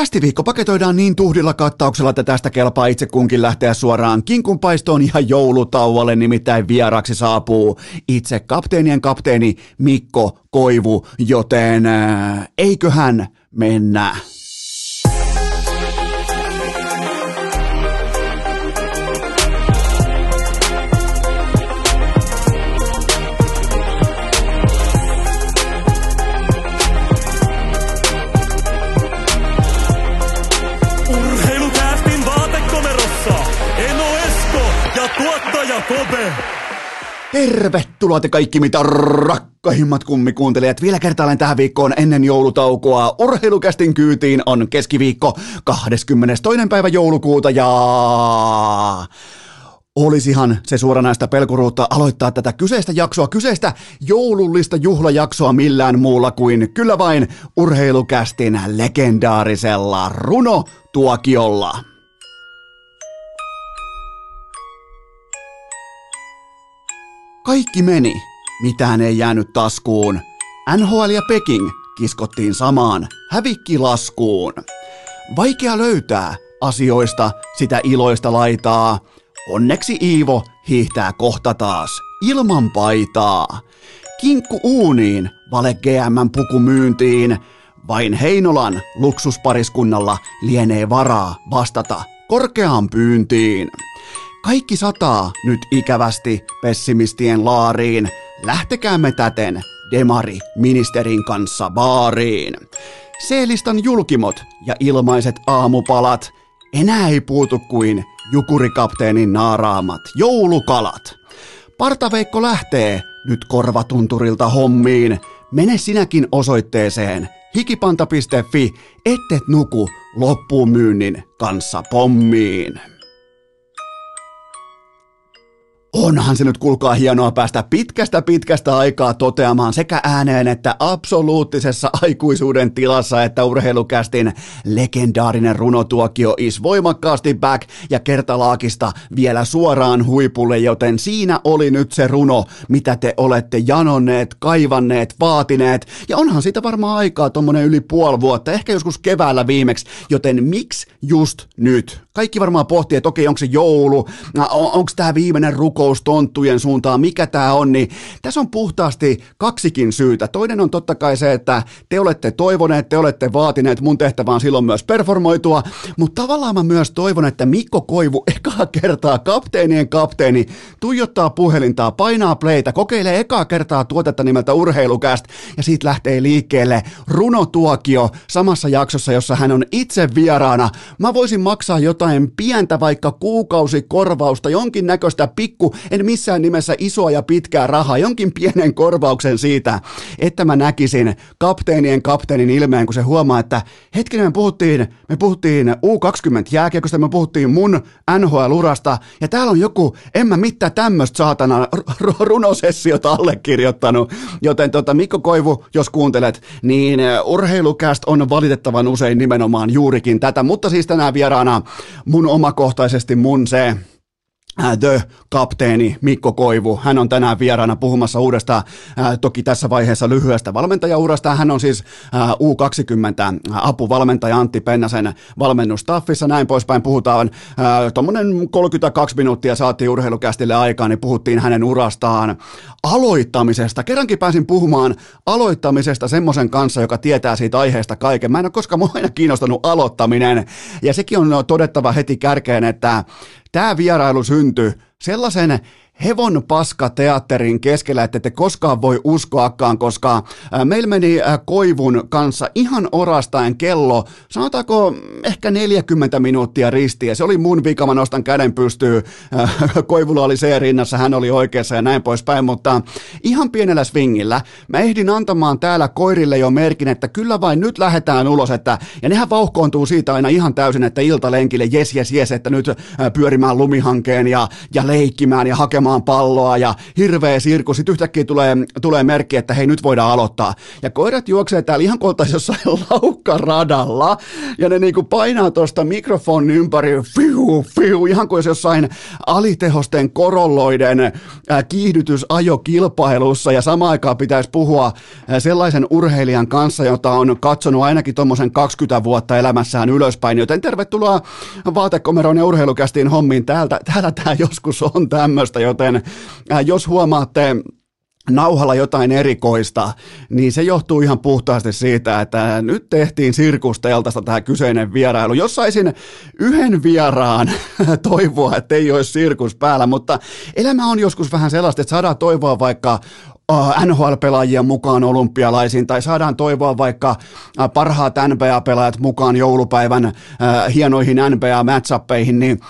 Kästiviikko paketoidaan niin tuhdilla kattauksella, että tästä kelpaa itse kunkin lähteä suoraan kinkunpaistoon ja joulutauolle, nimittäin vieraksi saapuu itse kapteenien kapteeni Mikko Koivu, joten eiköhän mennä. Tervetuloa te kaikki mitä rakkahimmat kummikuuntelijat. Vielä kertaalleen tähän viikkoon ennen joulutaukoa. Urheilukästin kyytiin on keskiviikko 22. päivä joulukuuta ja olisihan se suoranaista pelkuruutta aloittaa tätä kyseistä jaksoa, kyseistä joulullista juhlajaksoa millään muulla kuin kyllä vain urheilukästin legendaarisella runotuokiolla. Kaikki meni, mitään ei jäänyt taskuun. NHL ja Peking kiskottiin samaan hävikkilaskuun. Vaikea löytää asioista sitä iloista laitaa. Onneksi Iivo hiihtää kohta taas ilman paitaa. Kinkku uuniin, vale GM puku myyntiin. Vain Heinolan luksuspariskunnalla lienee varaa vastata korkeaan pyyntiin. Kaikki sataa nyt ikävästi pessimistien laariin. Lähtekäämme täten Demari ministerin kanssa baariin. C-listan julkimot ja ilmaiset aamupalat. Enää ei puutu kuin jukurikapteenin naaraamat joulukalat. Partaveikko lähtee nyt korvatunturilta hommiin. Mene sinäkin osoitteeseen hikipanta.fi, ettet nuku loppuun myynnin kanssa pommiin. Onhan se nyt kuulkaa hienoa päästä pitkästä pitkästä aikaa toteamaan sekä ääneen että absoluuttisessa aikuisuuden tilassa, että urheilukästin legendaarinen runotuokio is voimakkaasti back ja kertalaakista vielä suoraan huipulle, joten siinä oli nyt se runo, mitä te olette janonneet, kaivanneet, vaatineet ja onhan siitä varmaan aikaa tuommoinen yli puoli vuotta, ehkä joskus keväällä viimeksi, joten miksi just nyt? Kaikki varmaan pohtii, että okei, onko se joulu, on, onko tämä viimeinen rukous tonttujen suuntaan, mikä tämä on, niin tässä on puhtaasti kaksikin syytä. Toinen on totta kai se, että te olette toivoneet, te olette vaatineet, mun tehtävä on silloin myös performoitua, mutta tavallaan mä myös toivon, että Mikko Koivu ekaa kertaa kapteenien kapteeni tuijottaa puhelintaa, painaa playtä, kokeilee ekaa kertaa tuotetta nimeltä Urheilukäst ja siitä lähtee liikkeelle runotuokio samassa jaksossa, jossa hän on itse vieraana. Mä voisin maksaa jotain pientä vaikka kuukausikorvausta, jonkin näköistä en missään nimessä isoa ja pitkää rahaa, jonkin pienen korvauksen siitä, että mä näkisin kapteenien kapteenin ilmeen, kun se huomaa, että hetkinen me puhuttiin, me puhuttiin U20 jääkiekosta, me puhuttiin mun NHL-urasta, ja täällä on joku, en mä mitään tämmöistä saatana r- runosessiota allekirjoittanut, joten tota, Mikko Koivu, jos kuuntelet, niin urheilukäst on valitettavan usein nimenomaan juurikin tätä, mutta siis tänään vieraana mun omakohtaisesti mun se The kapteeni Mikko Koivu. Hän on tänään vieraana puhumassa uudesta, ää, toki tässä vaiheessa lyhyestä valmentajaurasta. Hän on siis ää, U20 apuvalmentaja Antti Pennasen valmennustaffissa. Näin poispäin puhutaan. Tuommoinen 32 minuuttia saatiin urheilukästille aikaa, niin puhuttiin hänen urastaan aloittamisesta. Kerrankin pääsin puhumaan aloittamisesta semmoisen kanssa, joka tietää siitä aiheesta kaiken. Mä en ole koskaan aina kiinnostanut aloittaminen. Ja sekin on todettava heti kärkeen, että tämä vierailu syntyi sellaisen hevon paska teatterin keskellä, että te koskaan voi uskoakaan, koska meillä meni Koivun kanssa ihan orastaen kello, sanotaanko ehkä 40 minuuttia ristiä. Se oli mun vika, mä nostan käden pystyy. Koivulla oli se rinnassa, hän oli oikeassa ja näin poispäin, mutta ihan pienellä swingillä mä ehdin antamaan täällä koirille jo merkin, että kyllä vain nyt lähdetään ulos, että, ja nehän vauhkoontuu siitä aina ihan täysin, että iltalenkille, jes, jes, jes, että nyt pyörimään lumihankeen ja, ja leikkimään ja hakemaan hakemaan palloa ja hirveä sirkus. Sitten yhtäkkiä tulee, tulee merkki, että hei nyt voidaan aloittaa. Ja koirat juoksee täällä ihan koltaisi jossain laukkaradalla ja ne niinku painaa tuosta mikrofonin ympäri fiu, fiu, ihan kuin jossain alitehosten korolloiden kiihdytysajokilpailussa ja samaan aikaan pitäisi puhua sellaisen urheilijan kanssa, jota on katsonut ainakin tuommoisen 20 vuotta elämässään ylöspäin, joten tervetuloa vaatekomeron ja urheilukästiin hommiin. Täältä, täällä tämä joskus on tämmöistä, joten äh, jos huomaatte nauhalla jotain erikoista, niin se johtuu ihan puhtaasti siitä, että nyt tehtiin sirkusteltasta tämä kyseinen vierailu. Jos saisin yhden vieraan toivoa, että ei olisi sirkus päällä, mutta elämä on joskus vähän sellaista, että saadaan toivoa vaikka NHL-pelaajia mukaan olympialaisiin, tai saadaan toivoa vaikka parhaat NBA-pelaajat mukaan joulupäivän hienoihin NBA-matchappeihin, niin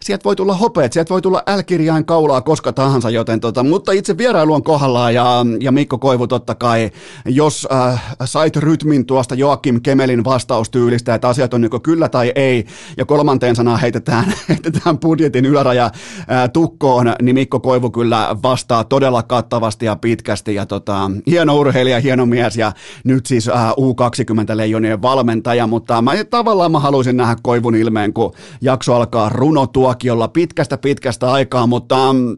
sieltä voi tulla hopeet, sieltä voi tulla L-kirjain kaulaa koska tahansa, joten tota, mutta itse vierailu on kohdallaan ja, ja Mikko Koivu totta kai, jos äh, sait rytmin tuosta Joakim Kemelin vastaustyylistä, että asiat on niin kyllä tai ei, ja kolmanteen sanaan heitetään, heitetään budjetin yläraja äh, tukkoon, niin Mikko Koivu kyllä vastaa todella kattavasti ja pitkästi, ja tota, hieno urheilija, hieno mies, ja nyt siis äh, U20-leijonien valmentaja, mutta mä tavallaan mä haluaisin nähdä Koivun ilmeen, kun jakso alkaa runo tuokiolla pitkästä pitkästä aikaa, mutta mm,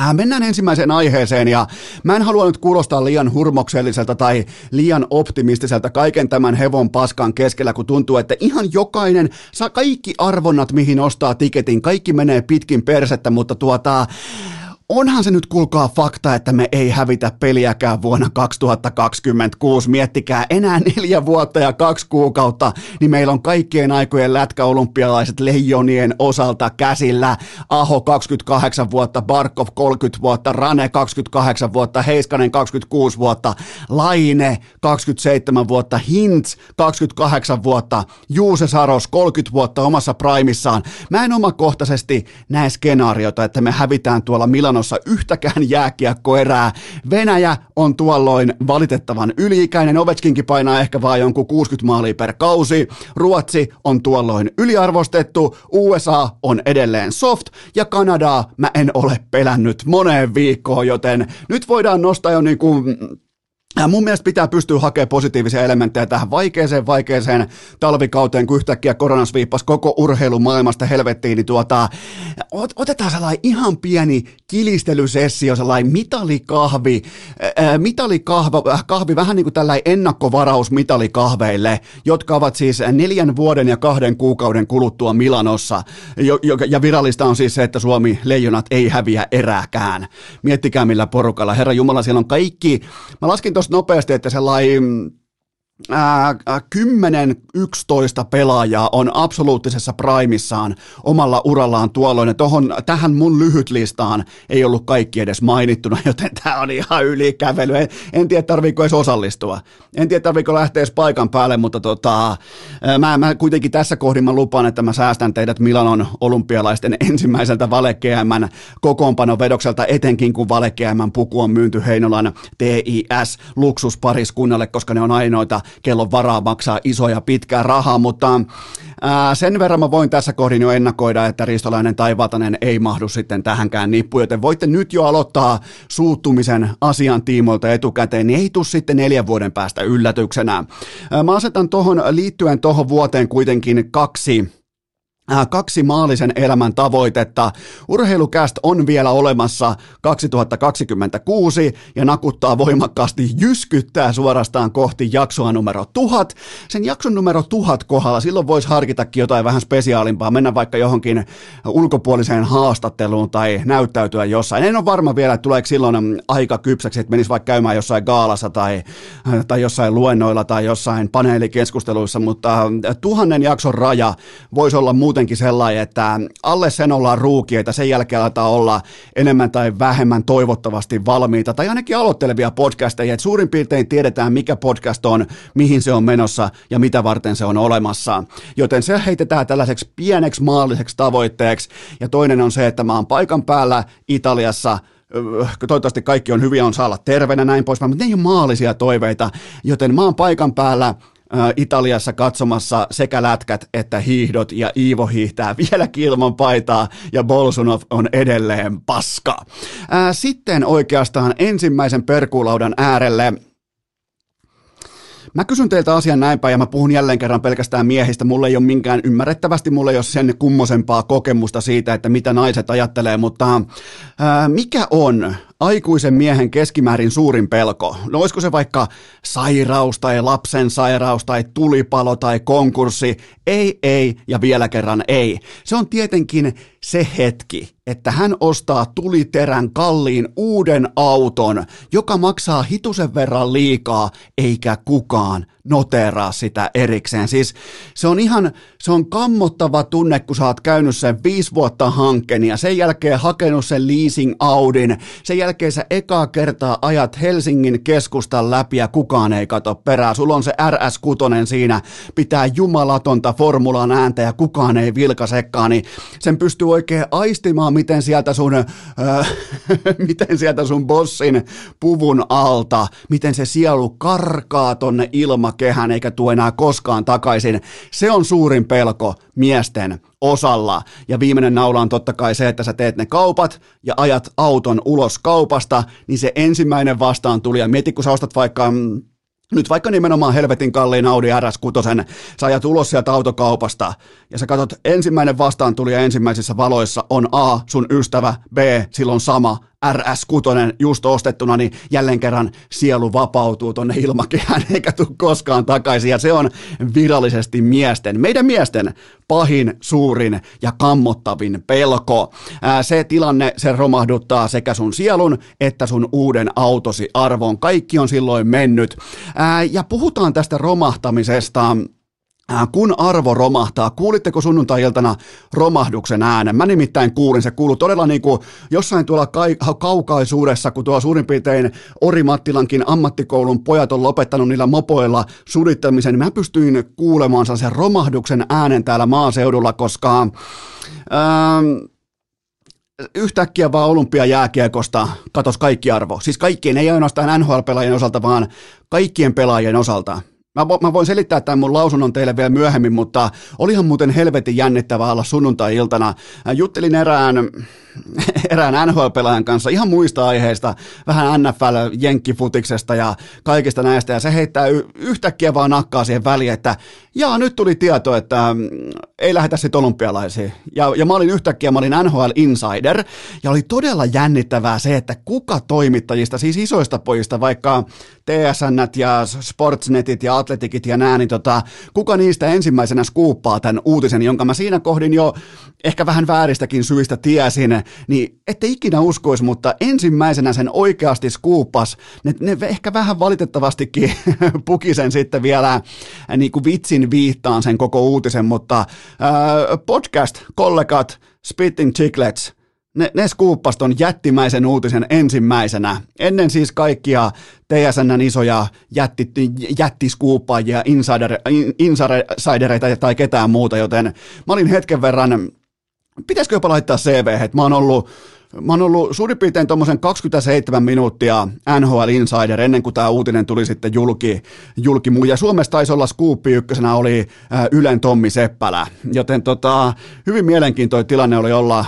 Äh, mennään ensimmäiseen aiheeseen ja mä en halua nyt kuulostaa liian hurmokselliselta tai liian optimistiselta kaiken tämän hevon paskan keskellä, kun tuntuu, että ihan jokainen saa kaikki arvonnat, mihin ostaa tiketin, kaikki menee pitkin persettä, mutta tuota, Onhan se nyt kuulkaa fakta, että me ei hävitä peliäkään vuonna 2026. Miettikää enää neljä vuotta ja kaksi kuukautta, niin meillä on kaikkien aikojen lätkäolympialaiset leijonien osalta käsillä. Aho 28 vuotta, Barkov 30 vuotta, Rane 28 vuotta, Heiskanen 26 vuotta, Laine 27 vuotta, Hintz 28 vuotta, Juuse Saros 30 vuotta omassa primissaan. Mä en omakohtaisesti näe skenaariota, että me hävitään tuolla Milan Milanossa yhtäkään jääkiekkoerää. Venäjä on tuolloin valitettavan yliikäinen, Ovechkinkin painaa ehkä vain jonkun 60 maalia per kausi. Ruotsi on tuolloin yliarvostettu, USA on edelleen soft ja Kanadaa mä en ole pelännyt moneen viikkoon, joten nyt voidaan nostaa jo niin kuin ja mun mielestä pitää pystyä hakemaan positiivisia elementtejä tähän vaikeeseen, vaikeeseen talvikauteen, kun yhtäkkiä koronas viippas koko urheilumaailmasta helvettiin, niin tuota, ot, otetaan sellainen ihan pieni kilistelysessio, sellainen mitalikahvi, ää, mitalikahvi, kahvi, vähän niin kuin tällainen ennakkovaraus mitalikahveille, jotka ovat siis neljän vuoden ja kahden kuukauden kuluttua Milanossa, jo, jo, ja virallista on siis se, että Suomi leijonat ei häviä erääkään. Miettikää millä porukalla, herra Jumala, siellä on kaikki, mä laskin nopeasti, että sellainen 10-11 pelaajaa on absoluuttisessa primissaan omalla urallaan tuolloin. Tohon, tähän mun lyhyt listaan ei ollut kaikki edes mainittuna, joten tämä on ihan ylikävely. En, en tiedä, tarviiko edes osallistua. En tiedä, tarviiko lähteä edes paikan päälle, mutta tota, mä, mä kuitenkin tässä kohdin mä lupaan, että mä säästän teidät Milanon olympialaisten ensimmäiseltä valekeämän kokoonpanon vedokselta, etenkin kun valekeämän puku on myynty Heinolan TIS luksuspariskunnalle, koska ne on ainoita kello varaa maksaa isoja pitkää rahaa, mutta ää, sen verran mä voin tässä kohdin jo ennakoida, että Ristolainen tai Vatanen ei mahdu sitten tähänkään nippuun, joten voitte nyt jo aloittaa suuttumisen asian tiimoilta etukäteen, niin ei tule sitten neljän vuoden päästä yllätyksenä. Ää, mä asetan tohon liittyen tohon vuoteen kuitenkin kaksi kaksi maalisen elämän tavoitetta. Urheilukäst on vielä olemassa 2026 ja nakuttaa voimakkaasti, jyskyttää suorastaan kohti jaksoa numero tuhat. Sen jakson numero tuhat kohdalla silloin voisi harkitakin jotain vähän spesiaalimpaa, mennä vaikka johonkin ulkopuoliseen haastatteluun tai näyttäytyä jossain. En ole varma vielä, että tuleeko silloin aika kypsäksi, että menisi vaikka käymään jossain gaalassa tai, tai jossain luennoilla tai jossain paneelikeskusteluissa, mutta tuhannen jakson raja voisi olla muuta muutenkin sellainen, että alle sen ollaan ruukieita, sen jälkeen aletaan olla enemmän tai vähemmän toivottavasti valmiita, tai ainakin aloittelevia podcasteja, että suurin piirtein tiedetään, mikä podcast on, mihin se on menossa ja mitä varten se on olemassa. Joten se heitetään tällaiseksi pieneksi maalliseksi tavoitteeksi, ja toinen on se, että mä oon paikan päällä Italiassa, toivottavasti kaikki on hyviä, on saa olla terveenä näin pois, mutta ne ei ole maallisia toiveita, joten mä oon paikan päällä Italiassa katsomassa sekä lätkät että hiihdot ja Iivo hiihtää vielä ilman paitaa ja Bolsunov on edelleen paska. Sitten oikeastaan ensimmäisen perkuulaudan äärelle Mä kysyn teiltä asian näin päin ja mä puhun jälleen kerran pelkästään miehistä. Mulle ei ole minkään ymmärrettävästi, mulle ei ole sen kummosempaa kokemusta siitä, että mitä naiset ajattelee, mutta ää, mikä on aikuisen miehen keskimäärin suurin pelko? No olisiko se vaikka sairaus tai lapsen sairaus tai tulipalo tai konkurssi? Ei, ei ja vielä kerran ei. Se on tietenkin se hetki, että hän ostaa tuliterän kalliin uuden auton, joka maksaa hitusen verran liikaa, eikä kukaan noteraa sitä erikseen. Siis se on ihan, se on kammottava tunne, kun sä oot käynyt sen viisi vuotta hankkeen ja sen jälkeen hakenut sen leasing Audin. Sen jälkeen sä ekaa kertaa ajat Helsingin keskustan läpi ja kukaan ei kato perää. Sulla on se RS6 siinä, pitää jumalatonta formulan ääntä ja kukaan ei vilkasekaan, niin sen pystyy oikein aistimaan, miten sieltä sun, äh, miten sieltä sun bossin puvun alta, miten se sielu karkaa tonne ilmakehän eikä tuo enää koskaan takaisin. Se on suurin pelko miesten osalla. Ja viimeinen naula on totta kai se, että sä teet ne kaupat ja ajat auton ulos kaupasta, niin se ensimmäinen vastaan tuli. Ja mieti, kun sä ostat vaikka mm, nyt vaikka nimenomaan helvetin kalliin Audi RS6, sä ajat ulos sieltä autokaupasta ja sä katsot ensimmäinen vastaan tuli ja ensimmäisissä valoissa on A, sun ystävä, B, silloin sama, RS6 just ostettuna, niin jälleen kerran sielu vapautuu tonne ilmakehään eikä tule koskaan takaisin. Ja se on virallisesti miesten, meidän miesten pahin, suurin ja kammottavin pelko. Se tilanne, se romahduttaa sekä sun sielun että sun uuden autosi arvon. Kaikki on silloin mennyt. Ja puhutaan tästä romahtamisesta kun arvo romahtaa, kuulitteko sunnuntai-iltana romahduksen äänen? Mä nimittäin kuulin, se kuuluu todella niin kuin jossain tuolla kaukaisuudessa, kun tuo suurin piirtein Orimattilankin ammattikoulun pojat on lopettanut niillä mopoilla sudittamisen, niin mä pystyin kuulemaan sen romahduksen äänen täällä maaseudulla, koska ähm, yhtäkkiä vaan olympiajääkiekosta katos kaikki arvo. Siis kaikkien, ei ainoastaan NHL-pelaajien osalta, vaan kaikkien pelaajien osalta Mä, mä voin selittää tämän mun lausunnon teille vielä myöhemmin, mutta olihan muuten helvetin jännittävää olla sunnuntai-iltana. Juttelin erään erään NHL-pelaajan kanssa ihan muista aiheista, vähän NFL-jenkkifutiksesta ja kaikista näistä, ja se heittää yhtäkkiä vaan nakkaa siihen väliin, että jaa, nyt tuli tieto, että mm, ei lähdetä sitten olympialaisiin. Ja, ja mä olin yhtäkkiä, mä olin NHL Insider, ja oli todella jännittävää se, että kuka toimittajista, siis isoista pojista, vaikka TSN ja Sportsnetit ja Atletikit ja nää, niin tota, kuka niistä ensimmäisenä skuuppaa tämän uutisen, jonka mä siinä kohdin jo ehkä vähän vääristäkin syistä tiesin, niin ette ikinä uskoisi, mutta ensimmäisenä sen oikeasti skuupas, ne, ne ehkä vähän valitettavastikin puki sen sitten vielä äh, niin kuin vitsin viittaan sen koko uutisen, mutta äh, podcast-kollegat, Spitting Chicklets, ne, ne skuuppas ton jättimäisen uutisen ensimmäisenä. Ennen siis kaikkia TSNn isoja jätti, jättiskuuppaajia, insider, insidereita tai ketään muuta, joten mä olin hetken verran pitäisikö jopa laittaa CV, että mä oon ollut Mä oon ollut suurin piirtein tuommoisen 27 minuuttia NHL Insider ennen kuin tämä uutinen tuli sitten julki, julki muu. Ja Suomessa taisi olla skuuppi ykkösenä oli Ylen Tommi Seppälä. Joten tota, hyvin mielenkiintoinen tilanne oli olla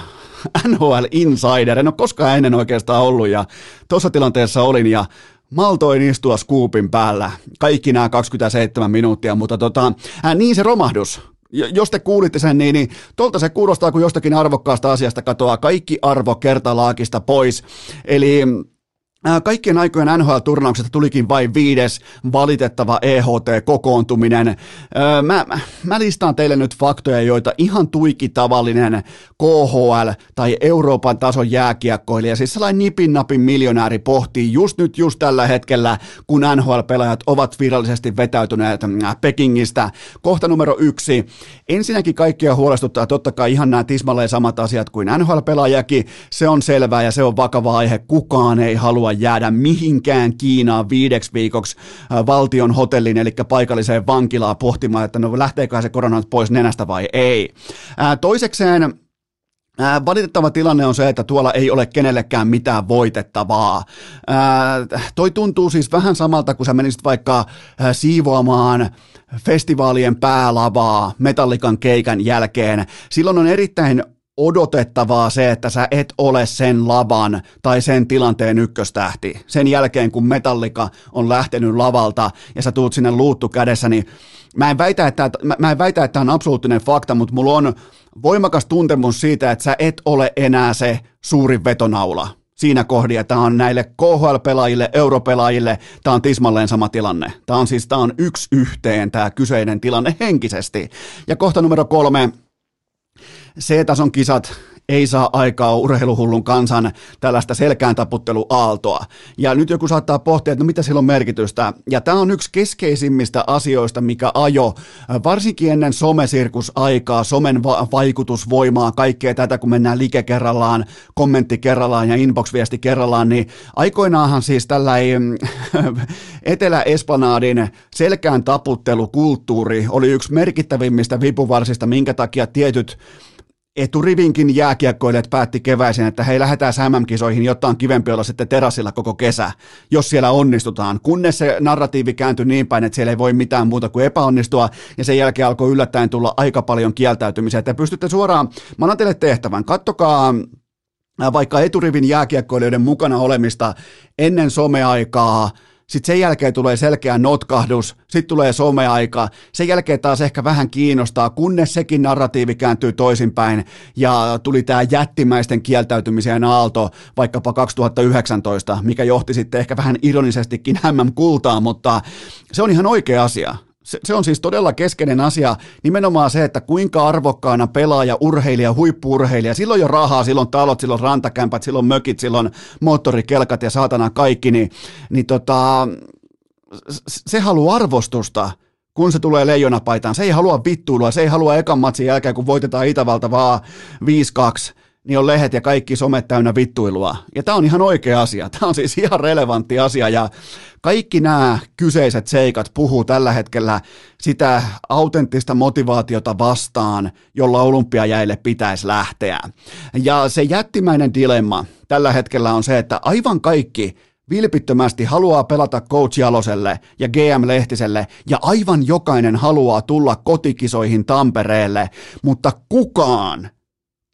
NHL Insider. En ole koskaan ennen oikeastaan ollut ja tuossa tilanteessa olin ja maltoin istua skuupin päällä kaikki nämä 27 minuuttia, mutta tota, ää, niin se romahdus jos te kuulitte sen, niin, niin tuolta se kuulostaa, kun jostakin arvokkaasta asiasta katoaa kaikki arvo kertalaakista pois. Eli Kaikkien aikojen NHL-turnauksesta tulikin vain viides valitettava EHT-kokoontuminen. Mä, mä listaan teille nyt faktoja, joita ihan tuiki tavallinen KHL tai Euroopan tason jääkiekkoilija, siis sellainen nipin napin miljonääri pohtii just nyt just tällä hetkellä, kun NHL-pelaajat ovat virallisesti vetäytyneet Pekingistä. Kohta numero yksi. Ensinnäkin kaikkia huolestuttaa totta kai ihan nämä tismalleen samat asiat kuin NHL-pelaajakin. Se on selvää ja se on vakava aihe. Kukaan ei halua halua jäädä mihinkään Kiinaan viideksi viikoksi äh, valtion hotellin, eli paikalliseen vankilaan pohtimaan, että no lähteekö se korona pois nenästä vai ei. Äh, toisekseen Ää, valitettava tilanne on se, että tuolla ei ole kenellekään mitään voitettavaa. Ää, toi tuntuu siis vähän samalta, kun sä menisit vaikka siivoamaan festivaalien päälavaa Metallikan keikan jälkeen. Silloin on erittäin odotettavaa se, että sä et ole sen lavan tai sen tilanteen ykköstähti. Sen jälkeen, kun Metallika on lähtenyt lavalta ja sä tuut sinne luuttu kädessä, niin mä en väitä, että, mä, mä en väitä, että on absoluuttinen fakta, mutta mulla on voimakas tuntemus siitä, että sä et ole enää se suurin vetonaula siinä kohdin, että tämä on näille KHL-pelaajille, europelaajille, tämä on tismalleen sama tilanne. Tämä on siis tämä on yksi yhteen tämä kyseinen tilanne henkisesti. Ja kohta numero kolme, C-tason kisat ei saa aikaa urheiluhullun kansan tällaista selkään taputteluaaltoa. Ja nyt joku saattaa pohtia, että no mitä sillä on merkitystä. Ja tämä on yksi keskeisimmistä asioista, mikä ajo, varsinkin ennen somesirkusaikaa, somen va- vaikutusvoimaa, kaikkea tätä, kun mennään like kerrallaan, kommentti kerrallaan ja inbox-viesti kerrallaan, niin aikoinaanhan siis tällainen Etelä-Esplanadin selkään taputtelukulttuuri oli yksi merkittävimmistä vipuvarsista, minkä takia tietyt eturivinkin jääkiekkoilijat päätti keväisin, että hei lähdetään MM-kisoihin, jotta on kivempi olla sitten terassilla koko kesä, jos siellä onnistutaan. Kunnes se narratiivi kääntyi niin päin, että siellä ei voi mitään muuta kuin epäonnistua, ja sen jälkeen alkoi yllättäen tulla aika paljon kieltäytymisiä. Te pystytte suoraan, mä annan teille tehtävän, kattokaa äh, vaikka eturivin jääkiekkoilijoiden mukana olemista ennen someaikaa, sitten sen jälkeen tulee selkeä notkahdus, sitten tulee someaika, sen jälkeen taas ehkä vähän kiinnostaa, kunnes sekin narratiivi kääntyy toisinpäin ja tuli tämä jättimäisten kieltäytymiseen aalto vaikkapa 2019, mikä johti sitten ehkä vähän ironisestikin MM-kultaan, mutta se on ihan oikea asia se, se on siis todella keskeinen asia, nimenomaan se, että kuinka arvokkaana pelaaja, urheilija, huippuurheilija, silloin jo rahaa, silloin talot, silloin rantakämpät, silloin mökit, silloin moottorikelkat ja saatana kaikki, niin, niin tota, se haluaa arvostusta, kun se tulee leijonapaitaan. Se ei halua vittuilua, se ei halua ekan matsin jälkeen, kun voitetaan Itävalta vaan 5-2, niin on lehet ja kaikki somet täynnä vittuilua. Ja tämä on ihan oikea asia. Tämä on siis ihan relevantti asia ja kaikki nämä kyseiset seikat puhuu tällä hetkellä sitä autenttista motivaatiota vastaan, jolla olympiajäille pitäisi lähteä. Ja se jättimäinen dilemma tällä hetkellä on se, että aivan kaikki vilpittömästi haluaa pelata Coach Jaloselle ja GM Lehtiselle ja aivan jokainen haluaa tulla kotikisoihin Tampereelle, mutta kukaan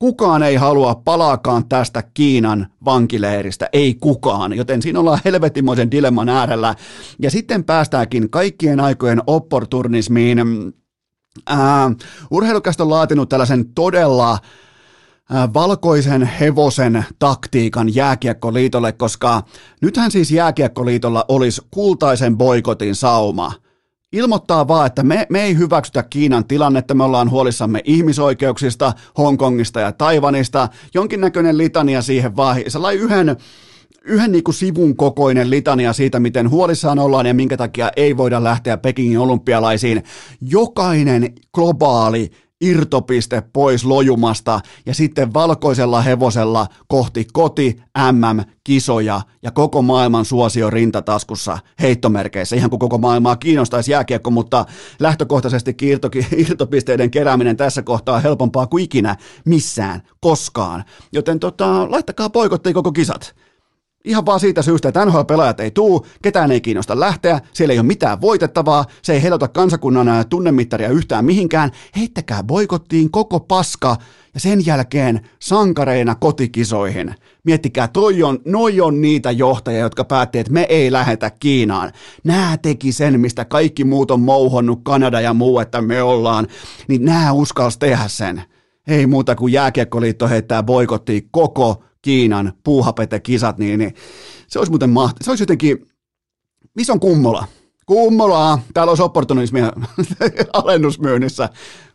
Kukaan ei halua palaakaan tästä Kiinan vankileiristä, ei kukaan, joten siinä ollaan helvetimoisen dilemman äärellä. Ja sitten päästäänkin kaikkien aikojen opportunismiin. Ää, urheilukästä on laatinut tällaisen todella valkoisen hevosen taktiikan jääkiekkoliitolle, koska nythän siis jääkiekkoliitolla olisi kultaisen boikotin sauma – ilmoittaa vaan, että me, me ei hyväksytä Kiinan tilannetta, me ollaan huolissamme ihmisoikeuksista, Hongkongista ja Taivanista, jonkinnäköinen litania siihen vaan, sellainen yhden, yhden niin kuin sivun kokoinen litania siitä, miten huolissaan ollaan ja minkä takia ei voida lähteä Pekingin olympialaisiin. Jokainen globaali irtopiste pois lojumasta ja sitten valkoisella hevosella kohti koti MM-kisoja ja koko maailman suosio rintataskussa heittomerkeissä, ihan kuin koko maailmaa kiinnostaisi jääkiekko, mutta lähtökohtaisesti irto, irtopisteiden kerääminen tässä kohtaa on helpompaa kuin ikinä missään, koskaan. Joten tota, laittakaa poikottiin koko kisat. Ihan vaan siitä syystä, että NHL-pelaajat ei tuu, ketään ei kiinnosta lähteä, siellä ei ole mitään voitettavaa, se ei helota kansakunnan tunnemittaria yhtään mihinkään. Heittäkää boikottiin koko paska ja sen jälkeen sankareina kotikisoihin. Miettikää, toi on, noi on niitä johtajia, jotka päätti, että me ei lähetä Kiinaan. Nää teki sen, mistä kaikki muut on mouhonnut, Kanada ja muu, että me ollaan, niin nää uskalsi tehdä sen. Ei muuta kuin jääkiekkoliitto heittää boikottiin koko Kiinan puuhapete-kisat, niin, niin se olisi muuten mahti. Se olisi jotenkin, missä on Kummola? Kummola, täällä olisi opportunismia alennusmyynnissä.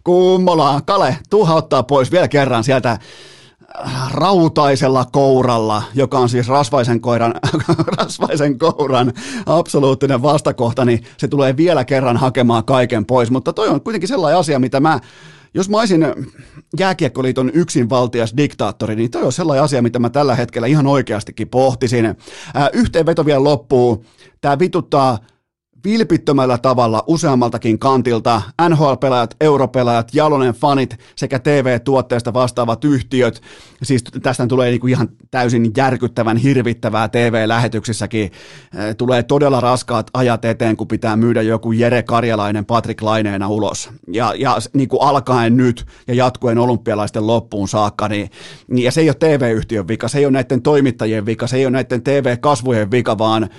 Kummola, Kale, tuha ottaa pois vielä kerran sieltä äh, rautaisella kouralla, joka on siis rasvaisen, koiran, rasvaisen kouran absoluuttinen vastakohta, niin se tulee vielä kerran hakemaan kaiken pois. Mutta toi on kuitenkin sellainen asia, mitä mä jos mä olisin jääkiekkoliiton yksinvaltias diktaattori, niin toi on sellainen asia, mitä mä tällä hetkellä ihan oikeastikin pohtisin. Ää, yhteenveto vielä loppuu. Tämä vituttaa vilpittömällä tavalla useammaltakin kantilta NHL-pelaajat, europelaajat, Jalonen fanit sekä TV-tuotteista vastaavat yhtiöt. Siis tästä tulee niinku ihan täysin järkyttävän hirvittävää TV-lähetyksissäkin. Tulee todella raskaat ajat eteen, kun pitää myydä joku Jere Karjalainen Patrik Laineena ulos. Ja, ja niinku alkaen nyt ja jatkuen olympialaisten loppuun saakka, niin, niin ja se ei ole TV-yhtiön vika, se ei ole näiden toimittajien vika, se ei ole näiden TV-kasvojen vika, vaan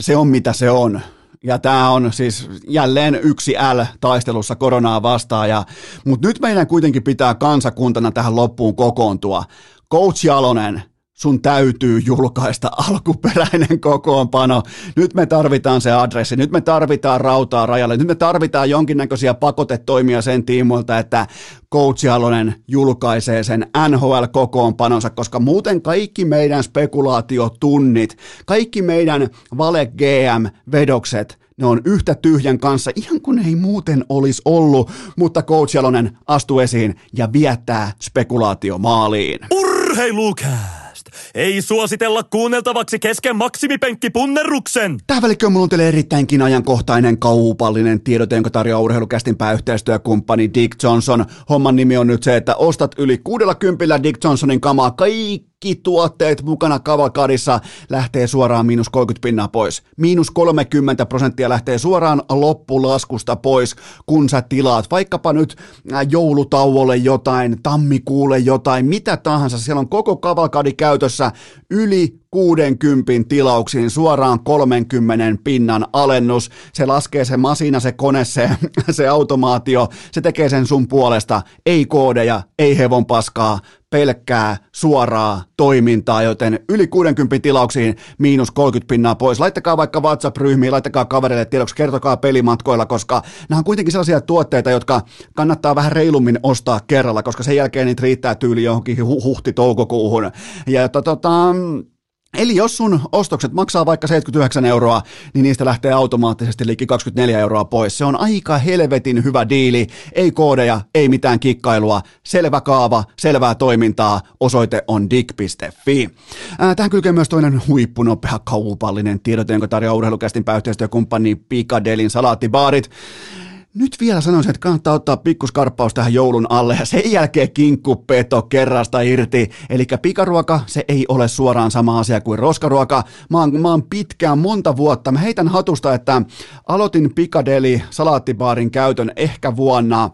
se on mitä se on. Ja tämä on siis jälleen yksi L taistelussa koronaa vastaan. Ja, mutta nyt meidän kuitenkin pitää kansakuntana tähän loppuun kokoontua. Coach Jalonen, sun täytyy julkaista alkuperäinen kokoonpano. Nyt me tarvitaan se adressi, nyt me tarvitaan rautaa rajalle, nyt me tarvitaan jonkinnäköisiä pakotetoimia sen tiimoilta, että Coach Jalonen julkaisee sen NHL-kokoonpanonsa, koska muuten kaikki meidän spekulaatiotunnit, kaikki meidän vale GM-vedokset, ne on yhtä tyhjän kanssa, ihan kuin ei muuten olisi ollut, mutta Coach Jalonen astuu esiin ja viettää spekulaatio maaliin. Urheilukää! Ei suositella kuunneltavaksi kesken maksimipenkkipunnerruksen. Tähän välikköön mulla on teille erittäinkin ajankohtainen kaupallinen tiedote, jonka tarjoaa urheilukästin pääyhteistyökumppani Dick Johnson. Homman nimi on nyt se, että ostat yli 60 Dick Johnsonin kamaa kaikki kaikki tuotteet mukana kavalkadissa lähtee suoraan miinus 30 pinnaa pois. Miinus 30 prosenttia lähtee suoraan loppulaskusta pois, kun sä tilaat vaikkapa nyt äh, joulutauolle jotain, tammikuulle jotain, mitä tahansa. Siellä on koko kavalkadi käytössä yli 60 tilauksiin suoraan 30 pinnan alennus. Se laskee se masina, se kone, se, se automaatio, se tekee sen sun puolesta. Ei koodeja, ei hevon paskaa, pelkkää suoraa toimintaa, joten yli 60 tilauksiin miinus 30 pinnaa pois. Laittakaa vaikka WhatsApp-ryhmiin, laittakaa kavereille tiedoksi, kertokaa pelimatkoilla, koska nämä on kuitenkin sellaisia tuotteita, jotka kannattaa vähän reilummin ostaa kerralla, koska sen jälkeen niitä riittää tyyli johonkin huhti-toukokuuhun. Ja tota, tota Eli jos sun ostokset maksaa vaikka 79 euroa, niin niistä lähtee automaattisesti liikki 24 euroa pois. Se on aika helvetin hyvä diili. Ei koodeja, ei mitään kikkailua. Selvä kaava, selvää toimintaa. Osoite on dig.fi. tähän kylkee myös toinen huippunopea kaupallinen tiedote, jonka tarjoaa urheilukästin pääyhteistyökumppani Pikadelin salaattibaarit nyt vielä sanoisin, että kannattaa ottaa pikkuskarppaus tähän joulun alle ja sen jälkeen kinkkupeto kerrasta irti. Eli pikaruoka, se ei ole suoraan sama asia kuin roskaruoka. Mä oon, mä oon pitkään, monta vuotta. Mä heitän hatusta, että aloitin Pikadeli salaattibaarin käytön ehkä vuonna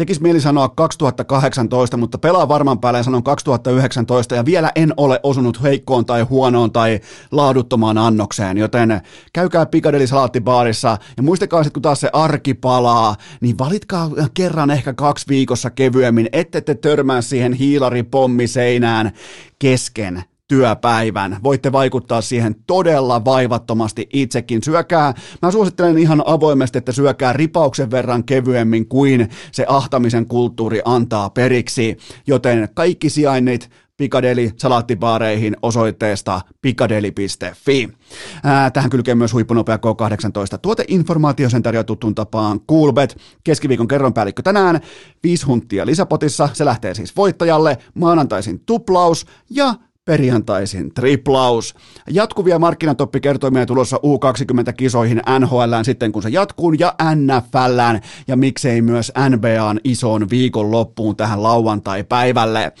tekisi mieli sanoa 2018, mutta pelaa varman päälle sanon 2019 ja vielä en ole osunut heikkoon tai huonoon tai laaduttomaan annokseen, joten käykää Piccadilly Salaattibaarissa ja muistakaa sitten kun taas se arki palaa, niin valitkaa kerran ehkä kaksi viikossa kevyemmin, ette te törmää siihen hiilaripommiseinään kesken työpäivän. Voitte vaikuttaa siihen todella vaivattomasti itsekin. Syökää, mä suosittelen ihan avoimesti, että syökää ripauksen verran kevyemmin kuin se ahtamisen kulttuuri antaa periksi. Joten kaikki sijainnit Pikadeli salaattibaareihin osoitteesta pikadeli.fi. Ää, tähän kylkee myös huippunopea K18 tuoteinformaatio, sen tarjoaa tuttuun tapaan Coolbet. Keskiviikon kerron päällikkö tänään, viisi hunttia lisäpotissa, se lähtee siis voittajalle, maanantaisin tuplaus ja perjantaisin triplaus. Jatkuvia markkinatoppikertoimia tulossa U20-kisoihin NHL sitten kun se jatkuu ja NFL ja miksei myös NBAn isoon viikon loppuun tähän lauantai-päivälle.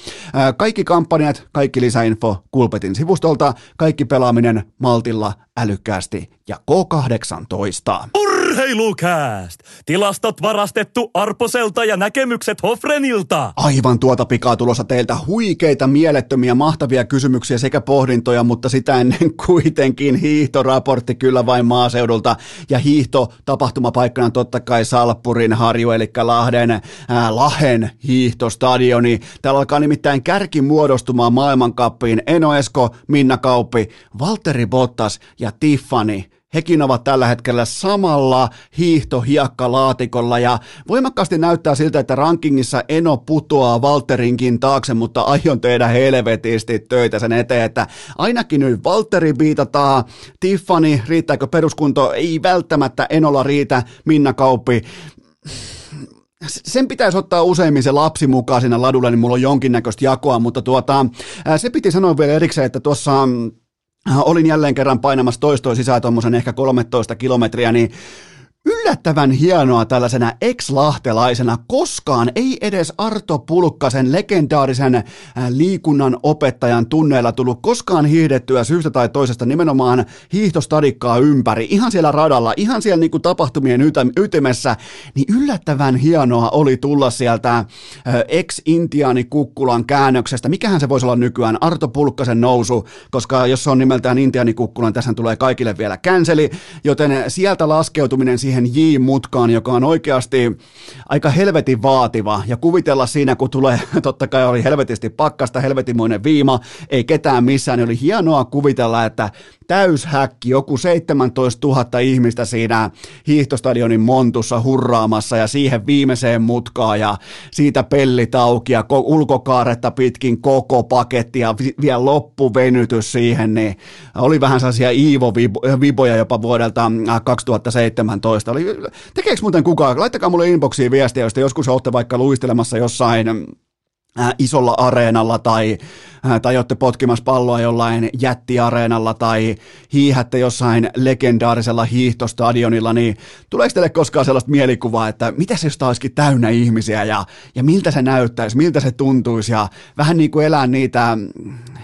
Kaikki kampanjat, kaikki lisäinfo Kulpetin sivustolta, kaikki pelaaminen maltilla, älykkäästi ja K18. Urheilukääst! Tilastot varastettu Arposelta ja näkemykset Hofrenilta. Aivan tuota pikaa tulossa teiltä huikeita, mielettömiä, mahtavia kysymyksiä sekä pohdintoja, mutta sitä ennen kuitenkin hiihtoraportti kyllä vain maaseudulta. Ja hiihto tapahtumapaikkana totta kai Salppurin harju, eli Lahden, ää, Lahen hiihtostadioni. Täällä alkaa nimittäin kärki muodostumaan maailmankappiin Eno Esko, Minna Kauppi, Valtteri Bottas ja Tiffany hekin ovat tällä hetkellä samalla hiihtohiekkalaatikolla ja voimakkaasti näyttää siltä, että rankingissa Eno putoaa Valterinkin taakse, mutta aion tehdä helvetisti töitä sen eteen, että ainakin nyt Valtteri viitataan, Tiffany, riittääkö peruskunto, ei välttämättä Enolla riitä, Minna Kauppi, sen pitäisi ottaa useimmin se lapsi mukaan siinä ladulla, niin mulla on jonkinnäköistä jakoa, mutta tuota, se piti sanoa vielä erikseen, että tuossa olin jälleen kerran painamassa toistoa sisään tuommoisen ehkä 13 kilometriä, niin yllättävän hienoa tällaisena ex-lahtelaisena. Koskaan ei edes Arto Pulkkasen legendaarisen äh, liikunnan opettajan tunneilla tullut koskaan hiihdettyä syystä tai toisesta nimenomaan hiihtostadikkaa ympäri. Ihan siellä radalla, ihan siellä niin kuin tapahtumien ytimessä. Niin yllättävän hienoa oli tulla sieltä äh, ex-intiaani Kukkulan käännöksestä. Mikähän se voisi olla nykyään? Arto Pulkkasen nousu, koska jos se on nimeltään intiaani Kukkulan, tässä tulee kaikille vielä känseli. Joten sieltä laskeutuminen siihen siihen J-mutkaan, joka on oikeasti aika helvetin vaativa. Ja kuvitella siinä, kun tulee, totta kai oli helvetisti pakkasta, helvetimoinen viima, ei ketään missään, niin oli hienoa kuvitella, että täyshäkki, joku 17 000 ihmistä siinä hiihtostadionin montussa hurraamassa ja siihen viimeiseen mutkaan ja siitä pellit auki ja ulkokaaretta pitkin koko paketti ja vielä loppuvenytys siihen, niin oli vähän sellaisia Iivo-viboja jopa vuodelta 2017. Oli, tekeekö muuten kukaan? Laittakaa mulle inboxiin viestiä, jos te joskus olette vaikka luistelemassa jossain isolla areenalla tai tai olette potkimassa palloa jollain jättiareenalla tai hiihätte jossain legendaarisella hiihtostadionilla, niin tuleeko teille koskaan sellaista mielikuvaa, että mitä se jos olisikin täynnä ihmisiä ja, ja miltä se näyttäisi, miltä se tuntuisi ja vähän niin kuin elää niitä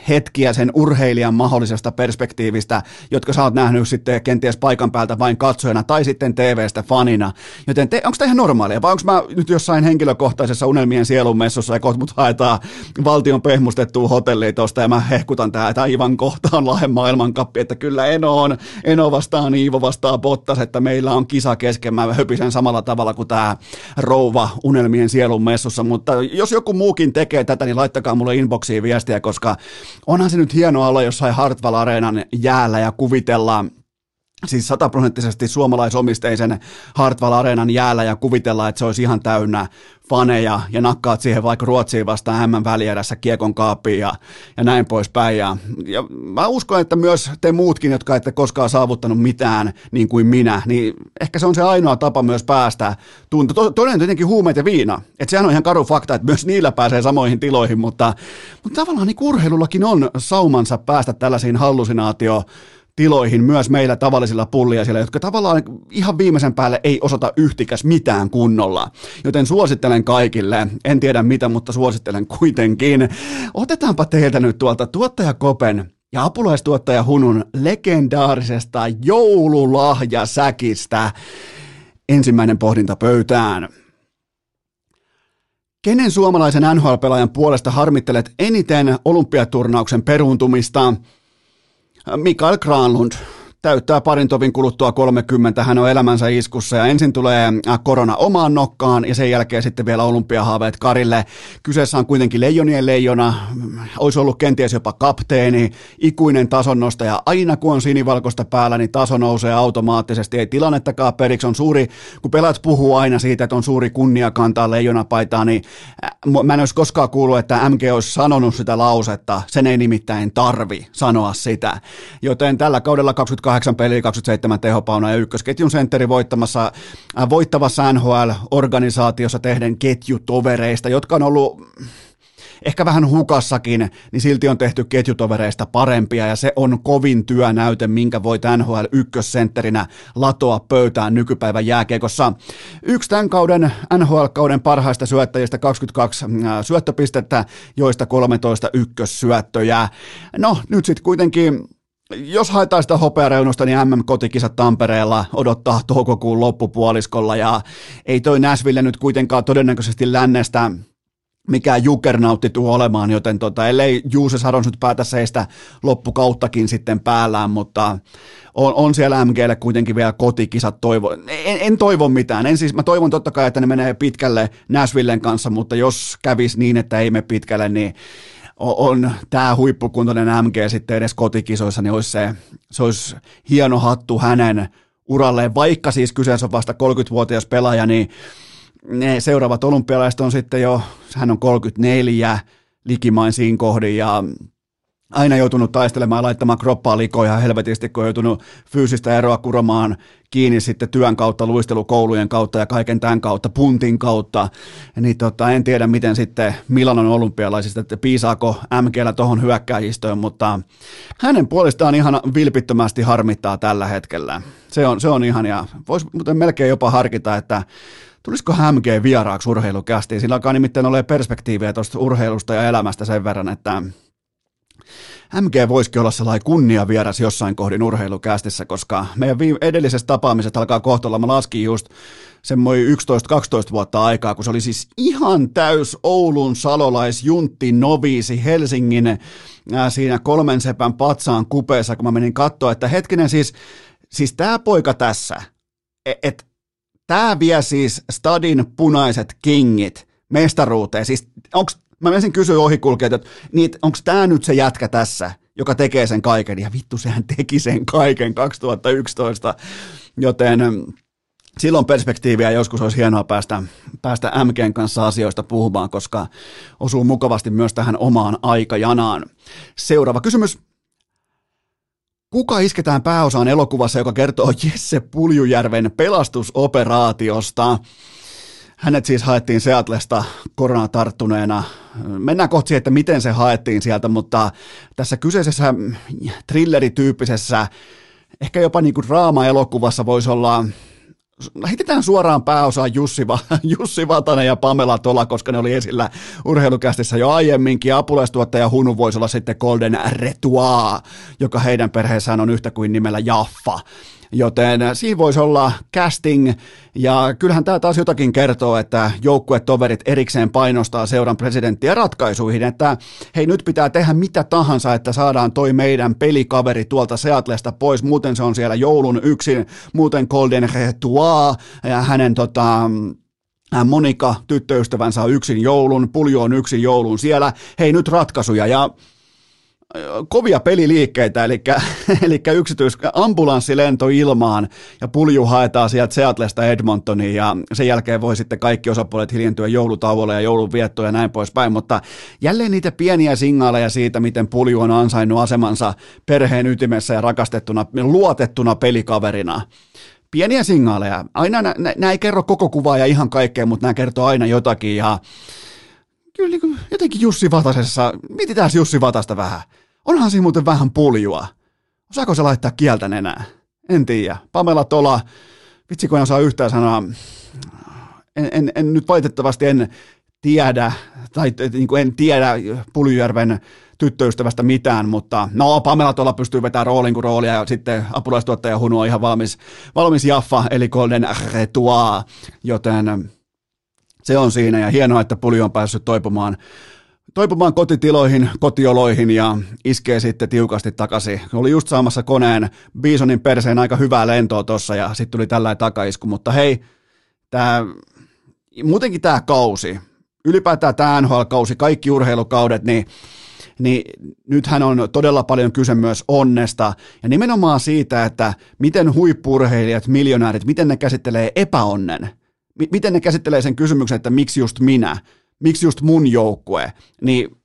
hetkiä sen urheilijan mahdollisesta perspektiivistä, jotka sä oot nähnyt sitten kenties paikan päältä vain katsojana tai sitten TV-stä fanina. Joten te, onko tämä ihan normaalia vai onko mä nyt jossain henkilökohtaisessa unelmien sielunmessussa ja kohta mut haetaan valtion pehmustettua hotellia tuosta ja mä hehkutan tää, että aivan kohta on Lahden maailmankappi, että kyllä Eno on, Eno vastaan Iivo vastaan Bottas, että meillä on kisa kesken, mä höpisen samalla tavalla kuin tämä rouva unelmien sielun messussa, mutta jos joku muukin tekee tätä, niin laittakaa mulle inboxiin viestiä, koska onhan se nyt hienoa olla jossain Hartwall Areenan jäällä ja kuvitella siis sataprosenttisesti suomalaisomisteisen Hartwall Areenan jäällä ja kuvitella, että se olisi ihan täynnä faneja ja nakkaat siihen vaikka Ruotsiin vastaan M välierässä kiekon kaapiin ja, ja näin poispäin. Ja, ja mä uskon, että myös te muutkin, jotka ette koskaan saavuttanut mitään niin kuin minä, niin ehkä se on se ainoa tapa myös päästä tuntua. To, toinen tietenkin huumeet ja viina. Että sehän on ihan karu fakta, että myös niillä pääsee samoihin tiloihin, mutta, mutta tavallaan niin urheilullakin on saumansa päästä tällaisiin hallusinaatio tiloihin myös meillä tavallisilla pulliaisilla, jotka tavallaan ihan viimeisen päälle ei osata yhtikäs mitään kunnolla. Joten suosittelen kaikille, en tiedä mitä, mutta suosittelen kuitenkin. Otetaanpa teiltä nyt tuolta tuottaja Kopen ja apulaistuottaja Hunun legendaarisesta joululahjasäkistä ensimmäinen pohdinta pöytään. Kenen suomalaisen NHL-pelaajan puolesta harmittelet eniten olympiaturnauksen peruuntumista? Mikael Granlund täyttää parin tovin kuluttua 30, hän on elämänsä iskussa ja ensin tulee äh, korona omaan nokkaan ja sen jälkeen sitten vielä olympiahaaveet Karille. Kyseessä on kuitenkin leijonien leijona, olisi ollut kenties jopa kapteeni, ikuinen tasonnostaja. Aina kun on sinivalkoista päällä, niin taso nousee automaattisesti, ei tilannettakaan periksi. On suuri, kun pelaat puhuu aina siitä, että on suuri kunnia kantaa leijonapaitaa, niin äh, mä en olisi koskaan kuullut, että MG olisi sanonut sitä lausetta, sen ei nimittäin tarvi sanoa sitä. Joten tällä kaudella 28 8 peliä, 27 tehopauna ja ykkösketjun sentteri voittamassa, äh, voittavassa NHL-organisaatiossa tehden ketjutovereista, jotka on ollut ehkä vähän hukassakin, niin silti on tehty ketjutovereista parempia ja se on kovin työnäyte, minkä voit NHL ykkössentterinä latoa pöytään nykypäivän jääkeikossa. Yksi tämän kauden NHL-kauden parhaista syöttäjistä 22 äh, syöttöpistettä, joista 13 ykkössyöttöjä. No nyt sitten kuitenkin jos haetaan sitä hopeareunusta, niin MM-kotikisat Tampereella odottaa toukokuun loppupuoliskolla ja ei toi Näsville nyt kuitenkaan todennäköisesti lännestä mikään jukernautti tuu olemaan, joten tota, ellei Juuse Sarons nyt päätä seistä loppukauttakin sitten päällään, mutta on, on siellä MGlle kuitenkin vielä kotikisat toivo. En, en toivo mitään. En siis, mä toivon totta kai, että ne menee pitkälle Nashvillen kanssa, mutta jos kävis niin, että ei mene pitkälle, niin on tämä huippukuntoinen MG sitten edes kotikisoissa, niin olisi se, se olisi hieno hattu hänen uralleen, vaikka siis kyseessä on vasta 30-vuotias pelaaja, niin ne seuraavat olympialaiset on sitten jo, hän on 34, likimain siinä kohdin ja aina joutunut taistelemaan ja laittamaan kroppaa likoja helvetisti, kun on joutunut fyysistä eroa kuromaan kiinni sitten työn kautta, luistelukoulujen kautta ja kaiken tämän kautta, puntin kautta, niin tota, en tiedä miten sitten Milanon olympialaisista, että piisaako MGllä tuohon hyökkääjistöön, mutta hänen puolestaan ihan vilpittömästi harmittaa tällä hetkellä. Se on, se on ihan, ja voisi muuten melkein jopa harkita, että tulisiko MG vieraaksi urheilukästiin, sillä alkaa nimittäin olla perspektiiviä tuosta urheilusta ja elämästä sen verran, että MG voisikin olla sellainen kunnia vieras jossain kohdin urheilukästissä, koska meidän edellisestä tapaamisesta alkaa kohta mä laskin just semmoinen 11-12 vuotta aikaa, kun se oli siis ihan täys Oulun salolais juntti noviisi Helsingin siinä kolmen sepän patsaan kupeessa, kun mä menin katsoa, että hetkinen siis, siis tämä poika tässä, että et, tämä vie siis stadin punaiset kingit mestaruuteen, siis onko Mä menisin kysyä ohikulkijat, että niin, onko tämä nyt se jätkä tässä, joka tekee sen kaiken, ja vittu sehän teki sen kaiken 2011, joten mm, silloin perspektiiviä joskus olisi hienoa päästä, päästä MGn kanssa asioista puhumaan, koska osuu mukavasti myös tähän omaan aikajanaan. Seuraava kysymys. Kuka isketään pääosaan elokuvassa, joka kertoo Jesse Puljujärven pelastusoperaatiosta? Hänet siis haettiin Seatlesta koronatarttuneena. Mennään kohti siihen, että miten se haettiin sieltä, mutta tässä kyseisessä thrillerityyppisessä, ehkä jopa niin kuin draama-elokuvassa voisi olla heitetään suoraan pääosaan Jussi, Va- Jussi Vatanen ja Pamela Tola, koska ne oli esillä urheilukästissä jo aiemminkin. Apulaistuottaja Hunu voisi olla sitten Golden Retua, joka heidän perheessään on yhtä kuin nimellä Jaffa joten siinä voisi olla casting, ja kyllähän tämä taas jotakin kertoo, että joukkuetoverit erikseen painostaa seuran presidenttiä ratkaisuihin, että hei nyt pitää tehdä mitä tahansa, että saadaan toi meidän pelikaveri tuolta Seatlesta pois, muuten se on siellä joulun yksin, muuten Golden Retua ja hänen tota, Monika, tyttöystävänsä on yksin joulun, Puljo on yksin joulun siellä, hei nyt ratkaisuja, ja kovia peliliikkeitä, eli, eli yksityis ambulanssilento ilmaan ja pulju haetaan sieltä Seatlesta Edmontoniin ja sen jälkeen voi sitten kaikki osapuolet hiljentyä joulutauolle ja joulunviettoon ja näin poispäin, mutta jälleen niitä pieniä signaaleja siitä, miten pulju on ansainnut asemansa perheen ytimessä ja rakastettuna, luotettuna pelikaverina pieniä signaaleja. Aina nämä ei kerro koko kuvaa ja ihan kaikkea, mutta nämä kertoo aina jotakin ja kyllä niin jotenkin Jussi Vatasessa, mietitään Jussi Vatasta vähän. Onhan siinä muuten vähän puljua. Osaako se laittaa kieltä enää? En tiedä. Pamela Tola, vitsi kun en osaa yhtään sanoa, en, en, en nyt valitettavasti en tiedä, tai niin kuin en tiedä Puljujärven tyttöystävästä mitään, mutta no Pamela tuolla pystyy vetämään roolin kuin roolia ja sitten apulaistuottaja Hunu on ihan valmis, valmis Jaffa eli Golden Retua, joten se on siinä ja hienoa, että Puli on päässyt toipumaan, toipumaan kotitiloihin, kotioloihin ja iskee sitten tiukasti takaisin. Oli just saamassa koneen Bisonin perseen aika hyvää lentoa tuossa ja sitten tuli tällainen takaisku, mutta hei, tämä, muutenkin tämä kausi, ylipäätään tämä NHL-kausi, kaikki urheilukaudet, niin niin nythän on todella paljon kyse myös onnesta ja nimenomaan siitä, että miten huippurheilijat, miljonäärit, miten ne käsittelee epäonnen – miten ne käsittelee sen kysymyksen, että miksi just minä, miksi just mun joukkue, niin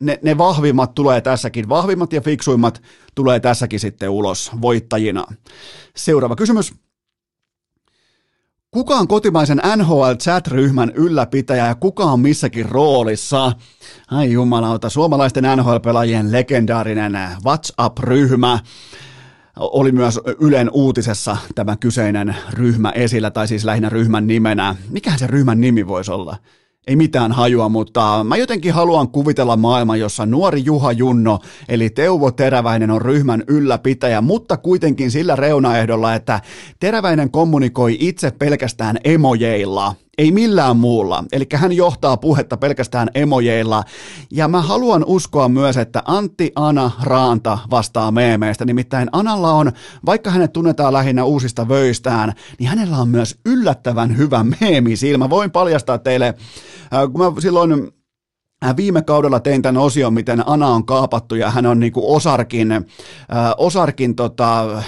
ne, ne vahvimmat tulee tässäkin, vahvimmat ja fiksuimmat tulee tässäkin sitten ulos voittajina. Seuraava kysymys. Kuka on kotimaisen NHL chat-ryhmän ylläpitäjä ja kuka on missäkin roolissa? Ai jumalauta, suomalaisten NHL-pelaajien legendaarinen WhatsApp-ryhmä oli myös Ylen uutisessa tämä kyseinen ryhmä esillä, tai siis lähinnä ryhmän nimenä. Mikähän se ryhmän nimi voisi olla? Ei mitään hajua, mutta mä jotenkin haluan kuvitella maailman, jossa nuori Juha Junno, eli Teuvo Teräväinen on ryhmän ylläpitäjä, mutta kuitenkin sillä reunaehdolla, että Teräväinen kommunikoi itse pelkästään emojeilla ei millään muulla. Eli hän johtaa puhetta pelkästään emojeilla. Ja mä haluan uskoa myös, että Antti Ana Raanta vastaa meemeistä. Nimittäin Analla on, vaikka hänet tunnetaan lähinnä uusista vöistään, niin hänellä on myös yllättävän hyvä meemisilmä. Voin paljastaa teille, äh, kun mä silloin Viime kaudella tein tämän osion, miten Ana on kaapattu ja hän on niin kuin Osarkin, äh, Osarkin tota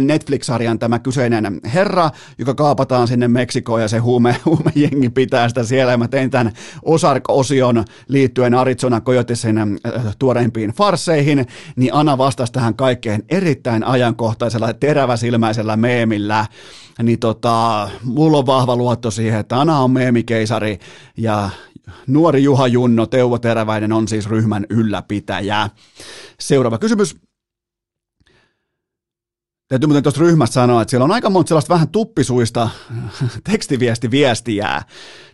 Netflix-sarjan tämä kyseinen herra, joka kaapataan sinne Meksikoon ja se huume, huumejengi pitää sitä siellä. Ja mä tein tämän Osark-osion liittyen Arizona Coyotesin äh, tuoreimpiin farseihin, niin Ana vastasi tähän kaikkeen erittäin ajankohtaisella teräväsilmäisellä meemillä. Niin tota, mulla on vahva luotto siihen, että Ana on meemikeisari ja Nuori Juha Junno, Teuvo Teräväinen on siis ryhmän ylläpitäjä. Seuraava kysymys. Täytyy muuten tuosta ryhmästä sanoa, että siellä on aika monta sellaista vähän tuppisuista tekstiviestiviestijää.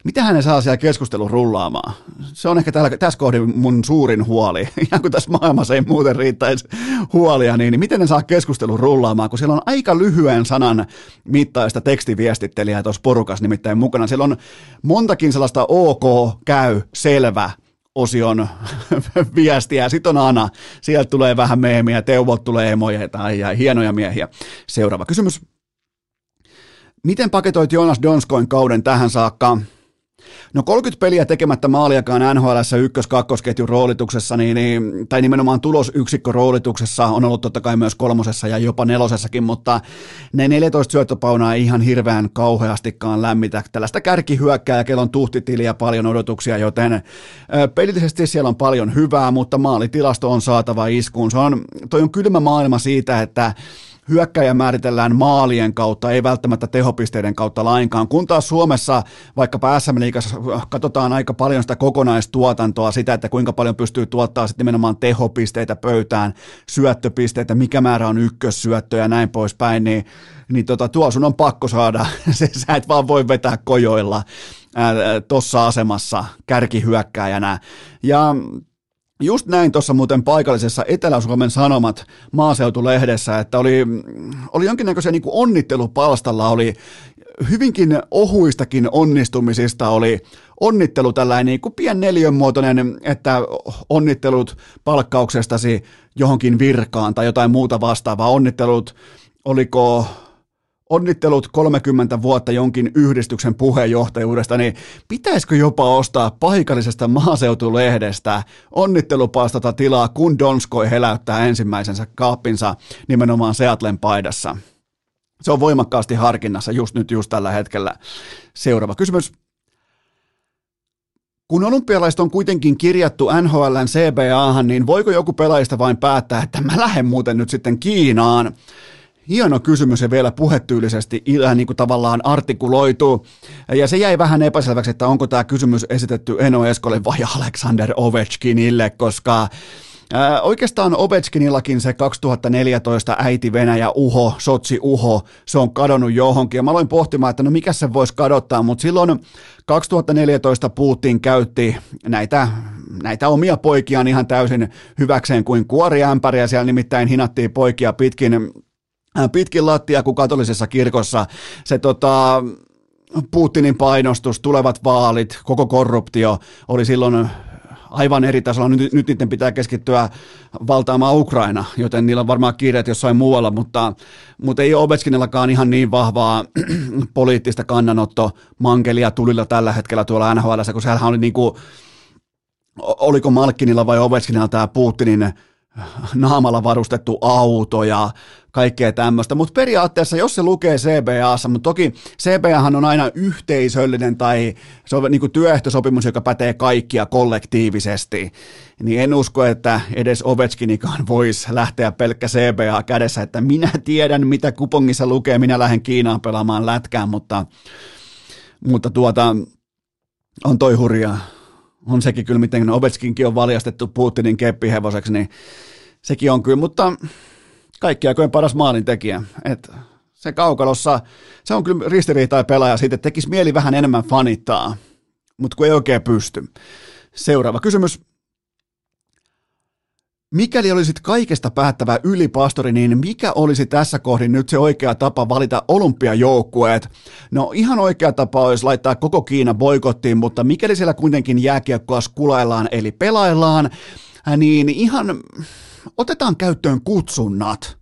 Mitä hänen saa siellä keskustelun rullaamaan? Se on ehkä täällä, tässä kohdin mun suurin huoli. Ihan kuin tässä maailmassa ei muuten riittäisi huolia, niin, niin miten ne saa keskustelun rullaamaan, kun siellä on aika lyhyen sanan mittaista tekstiviestittelijää tuossa porukassa nimittäin mukana. Siellä on montakin sellaista ok, käy, selvä, osion viestiä. Sitten on Ana, sieltä tulee vähän meemiä, Teuvot tulee emoja tai ja hienoja miehiä. Seuraava kysymys. Miten paketoit Jonas Donskoin kauden tähän saakka? No 30 peliä tekemättä maaliakaan NHL ykkös-kakkosketjun roolituksessa, niin, niin, tai nimenomaan tulosyksikkö roolituksessa on ollut totta kai myös kolmosessa ja jopa nelosessakin, mutta ne 14 syöttöpaunaa ei ihan hirveän kauheastikaan lämmitä. Tällaista kärkihyökkää ja kellon tuhtitiliä paljon odotuksia, joten pelillisesti siellä on paljon hyvää, mutta maalitilasto on saatava iskuun. Se on, toi on kylmä maailma siitä, että hyökkäjä määritellään maalien kautta, ei välttämättä tehopisteiden kautta lainkaan, kun taas Suomessa vaikka SM Liigassa katsotaan aika paljon sitä kokonaistuotantoa, sitä, että kuinka paljon pystyy tuottaa sitten nimenomaan tehopisteitä pöytään, syöttöpisteitä, mikä määrä on ykkössyöttö ja näin poispäin, niin, niin tota, tuo sun on pakko saada, sä et vaan voi vetää kojoilla tuossa asemassa kärkihyökkääjänä. Ja Just näin tuossa muuten paikallisessa Etelä-Suomen Sanomat maaseutulehdessä, että oli, oli jonkinnäköisiä niin onnittelupalstalla, oli hyvinkin ohuistakin onnistumisista oli onnittelu tällainen niin kuin pien muotoinen, että onnittelut palkkauksestasi johonkin virkaan tai jotain muuta vastaavaa. Onnittelut, oliko onnittelut 30 vuotta jonkin yhdistyksen puheenjohtajuudesta, niin pitäisikö jopa ostaa paikallisesta maaseutulehdestä onnittelupalstata tilaa, kun Donskoi heläyttää ensimmäisensä kaappinsa nimenomaan Seatlen paidassa? Se on voimakkaasti harkinnassa just nyt, just tällä hetkellä. Seuraava kysymys. Kun olympialaiset on kuitenkin kirjattu NHLn CBAhan, niin voiko joku pelaajista vain päättää, että mä lähden muuten nyt sitten Kiinaan? Hieno kysymys ja vielä puhetyylisesti niin kuin tavallaan artikuloitu. Ja se jäi vähän epäselväksi, että onko tämä kysymys esitetty Eno Eskolle vai Alexander Ovechkinille, koska Ää, oikeastaan Ovechkinillakin se 2014 äiti Venäjä uho, Sotsi uho, se on kadonnut johonkin. Ja mä aloin pohtimaan, että no mikä se voisi kadottaa, mutta silloin 2014 Putin käytti näitä, näitä omia poikiaan ihan täysin hyväkseen kuin kuoriämpäriä. Siellä nimittäin hinattiin poikia pitkin Äh, pitkin lattia kuin katolisessa kirkossa. Se tota, Putinin painostus, tulevat vaalit, koko korruptio oli silloin aivan eri tasolla. Nyt, nyt niiden pitää keskittyä valtaamaan Ukraina, joten niillä on varmaan kiireet jossain muualla, mutta, mutta ei Ovechkinillakaan ihan niin vahvaa poliittista kannanotto mankelia tulilla tällä hetkellä tuolla NHL, kun sehän oli niin kuin, oliko Malkinilla vai Ovechkinilla tämä Putinin naamalla varustettu auto ja kaikkea tämmöistä, mutta periaatteessa jos se lukee CBAssa, mutta toki CBAhan on aina yhteisöllinen tai se on niin kuin työehtosopimus, joka pätee kaikkia kollektiivisesti, niin en usko, että edes Ovechkinikaan voisi lähteä pelkkä CBA kädessä, että minä tiedän mitä kupongissa lukee, minä lähden Kiinaan pelaamaan lätkään, mutta, mutta tuota, on toi hurjaa on sekin kyllä, miten Ovechkinkin on valjastettu Putinin keppihevoseksi, niin sekin on kyllä, mutta kaikki aikojen paras maalintekijä. Et se kaukalossa, se on kyllä ristiriitai pelaaja siitä, että tekisi mieli vähän enemmän fanittaa, mutta kun ei oikein pysty. Seuraava kysymys. Mikäli olisit kaikesta päättävä ylipastori, niin mikä olisi tässä kohdin nyt se oikea tapa valita olympiajoukkueet? No ihan oikea tapa olisi laittaa koko Kiina boikottiin, mutta mikäli siellä kuitenkin jääkiekkoa skulaillaan eli pelaillaan, niin ihan otetaan käyttöön kutsunnat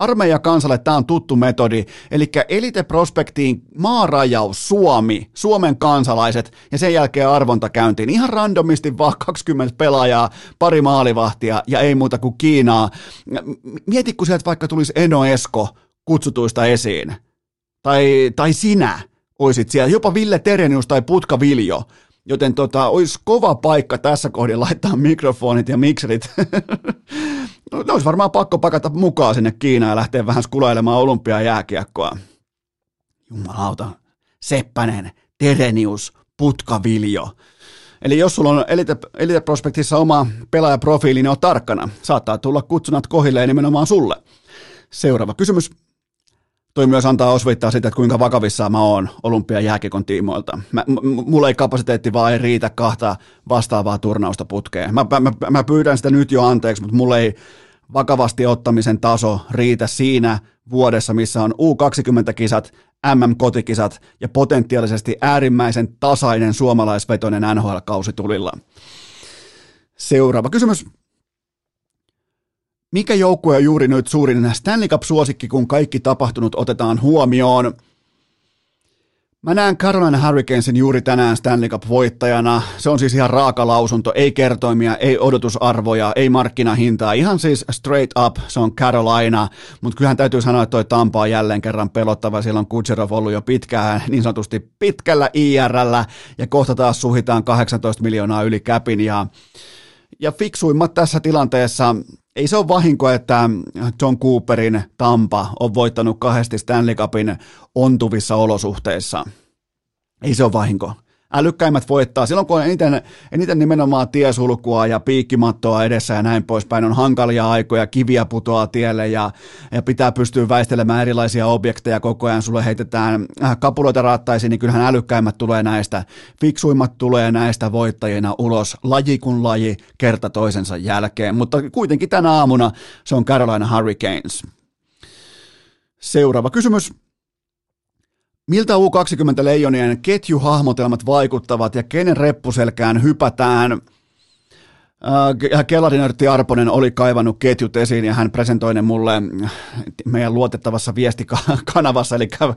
Armeija kansalle tämä on tuttu metodi, eli Elite Prospektiin maarajaus Suomi, Suomen kansalaiset ja sen jälkeen arvontakäyntiin. Ihan randomisti vaan 20 pelaajaa, pari maalivahtia ja ei muuta kuin Kiinaa. Mieti, kun sieltä vaikka tulisi Eno Esko kutsutuista esiin. Tai, tai sinä oisit siellä, jopa Ville Terenius tai Putka Viljo. Joten tota, olisi kova paikka tässä kohdin laittaa mikrofonit ja mikserit. no, olisi varmaan pakko pakata mukaan sinne Kiinaan ja lähteä vähän skulailemaan olympiajääkiekkoa. Jumalauta. Seppänen, Terenius, Putkaviljo. Eli jos sulla on Elite, Elite Prospektissa oma pelaajaprofiili, niin on tarkkana. Saattaa tulla kutsunat kohilleen nimenomaan sulle. Seuraava kysymys. Toi myös antaa osvittaa sitä, että kuinka vakavissaan mä oon olympia jääkiekon tiimoilta. Mä, m- mulla ei kapasiteetti vaan ei riitä kahta vastaavaa turnausta putkeen. Mä, mä, mä pyydän sitä nyt jo anteeksi, mutta mulla ei vakavasti ottamisen taso riitä siinä vuodessa, missä on U20-kisat, MM-kotikisat ja potentiaalisesti äärimmäisen tasainen suomalaisvetoinen NHL-kausi tulilla. Seuraava kysymys. Mikä joukkue on juuri nyt suurin Stanley Cup-suosikki, kun kaikki tapahtunut otetaan huomioon? Mä näen Carolina Hurricanesin juuri tänään Stanley Cup-voittajana. Se on siis ihan raaka lausunto, ei kertoimia, ei odotusarvoja, ei markkinahintaa. Ihan siis straight up, se on Carolina. Mutta kyllähän täytyy sanoa, että toi Tampa on jälleen kerran pelottava. Siellä on Kutserov ollut jo pitkään, niin sanotusti pitkällä IRllä. Ja kohta taas suhitaan 18 miljoonaa yli käpin. Ja, ja fiksuimmat tässä tilanteessa ei se ole vahinko, että John Cooperin Tampa on voittanut kahdesti Stanley Cupin ontuvissa olosuhteissa. Ei se ole vahinko älykkäimmät voittaa. Silloin kun eniten, eniten nimenomaan tiesulkua ja piikkimattoa edessä ja näin poispäin, on hankalia aikoja, kiviä putoaa tielle ja, ja pitää pystyä väistelemään erilaisia objekteja koko ajan. Sulle heitetään äh, kapuloita rattaisiin, niin kyllähän älykkäimmät tulee näistä. Fiksuimmat tulee näistä voittajina ulos laji kun laji kerta toisensa jälkeen. Mutta kuitenkin tänä aamuna se on Carolina Hurricanes. Seuraava kysymys. Miltä U20 Leijonien ketjuhahmotelmat vaikuttavat ja kenen reppuselkään hypätään? Äh, Kellarinörtti Arponen oli kaivannut ketjut esiin ja hän presentoi ne mulle meidän luotettavassa viestikanavassa, eli äh,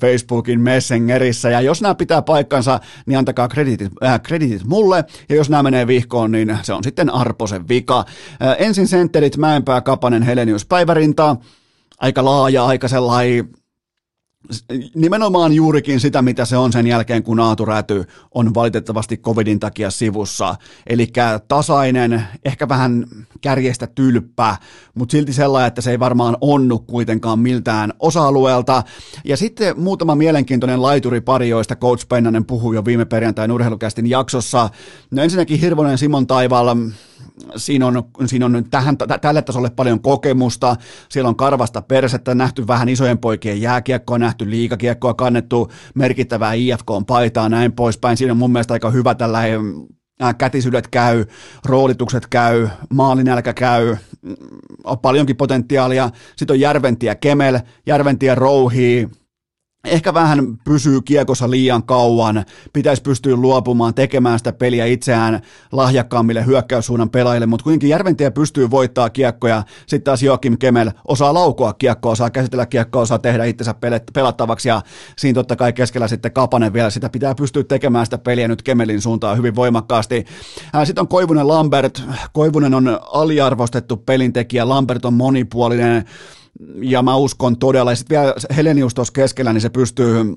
Facebookin Messengerissä. Ja jos nämä pitää paikkansa, niin antakaa kreditit, äh, kreditit mulle, ja jos nämä menee vihkoon, niin se on sitten Arposen vika. Äh, ensin sentterit Mäenpää, Kapanen, Helenius, Päivärinta, aika laaja, aika sellainen nimenomaan juurikin sitä, mitä se on sen jälkeen, kun Aatu Räty on valitettavasti covidin takia sivussa. Eli tasainen, ehkä vähän kärjestä tylppä, mutta silti sellainen, että se ei varmaan onnu kuitenkaan miltään osa-alueelta. Ja sitten muutama mielenkiintoinen pari, joista Coach Pennanen puhui jo viime perjantain urheilukästin jaksossa. No ensinnäkin Hirvonen Simon Taivaalla siinä on, siinä on tähän, tälle tasolle paljon kokemusta, siellä on karvasta persettä, nähty vähän isojen poikien jääkiekkoa, nähty liikakiekkoa, kannettu merkittävää IFK-paitaa, näin poispäin. Siinä on mun mielestä aika hyvä tällainen äh, kätisyydet käy, roolitukset käy, maalinälkä käy, on paljonkin potentiaalia. Sitten on Järventiä Kemel, Järventiä Rouhii, ehkä vähän pysyy kiekossa liian kauan, pitäisi pystyä luopumaan, tekemään sitä peliä itseään lahjakkaammille hyökkäyssuunnan pelaajille, mutta kuitenkin Järventie pystyy voittaa kiekkoja, sitten taas Joakim Kemel osaa laukoa kiekkoa, osaa käsitellä kiekkoa, osaa tehdä itsensä pelattavaksi. Ja siinä totta kai keskellä sitten Kapanen vielä, sitä pitää pystyä tekemään sitä peliä nyt Kemelin suuntaan hyvin voimakkaasti. Sitten on Koivunen Lambert, Koivunen on aliarvostettu pelintekijä, Lambert on monipuolinen, ja mä uskon todella, ja sitten vielä Helenius tuossa keskellä, niin se pystyy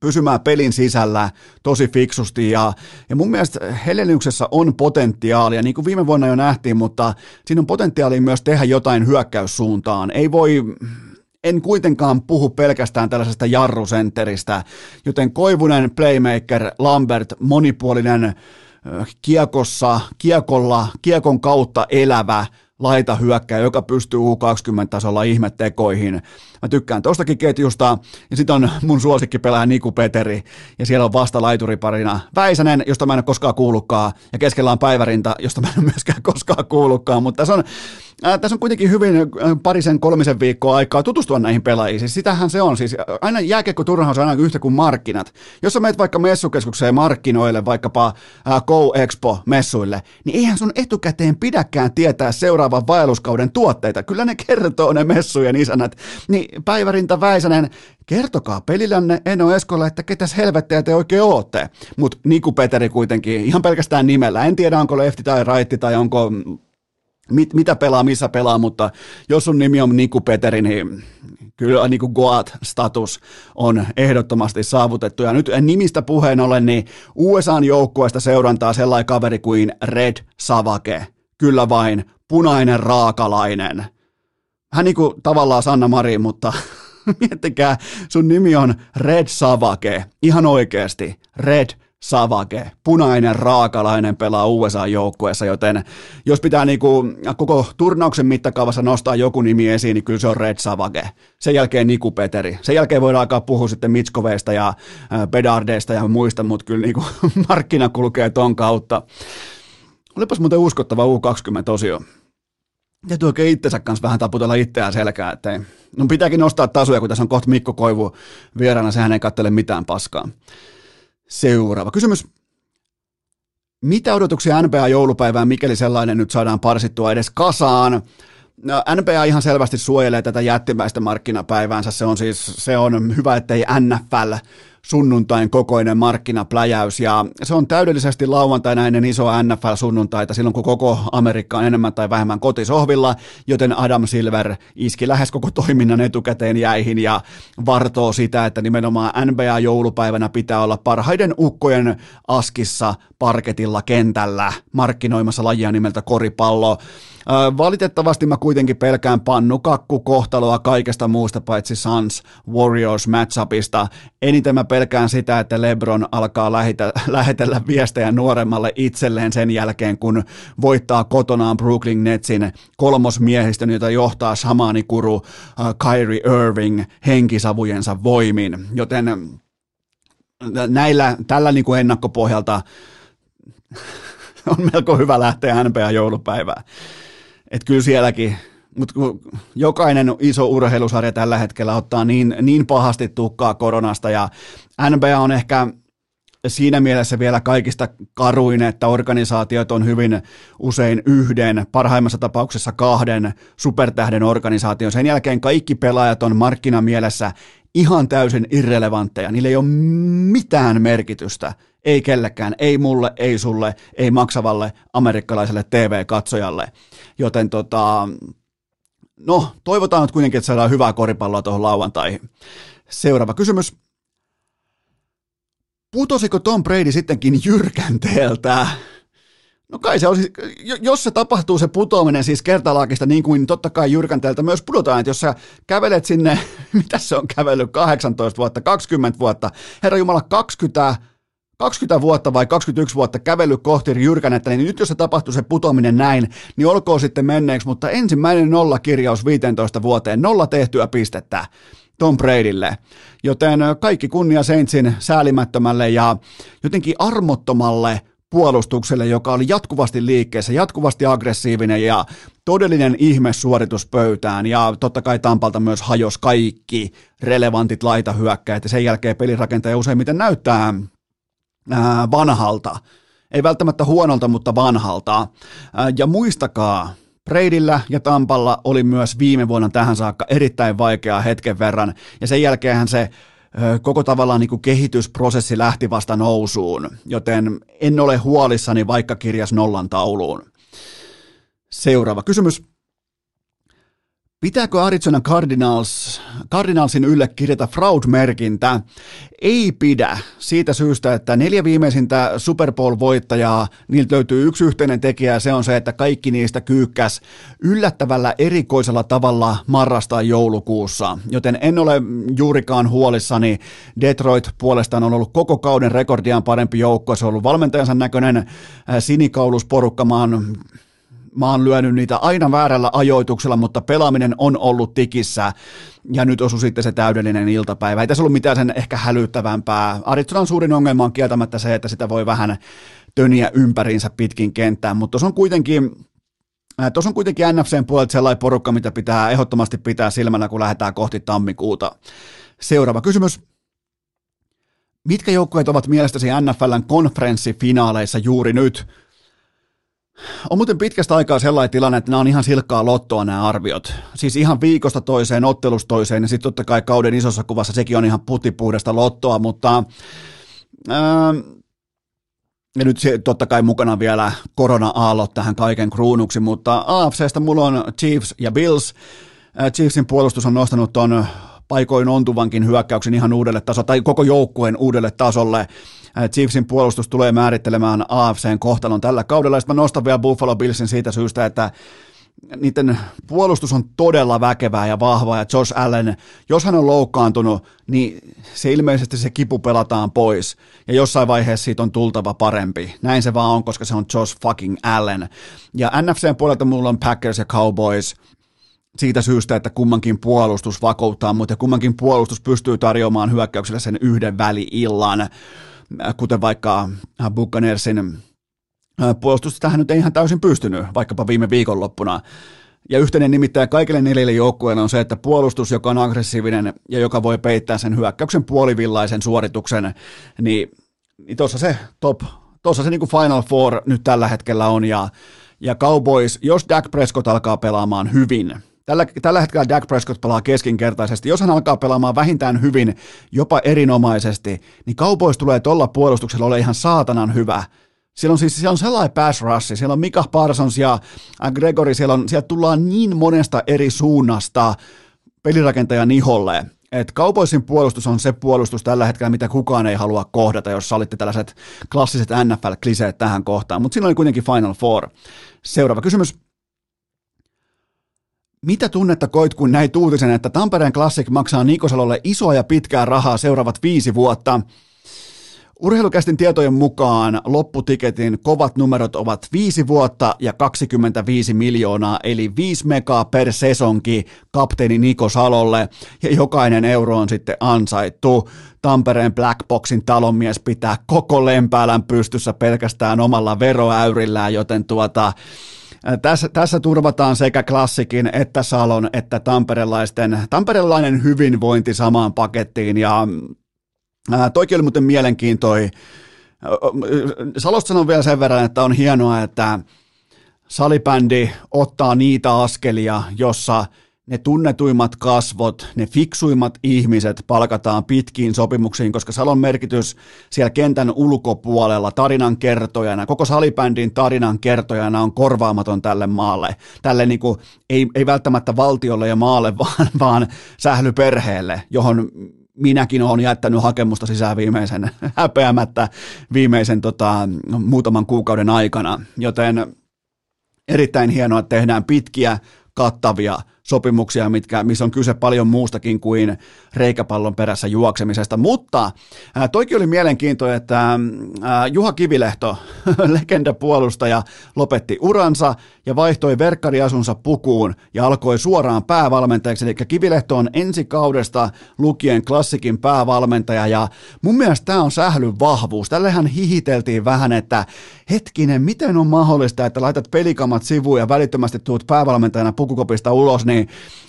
pysymään pelin sisällä tosi fiksusti ja, ja mun mielestä Heleniuksessa on potentiaalia, niin kuin viime vuonna jo nähtiin, mutta siinä on potentiaalia myös tehdä jotain hyökkäyssuuntaan. Ei voi, en kuitenkaan puhu pelkästään tällaisesta jarrusenteristä, joten Koivunen, playmaker, Lambert, monipuolinen kiekossa, kiekolla, kiekon kautta elävä, laita hyökkää, joka pystyy U20-tasolla ihmettekoihin. Mä tykkään tostakin ketjusta. Ja sitten on mun suosikkipelaaja Niku Peteri. Ja siellä on vasta laituriparina Väisänen, josta mä en ole koskaan kuullutkaan. Ja keskellä on Päivärinta, josta mä en ole myöskään koskaan kuullutkaan. Mutta tässä on, ää, tässä on kuitenkin hyvin parisen kolmisen viikkoa aikaa tutustua näihin pelaajiin. Siis sitähän se on. Siis aina jääkiekko turnaus on aina yhtä kuin markkinat. Jos sä meet vaikka messukeskukseen markkinoille, vaikkapa ää, Go Expo-messuille, niin eihän sun etukäteen pidäkään tietää seuraavan vaelluskauden tuotteita. Kyllä ne kertoo ne messujen isänät. Niin Päivärinta Väisänen, kertokaa pelillänne Eno Eskolle, että ketäs helvettiä te oikein ootte. Mutta Niku Peteri kuitenkin, ihan pelkästään nimellä. En tiedä, onko lefti tai raitti tai onko mit, mitä pelaa, missä pelaa, mutta jos sun nimi on Niku Peteri, niin kyllä niin kuin Goat-status on ehdottomasti saavutettu. Ja nyt nimistä puheen ollen, niin USAn joukkueesta seurantaa sellainen kaveri kuin Red Savake. Kyllä vain, punainen raakalainen. Hän niin kuin tavallaan Sanna Marin, mutta miettikää, sun nimi on Red Savake. Ihan oikeasti, Red Savage, punainen raakalainen pelaa USA-joukkueessa, joten jos pitää niinku koko turnauksen mittakaavassa nostaa joku nimi esiin, niin kyllä se on Red Savage. Sen jälkeen Niku Peteri. Sen jälkeen voidaan alkaa puhua sitten Mitskoveista ja Bedardeista ja muista, mutta kyllä niinku markkina kulkee ton kautta. Olipas muuten uskottava U20-osio. Täytyy oikein itsensä kanssa vähän taputella itseään selkää, että no pitääkin nostaa tasoja, kun tässä on kohta Mikko Koivu vieraana, sehän ei kattele mitään paskaa. Seuraava kysymys. Mitä odotuksia NBA-joulupäivään, mikäli sellainen nyt saadaan parsittua edes kasaan? No, NBA ihan selvästi suojelee tätä jättimäistä markkinapäiväänsä. Se on siis se on hyvä, ettei NFL sunnuntain kokoinen markkinapläjäys ja se on täydellisesti lauantaina ennen isoa NFL-sunnuntaita silloin, kun koko Amerikka on enemmän tai vähemmän kotisohvilla, joten Adam Silver iski lähes koko toiminnan etukäteen jäihin ja vartoo sitä, että nimenomaan NBA-joulupäivänä pitää olla parhaiden ukkojen askissa parketilla kentällä markkinoimassa lajia nimeltä koripallo. Valitettavasti mä kuitenkin pelkään pannukakku-kohtaloa kaikesta muusta paitsi Suns Warriors matchupista. Eniten mä pelkään sitä, että LeBron alkaa lähetä, lähetellä viestejä nuoremmalle itselleen sen jälkeen, kun voittaa kotonaan Brooklyn Netsin kolmosmiehistön, jota johtaa Kuru Kyrie Irving henkisavujensa voimin. Joten näillä, tällä niin kuin ennakkopohjalta on melko hyvä lähteä NBA joulupäivään. Että kyllä sielläkin, mutta jokainen iso urheilusarja tällä hetkellä ottaa niin, niin pahasti tukkaa koronasta ja NBA on ehkä siinä mielessä vielä kaikista karuin, että organisaatiot on hyvin usein yhden, parhaimmassa tapauksessa kahden supertähden organisaation. Sen jälkeen kaikki pelaajat on markkinamielessä ihan täysin irrelevantteja. Niillä ei ole mitään merkitystä. Ei kellekään, ei mulle, ei sulle, ei maksavalle amerikkalaiselle TV-katsojalle. Joten tota, no, toivotaan nyt kuitenkin, että saadaan hyvää koripalloa tuohon lauantaihin. Seuraava kysymys. Putosiko Tom Brady sittenkin jyrkänteeltä? No kai se olisi, jos se tapahtuu se putoaminen siis kertalaakista niin kuin totta kai jyrkänteeltä myös pudotaan, että jos sä kävelet sinne, mitä se on kävellyt, 18 vuotta, 20 vuotta, herra Jumala, 20 20 vuotta vai 21 vuotta kävellyt kohti jyrkänettä, niin nyt jos se tapahtuu se putoaminen näin, niin olkoon sitten menneeksi, mutta ensimmäinen nolla kirjaus 15 vuoteen, nolla tehtyä pistettä. Tom Bradylle. Joten kaikki kunnia Saintsin säälimättömälle ja jotenkin armottomalle puolustukselle, joka oli jatkuvasti liikkeessä, jatkuvasti aggressiivinen ja todellinen ihmesuoritus pöytään. Ja totta kai Tampalta myös hajos kaikki relevantit laitahyökkäät ja sen jälkeen pelirakentaja useimmiten näyttää ää, vanhalta. Ei välttämättä huonolta, mutta vanhalta. Ää, ja muistakaa, Bradyllä ja Tampalla oli myös viime vuonna tähän saakka erittäin vaikeaa hetken verran, ja sen jälkeen se koko tavallaan niin kuin kehitysprosessi lähti vasta nousuun, joten en ole huolissani vaikka kirjas nollan tauluun. Seuraava kysymys. Pitääkö Arizona Cardinals, Cardinalsin ylle kirjata fraud-merkintä? Ei pidä, siitä syystä, että neljä viimeisintä Super Bowl-voittajaa, niiltä löytyy yksi yhteinen tekijä, ja se on se, että kaikki niistä kyykkäs yllättävällä erikoisella tavalla marrastaa joulukuussa. Joten en ole juurikaan huolissani. Detroit puolestaan on ollut koko kauden rekordiaan parempi joukko, se on ollut valmentajansa näköinen äh, sinikaulusporukka, maan mä oon lyönyt niitä aina väärällä ajoituksella, mutta pelaaminen on ollut tikissä ja nyt osui sitten se täydellinen iltapäivä. Ei tässä ollut mitään sen ehkä hälyttävämpää. Arizonan suurin ongelma on kieltämättä se, että sitä voi vähän töniä ympäriinsä pitkin kenttään, mutta se on kuitenkin Tuossa on kuitenkin NFCn puolelta sellainen porukka, mitä pitää ehdottomasti pitää silmällä, kun lähdetään kohti tammikuuta. Seuraava kysymys. Mitkä joukkueet ovat mielestäsi NFLn konferenssifinaaleissa juuri nyt? On muuten pitkästä aikaa sellainen tilanne, että nämä on ihan silkkaa lottoa nämä arviot. Siis ihan viikosta toiseen, ottelusta toiseen, ja sitten totta kai kauden isossa kuvassa sekin on ihan putipuudesta lottoa, mutta ää, ja nyt se, totta kai mukana vielä korona-aallot tähän kaiken kruunuksi, mutta AFCstä mulla on Chiefs ja Bills. Chiefsin puolustus on nostanut ton paikoin ontuvankin hyökkäyksen ihan uudelle tasolle, tai koko joukkueen uudelle tasolle. Chiefsin puolustus tulee määrittelemään AFCn kohtalon tällä kaudella, ja mä nostan vielä Buffalo Billsin siitä syystä, että niiden puolustus on todella väkevää ja vahvaa, ja Josh Allen, jos hän on loukkaantunut, niin se ilmeisesti se kipu pelataan pois, ja jossain vaiheessa siitä on tultava parempi. Näin se vaan on, koska se on Josh fucking Allen. Ja NFCn puolelta mulla on Packers ja Cowboys, siitä syystä, että kummankin puolustus vakouttaa, mutta kummankin puolustus pystyy tarjoamaan hyökkäykselle sen yhden väliillan, kuten vaikka Buccaneersin puolustus tähän nyt ei ihan täysin pystynyt, vaikkapa viime viikonloppuna. Ja yhteinen nimittäin kaikille neljälle joukkueelle on se, että puolustus, joka on aggressiivinen ja joka voi peittää sen hyökkäyksen puolivillaisen suorituksen, niin, niin tuossa se top, tuossa se niin Final Four nyt tällä hetkellä on, ja, ja Cowboys, jos Dak Prescott alkaa pelaamaan hyvin, Tällä, tällä hetkellä Dak Prescott pelaa keskinkertaisesti. Jos hän alkaa pelaamaan vähintään hyvin, jopa erinomaisesti, niin Cowboys tulee tuolla puolustuksella ole ihan saatanan hyvä. Siellä on siis siellä on sellainen pass rush, siellä on Mika Parsons ja Gregory, siellä on, sieltä tullaan niin monesta eri suunnasta pelirakentajan iholle, että Cowboysin puolustus on se puolustus tällä hetkellä, mitä kukaan ei halua kohdata, jos olitte tällaiset klassiset NFL-kliseet tähän kohtaan, mutta siinä oli kuitenkin Final Four. Seuraava kysymys. Mitä tunnetta koit, kun näit uutisen, että Tampereen Classic maksaa Nikosalolle isoa ja pitkää rahaa seuraavat viisi vuotta? Urheilukästin tietojen mukaan lopputiketin kovat numerot ovat 5 vuotta ja 25 miljoonaa, eli 5 megaa per sesonki kapteeni Niko Salolle, ja jokainen euro on sitten ansaittu. Tampereen Blackboxin talonmies pitää koko Lempäälän pystyssä pelkästään omalla veroäyrillään, joten tuota, tässä, tässä turvataan sekä klassikin että Salon että tamperelaisten, tamperelainen hyvinvointi samaan pakettiin ja ää, toikin oli muuten mielenkiintoi. Salosta sanon vielä sen verran, että on hienoa, että salibändi ottaa niitä askelia, jossa – ne tunnetuimmat kasvot, ne fiksuimmat ihmiset palkataan pitkiin sopimuksiin, koska Salon merkitys siellä kentän ulkopuolella tarinan kertojana, koko salibändin tarinan kertojana on korvaamaton tälle maalle. Tälle niin kuin, ei, ei välttämättä valtiolle ja maalle, vaan, vaan sählyperheelle, johon minäkin olen jättänyt hakemusta sisään viimeisen, häpeämättä viimeisen tota, muutaman kuukauden aikana, joten erittäin hienoa, että tehdään pitkiä, kattavia sopimuksia, mitkä, missä on kyse paljon muustakin kuin reikäpallon perässä juoksemisesta. Mutta ää, toikin oli mielenkiintoinen, että ää, Juha Kivilehto, legendapuolustaja, lopetti uransa ja vaihtoi verkkariasunsa pukuun ja alkoi suoraan päävalmentajaksi. Eli Kivilehto on ensi kaudesta lukien klassikin päävalmentaja ja mun mielestä tämä on sählyn vahvuus. Tällehän hihiteltiin vähän, että hetkinen, miten on mahdollista, että laitat pelikamat sivuun ja välittömästi tuut päävalmentajana pukukopista ulos, niin,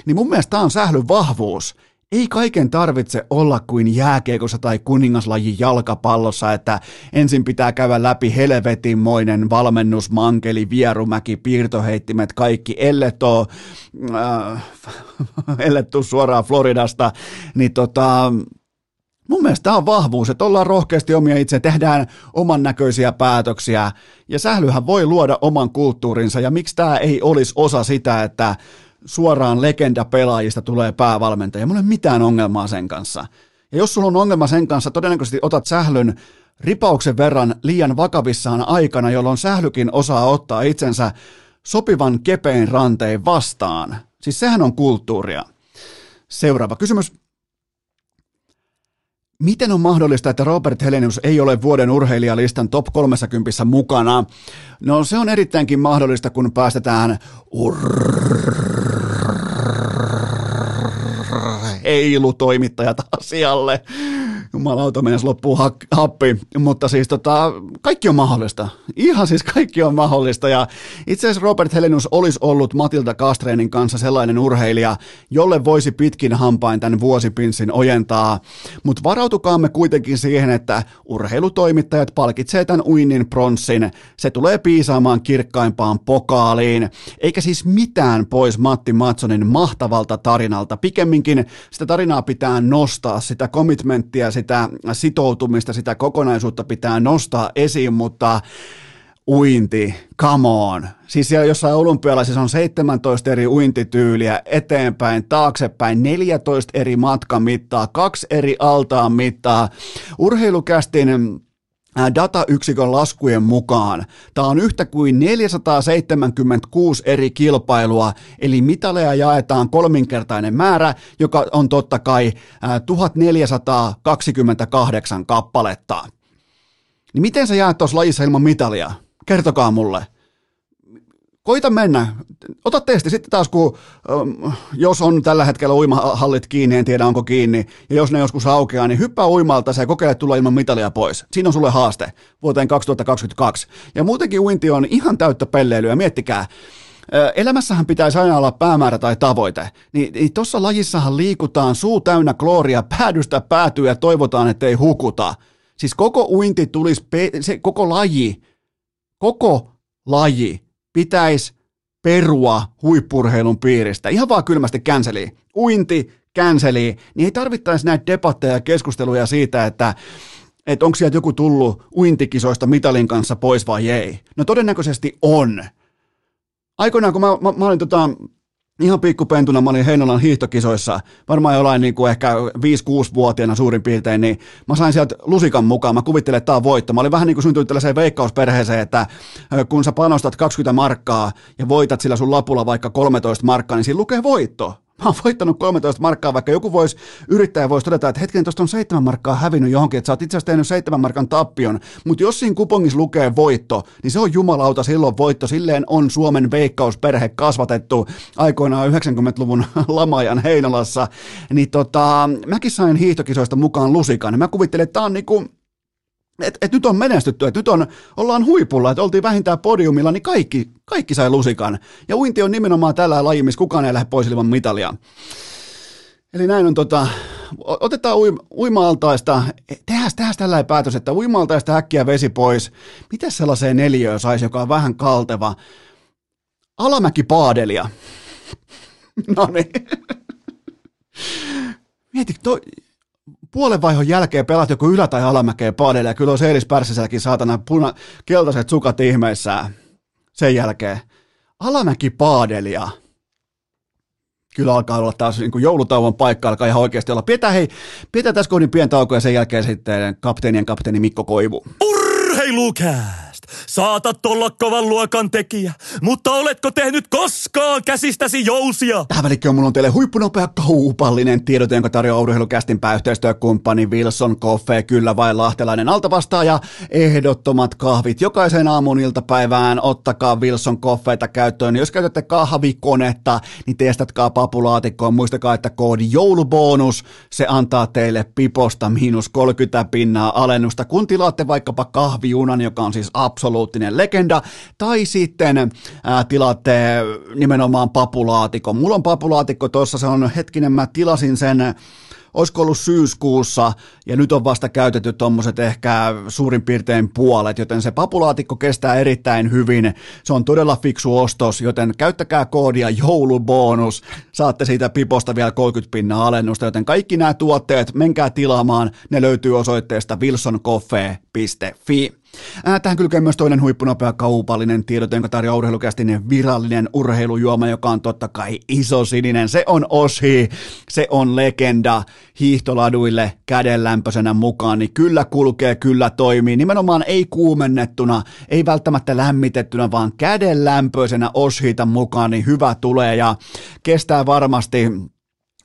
niin mun mielestä tämä on sählyn vahvuus. Ei kaiken tarvitse olla kuin jääkiekossa tai kuningaslajin jalkapallossa, että ensin pitää käydä läpi helvetinmoinen valmennus, mankeli, vierumäki, piirtoheittimet, kaikki, ellet ole, äh, ellet suoraan Floridasta, niin tota, Mun mielestä tämä on vahvuus, että ollaan rohkeasti omia itse, tehdään oman näköisiä päätöksiä. Ja sählyhän voi luoda oman kulttuurinsa ja miksi tämä ei olisi osa sitä, että suoraan legenda-pelaajista tulee päävalmentaja. Mulla ei ole mitään ongelmaa sen kanssa. Ja jos sulla on ongelma sen kanssa, todennäköisesti otat sählyn ripauksen verran liian vakavissaan aikana, jolloin sählykin osaa ottaa itsensä sopivan kepein ranteen vastaan. Siis sehän on kulttuuria. Seuraava kysymys. Miten on mahdollista, että Robert Helenius ei ole vuoden urheilijalistan top 30 mukana? No se on erittäinkin mahdollista, kun päästetään urheilutoimittajat asialle. Jumalauta, mennessä loppuu happi, mutta siis tota, kaikki on mahdollista. Ihan siis kaikki on mahdollista ja itse asiassa Robert Helenus olisi ollut Matilda Kastreenin kanssa sellainen urheilija, jolle voisi pitkin hampain tämän vuosipinssin ojentaa, mutta varautukaamme kuitenkin siihen, että urheilutoimittajat palkitsee tämän uinnin pronssin. Se tulee piisaamaan kirkkaimpaan pokaaliin, eikä siis mitään pois Matti Matsonin mahtavalta tarinalta. Pikemminkin sitä tarinaa pitää nostaa, sitä commitmenttia, sitä sitoutumista, sitä kokonaisuutta pitää nostaa esiin, mutta uinti, come on. Siis siellä jossain olympialaisissa on 17 eri uintityyliä eteenpäin, taaksepäin, 14 eri matkamittaa, kaksi eri altaan mittaa. Urheilukästin datayksikön laskujen mukaan. Tämä on yhtä kuin 476 eri kilpailua, eli mitaleja jaetaan kolminkertainen määrä, joka on totta kai 1428 kappaletta. Niin miten sä jäät tuossa lajissa ilman mitalia? Kertokaa mulle. Koita mennä. Ota testi. Sitten taas kun, ähm, jos on tällä hetkellä uimahallit kiinni, en tiedä onko kiinni, ja jos ne joskus aukeaa, niin hyppää uimalta ja kokeile tulla ilman mitalia pois. Siinä on sulle haaste vuoteen 2022. Ja muutenkin uinti on ihan täyttä pelleilyä. Miettikää, äh, elämässähän pitäisi aina olla päämäärä tai tavoite. Niin, niin tuossa lajissahan liikutaan suu täynnä klooria päädystä päätyä ja toivotaan, ettei hukuta. Siis koko uinti tulisi, se koko laji, koko laji pitäisi perua huippurheilun piiristä. Ihan vaan kylmästi känseli. Uinti, känseli. Niin ei tarvittaisi näitä debatteja ja keskusteluja siitä, että että onko sieltä joku tullut uintikisoista mitalin kanssa pois vai ei. No todennäköisesti on. Aikoinaan, kun mä, mä, mä olin tota, ihan pikkupentuna, mä olin Heinolan hiihtokisoissa, varmaan jollain niin kuin ehkä 5-6-vuotiaana suurin piirtein, niin mä sain sieltä lusikan mukaan, mä kuvittelin, että tämä on voitto. Mä olin vähän niin kuin syntynyt tällaiseen veikkausperheeseen, että kun sä panostat 20 markkaa ja voitat sillä sun lapulla vaikka 13 markkaa, niin siinä lukee voitto mä oon voittanut 13 markkaa, vaikka joku voisi, yrittäjä voisi todeta, että hetken, tuosta on 7 markkaa hävinnyt johonkin, että sä oot itse asiassa tehnyt 7 markan tappion, mutta jos siinä kupongissa lukee voitto, niin se on jumalauta silloin voitto, silleen on Suomen veikkausperhe kasvatettu aikoinaan 90-luvun lamajan Heinolassa, niin tota, mäkin sain hiihtokisoista mukaan lusikan, mä kuvittelin, että tää on niinku, että et nyt on menestytty, että nyt on, ollaan huipulla, että oltiin vähintään podiumilla, niin kaikki, kaikki sai lusikan. Ja uinti on nimenomaan tällä laji, missä kukaan ei lähde pois ilman mitalia. Eli näin on tota, otetaan uim, uima-altaista, tehdään, tehdään tällä päätös, että uima-altaista äkkiä vesi pois. Miten sellaiseen neliöön saisi, joka on vähän kalteva? Alamäki paadelia. no niin. Mieti, toi, puolenvaihon jälkeen pelat joku ylä- tai alamäkeen paadelle, ja kyllä on Seilis Pärssisälläkin saatana puna, keltaiset sukat ihmeissään sen jälkeen. Alamäki paadelia. Kyllä alkaa olla taas niin joulutauon paikka, alkaa ihan oikeasti olla. Pidetään, hei, pidetään tässä kohdin pieni tauko ja sen jälkeen sitten kapteenien kapteeni Mikko Koivu. Urheilukää! Saatat olla kovan luokan tekijä, mutta oletko tehnyt koskaan käsistäsi jousia? Tähän välikköön mulla on teille huippunopea kaupallinen tiedot, jonka tarjoaa urheilukästin pääyhteistyökumppani Wilson Koffe, kyllä vai lahtelainen altavastaaja. Ehdottomat kahvit jokaisen aamun iltapäivään. Ottakaa Wilson Koffeita käyttöön. Jos käytätte kahvikonetta, niin testatkaa papulaatikkoon. Muistakaa, että koodi joulubonus, se antaa teille piposta miinus 30 pinnaa alennusta, kun tilaatte vaikkapa kahvijunan, joka on siis absoluuttinen legenda, tai sitten ää, tilaatte nimenomaan papulaatikon. Mulla on papulaatikko tuossa, se on hetkinen, mä tilasin sen olisiko ollut syyskuussa, ja nyt on vasta käytetty tuommoiset ehkä suurin piirtein puolet, joten se papulaatikko kestää erittäin hyvin. Se on todella fiksu ostos, joten käyttäkää koodia joulubonus. Saatte siitä piposta vielä 30 pinnaa alennusta, joten kaikki nämä tuotteet, menkää tilaamaan, ne löytyy osoitteesta wilsoncoffee.fi. Tähän kylkee myös toinen huippunopea kaupallinen tiedot, jonka tarjoaa urheilukästinen virallinen urheilujuoma, joka on totta kai iso sininen. Se on Oshi, se on legenda hiihtoladuille kädenlämpöisenä mukaan, niin kyllä kulkee, kyllä toimii. Nimenomaan ei kuumennettuna, ei välttämättä lämmitettynä, vaan kädenlämpöisenä Oshita mukaan, niin hyvä tulee ja kestää varmasti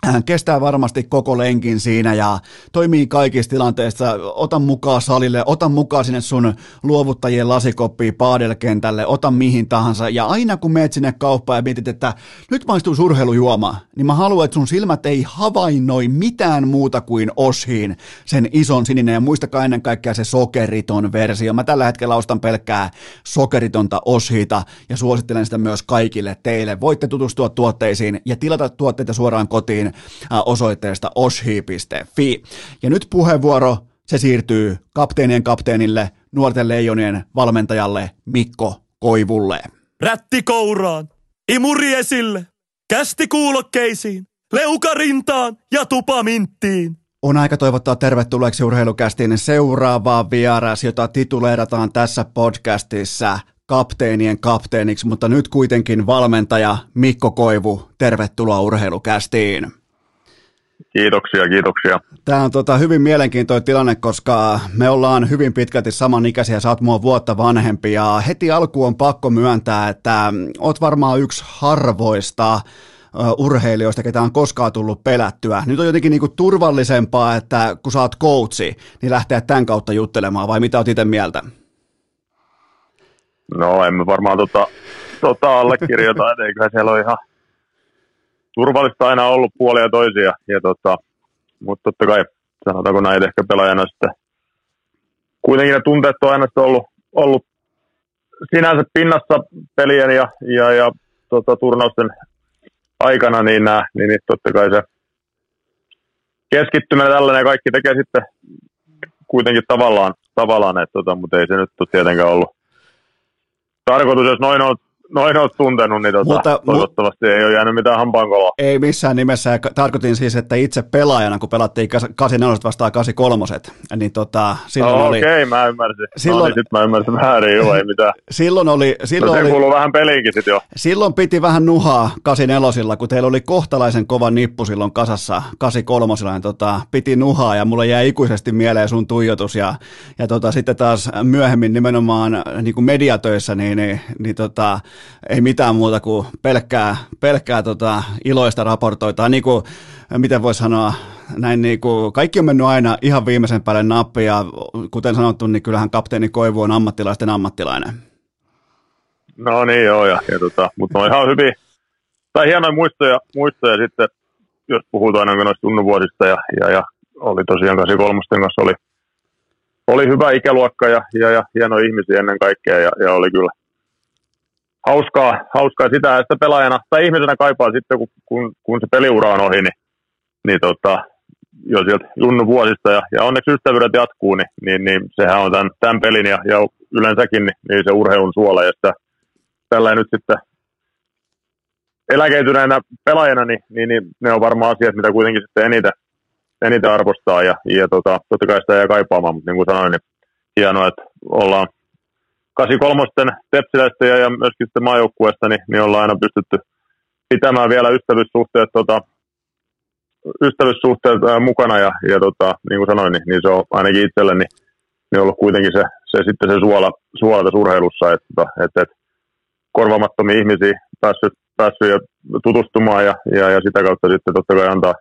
hän kestää varmasti koko lenkin siinä ja toimii kaikissa tilanteissa. Ota mukaan salille, ota mukaan sinne sun luovuttajien lasikoppiin paadelkentälle, ota mihin tahansa. Ja aina kun meet sinne kauppaan ja mietit, että nyt maistuu surheilujuoma, niin mä haluan, että sun silmät ei havainnoi mitään muuta kuin Oshiin, sen ison sininen. Ja muistakaa ennen kaikkea se sokeriton versio. Mä tällä hetkellä ostan pelkkää sokeritonta Oshita ja suosittelen sitä myös kaikille teille. Voitte tutustua tuotteisiin ja tilata tuotteita suoraan kotiin osoitteesta oshi.fi. Ja nyt puheenvuoro, se siirtyy kapteenien kapteenille, nuorten leijonien valmentajalle Mikko Koivulle. Rätti kouraan, imuri esille, kästi kuulokkeisiin, leuka rintaan ja tupa minttiin. On aika toivottaa tervetulleeksi urheilukästiin seuraavaa vieras, jota tituleerataan tässä podcastissa kapteenien kapteeniksi, mutta nyt kuitenkin valmentaja Mikko Koivu. Tervetuloa urheilukästiin. Kiitoksia, kiitoksia. Tämä on tota, hyvin mielenkiintoinen tilanne, koska me ollaan hyvin pitkälti samanikäisiä, sä oot mua vuotta vanhempi ja heti alkuun on pakko myöntää, että oot varmaan yksi harvoista urheilijoista, ketä on koskaan tullut pelättyä. Nyt on jotenkin niinku turvallisempaa, että kun sä oot coachi, niin lähteä tämän kautta juttelemaan, vai mitä oot itse mieltä? No emme varmaan tota, tota allekirjoita, että eiköhän siellä ole ihan turvallista aina ollut puolia toisia. Ja tota, mutta totta kai, sanotaanko näin, ehkä pelaajana sitten kuitenkin ne tunteet on aina ollut, ollut sinänsä pinnassa pelien ja, ja, ja tota, turnausten aikana, niin, nää, niin, niin totta kai se keskittyminen tällainen kaikki tekee sitten kuitenkin tavallaan, tavallaan että, tota, mutta ei se nyt ole tietenkään ollut tarkoitus, jos noin on noin olet tuntenut, niin tota, Mutta, toivottavasti mu- ei ole jäänyt mitään hampaankoloa. Ei missään nimessä, ja tarkoitin siis, että itse pelaajana, kun pelattiin 84 vastaan 83, niin tota, silloin oh, oli... Okei, okay, mä ymmärsin. Silloin, no, niin sit mä ymmärsin väärin, joo, ei mitään. silloin oli... Silloin no, se oli, vähän peliinkin sit jo. Silloin piti vähän nuhaa 84, kun teillä oli kohtalaisen kova nippu silloin kasassa 83, niin tota, piti nuhaa, ja mulle jäi ikuisesti mieleen sun tuijotus, ja, ja tota, sitten taas myöhemmin nimenomaan niin kuin mediatöissä, niin, niin, niin tota, ei mitään muuta kuin pelkkää, pelkkää tota iloista raportoita. Niin kuin, miten voisi sanoa, näin niin kuin, kaikki on mennyt aina ihan viimeisen päälle nappi ja kuten sanottu, niin kyllähän kapteeni Koivu on ammattilaisten ammattilainen. No niin joo, ja, ja tota, mutta on ihan hyvin, tai hienoja muistoja, muistoja sitten, jos puhutaan aina noista tunnuvuosista ja, ja, ja oli tosiaan 83 kanssa oli, oli hyvä ikäluokka ja, ja, ja hienoja ihmisiä ennen kaikkea ja, ja oli kyllä hauskaa, hauskaa sitä, että pelaajana tai ihmisenä kaipaa sitten, kun, kun, kun se peliura on ohi, niin, niin tota, jo sieltä junnu vuosista ja, ja onneksi ystävyydet jatkuu, niin, niin, niin sehän on tämän, tämän pelin ja, ja yleensäkin niin, niin se urheilun suola. Ja sitä tällä nyt sitten eläkeytyneenä pelaajana, niin, niin, niin, ne on varmaan asiat, mitä kuitenkin sitten eniten, eniten arvostaa. Ja, ja tota, totta kai sitä jää kaipaamaan, mutta niin kuin sanoin, niin hienoa, että ollaan 83 Tepsiläistä ja, ja myöskin sitten maajoukkueesta, niin, niin ollaan aina pystytty pitämään vielä ystävyyssuhteet, tota, ystävyyssuhteet ää, mukana ja, ja tota, niin kuin sanoin, niin, niin, se on ainakin itselleni niin ollut kuitenkin se, se sitten se suola, suola tässä urheilussa, että, että, että, että korvamattomia ihmisiä päässyt, päässyt ja tutustumaan ja, ja, ja, sitä kautta sitten totta kai antaa,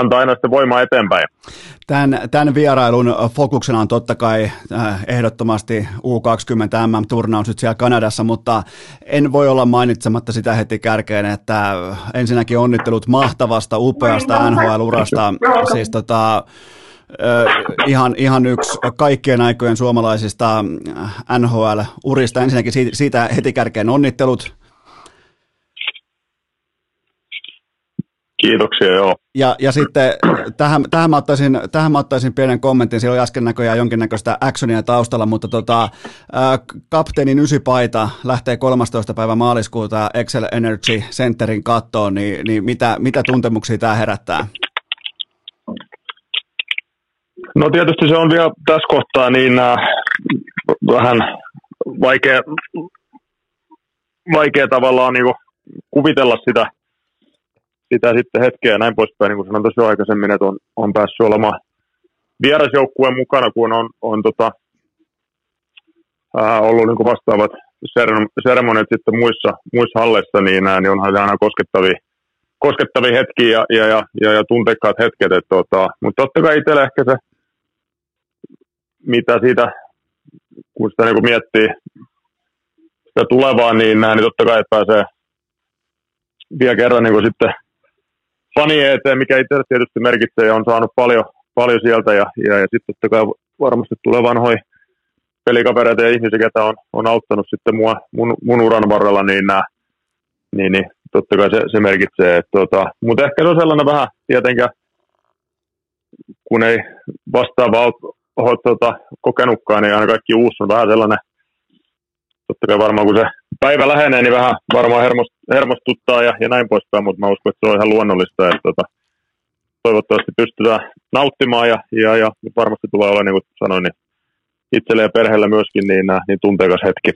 antaa aina sitten voimaa eteenpäin. Tämän, tämän vierailun fokuksena on totta kai äh, ehdottomasti U20 MM-turnaus nyt siellä Kanadassa, mutta en voi olla mainitsematta sitä heti kärkeen, että ensinnäkin onnittelut mahtavasta, upeasta NHL-urasta. Siis tota, ihan, ihan yksi kaikkien aikojen suomalaisista NHL-urista. Ensinnäkin siitä heti kärkeen onnittelut Kiitoksia, joo. Ja, ja sitten tähän, tähän, mä ottaisin, tähän mä ottaisin pienen kommentin, siellä oli äsken näköjään jonkinnäköistä actionia taustalla, mutta tota, ää, kapteenin ysipaita lähtee 13. päivä maaliskuuta Excel Energy Centerin kattoon, niin, niin mitä, mitä tuntemuksia tämä herättää? No tietysti se on vielä tässä kohtaa niin äh, vähän vaikea, vaikea tavallaan niin kuvitella sitä, sitä sitten hetkeä ja näin poispäin, niin kuin sanoin tuossa aikaisemmin, että on, on päässyt olemaan vierasjoukkueen mukana, kun on, on tota, ää, ollut niin kuin vastaavat seremoniat sitten muissa, muissa halleissa, niin, ää, niin onhan se aina koskettavia, koskettavia hetkiä ja, ja, ja, ja, ja tunteikkaat hetket. Et, tota, mutta totta kai itselle ehkä se, mitä siitä, kun sitä niin miettii sitä tulevaa, niin, niin totta kai pääsee vielä kerran niin sitten fani eteen, mikä itse tietysti merkitsee ja on saanut paljon, paljon sieltä ja, ja, ja sitten totta kai varmasti tulee vanhoja pelikavereita ja ihmisiä, ketä on, on auttanut sitten mua, mun, mun uran varrella, niin, nää, niin, niin totta kai se, se merkitsee. Että, tota, mutta ehkä se on sellainen vähän tietenkään, kun ei vastaava ole tota, kokenutkaan, niin aina kaikki uusi on vähän sellainen, totta kai varmaan kun se päivä lähenee, niin vähän varmaan hermost, hermostuttaa ja, ja näin poispäin, mutta mä uskon, että se on ihan luonnollista, että tota, toivottavasti pystytään nauttimaan ja, ja, ja varmasti tulee olla, niin kuin sanoin, niin itselle ja perheelle myöskin niin, niin tunteikas hetki.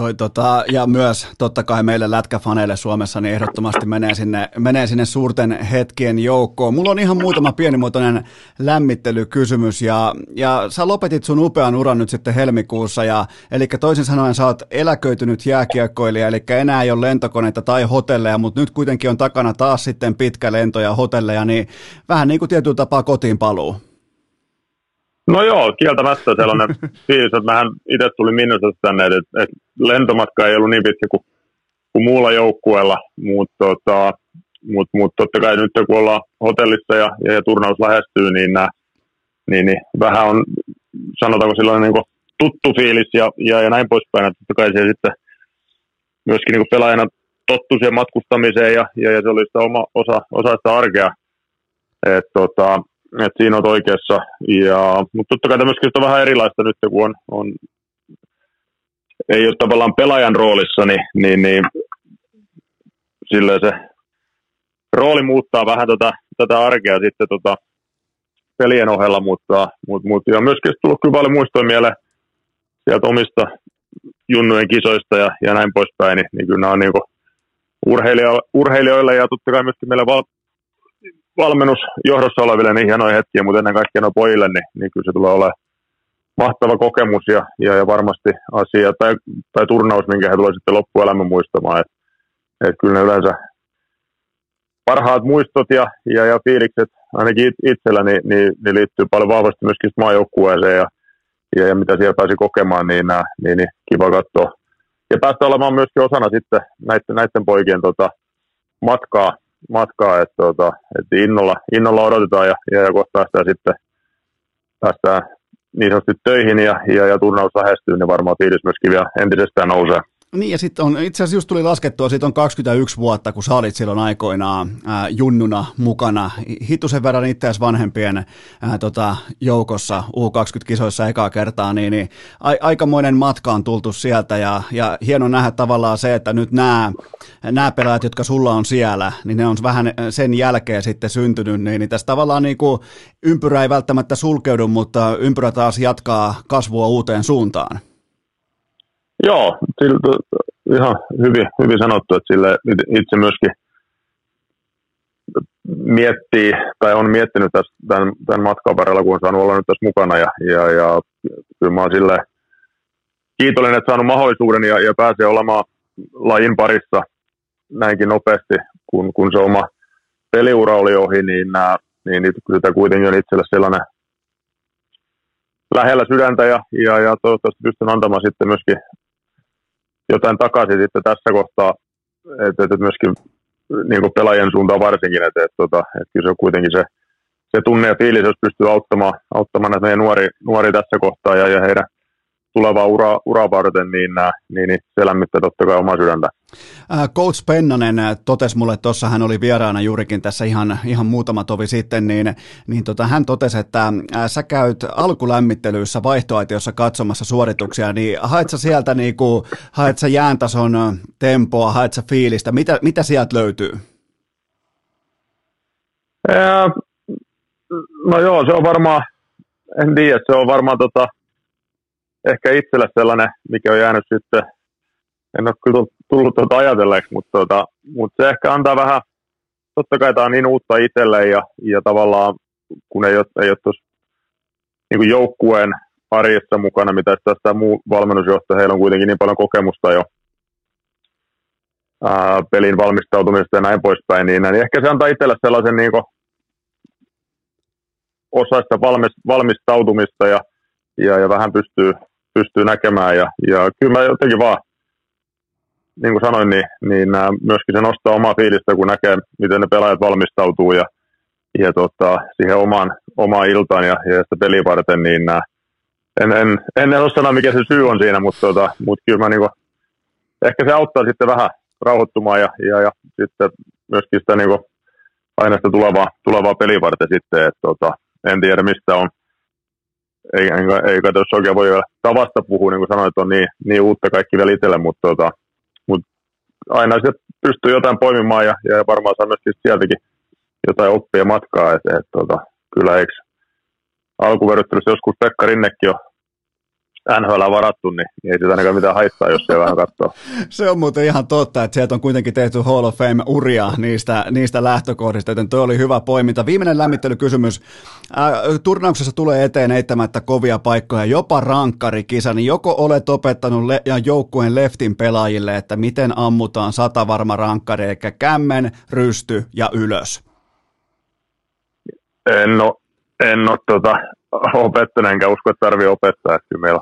Toi, tota, ja myös totta kai meille lätkäfaneille Suomessa niin ehdottomasti menee sinne, menee sinne suurten hetkien joukkoon. Mulla on ihan muutama pienimuotoinen lämmittelykysymys ja, ja sä lopetit sun upean uran nyt sitten helmikuussa ja eli toisin sanoen sä oot eläköitynyt jääkiekkoilija, eli enää ei ole lentokoneita tai hotelleja, mutta nyt kuitenkin on takana taas sitten pitkä lento ja hotelleja, niin vähän niin kuin tietyllä tapaa kotiin paluu. No joo, kieltämättä sellainen fiilis, että mähän itse tulin Minnesota tänne, että, että lentomatka ei ollut niin pitkä kuin, kuin muulla joukkueella, mutta tota, mut, mut totta kai nyt kun ollaan hotellissa ja, ja, ja turnaus lähestyy, niin, nää, niin, niin vähän on, sanotaanko sellainen niin tuttu fiilis ja, ja, ja näin poispäin, että totta kai se sitten myöskin niin pelaajana tottu siihen matkustamiseen ja, ja, ja se oli sitä oma osa, osa sitä arkea. Et, tota, et siinä on oikeassa. Ja, mutta totta kai myöskin on vähän erilaista nyt, kun on, on ei ole tavallaan pelaajan roolissa, niin, niin, niin silleen se rooli muuttaa vähän tota, tätä arkea sitten tota, pelien ohella, mutta, mutta, mutta ja myöskin tullut kyllä paljon muistoja mieleen sieltä omista junnujen kisoista ja, ja näin poispäin, niin, niin kyllä nämä on niin urheilijoille ja totta kai myöskin meille val, valmennusjohdossa oleville niin hienoja hetkiä, mutta ennen kaikkea noin pojille, niin, niin kyllä se tulee olemaan mahtava kokemus ja, ja, ja varmasti asia tai, tai turnaus, minkä he tulevat sitten loppuelämän muistamaan. Et, et kyllä ne yleensä parhaat muistot ja, ja, ja fiilikset ainakin itselläni niin, niin, niin liittyy paljon vahvasti myöskin maajoukkueeseen ja, ja, ja, mitä siellä pääsi kokemaan, niin, niin, niin kiva katsoa. Ja päästä olemaan myöskin osana sitten näiden, näiden poikien tota, matkaa, matkaa että tota, et innolla, innolla odotetaan ja, ja, ja kohta päästään sitten päästään niin sanotusti töihin ja, ja, ja turnaus lähestyy, niin varmaan fiilis myöskin vielä entisestään nousee. Niin ja sitten on, itse asiassa just tuli laskettua, siitä on 21 vuotta, kun sä olit silloin aikoinaan ää, junnuna mukana. Hitusen verran itse asiassa vanhempien ää, tota, joukossa U20-kisoissa ekaa kertaa, niin, niin a, aikamoinen matka on tultu sieltä ja, ja hieno nähdä tavallaan se, että nyt nämä, nämä pelaajat, jotka sulla on siellä, niin ne on vähän sen jälkeen sitten syntynyt, niin, niin tässä tavallaan niin kuin ympyrä ei välttämättä sulkeudu, mutta ympyrä taas jatkaa kasvua uuteen suuntaan. Joo, siltä, ihan hyvin, hyvin sanottu, että sille itse myöskin miettii tai on miettinyt tässä, tämän, tämän matkan varrella, kun on saanut olla nyt tässä mukana ja, ja, ja kyllä mä oon sille kiitollinen, että saanut mahdollisuuden ja, ja pääsee olemaan lajin parissa näinkin nopeasti, kun, kun se oma peliura oli ohi, niin, nää, niin, kyllä kuitenkin on itselle sellainen lähellä sydäntä ja, ja, ja toivottavasti pystyn antamaan sitten myöskin jotain takaisin sitten tässä kohtaa, että, että myöskin niin kuin pelaajien suuntaan varsinkin, että, että, että, että kyllä se on kuitenkin se, se tunne ja fiilis, jos pystyy auttamaan, auttamaan näitä meidän nuori, nuori tässä kohtaa ja, ja heidän tulevaa ura, uraa varten, niin, äh, niin, niin se lämmittää totta kai omaa sydäntä. Äh, Coach Pennanen äh, totesi mulle tuossa, hän oli vieraana juurikin tässä ihan, ihan muutama tovi sitten, niin, niin tota, hän totesi, että sä käyt alkulämmittelyissä vaihtoaitiossa katsomassa suorituksia, niin haet sä sieltä niin kuin, haet sä jääntason tempoa, haet sä fiilistä, mitä, mitä sieltä löytyy? no joo, se on varmaan, en tiedä, se on varmaan tota, ehkä itselle sellainen, mikä on jäänyt sitten, en ole kyllä tullut tuota ajatelleeksi, mutta, tuota, mutta se ehkä antaa vähän, totta kai tämä on niin uutta itselle ja, ja tavallaan kun ei ole, ei ole tuossa niin joukkueen arjessa mukana, mitä tässä muu valmennusjohtaja, heillä on kuitenkin niin paljon kokemusta jo ää, pelin valmistautumisesta ja näin poispäin, niin, niin ehkä se antaa itselle sellaisen niin kuin, osa sitä valmis, valmistautumista ja, ja, ja vähän pystyy, pystyy näkemään. Ja, ja kyllä mä jotenkin vaan, niin kuin sanoin, niin, niin myöskin se nostaa omaa fiilistä, kun näkee, miten ne pelaajat valmistautuu ja, ja tota, siihen omaan, omaan iltaan ja, ja sitä peliä varten, niin nää, en, en, en ole sanoa, mikä se syy on siinä, mutta, tota, mutta kyllä mä niin kuin, ehkä se auttaa sitten vähän rauhoittumaan ja, ja, ja sitten myöskin sitä niin kuin, aina sitä tulevaa, tulevaa pelivarten sitten, että tota, en tiedä mistä on, ei, ei, ei jos oikein voi tavasta puhua, niin kuin sanoit, on niin, niin uutta kaikki vielä itselle, mutta, tota, mutta aina se pystyy jotain poimimaan ja, ja varmaan saa myöskin sieltäkin jotain oppia matkaa, että et, tota, kyllä eikö alkuverryttelyssä joskus Pekka Rinnekin jo NHL varattu, niin ei sitä ainakaan mitään haittaa, jos se vähän katsoo. Se on muuten ihan totta, että sieltä on kuitenkin tehty Hall of Fame-uria niistä, niistä lähtökohdista, joten tuo oli hyvä poiminta. Viimeinen lämmittelykysymys. Äh, turnauksessa tulee eteen eittämättä kovia paikkoja, jopa rankkarikisa, niin joko olet opettanut le- ja joukkueen leftin pelaajille, että miten ammutaan satavarma rankkari, eli kämmen, rysty ja ylös? En ole, en ole tota, opettanut, enkä usko, että tarvii opettaa. Että kyllä meillä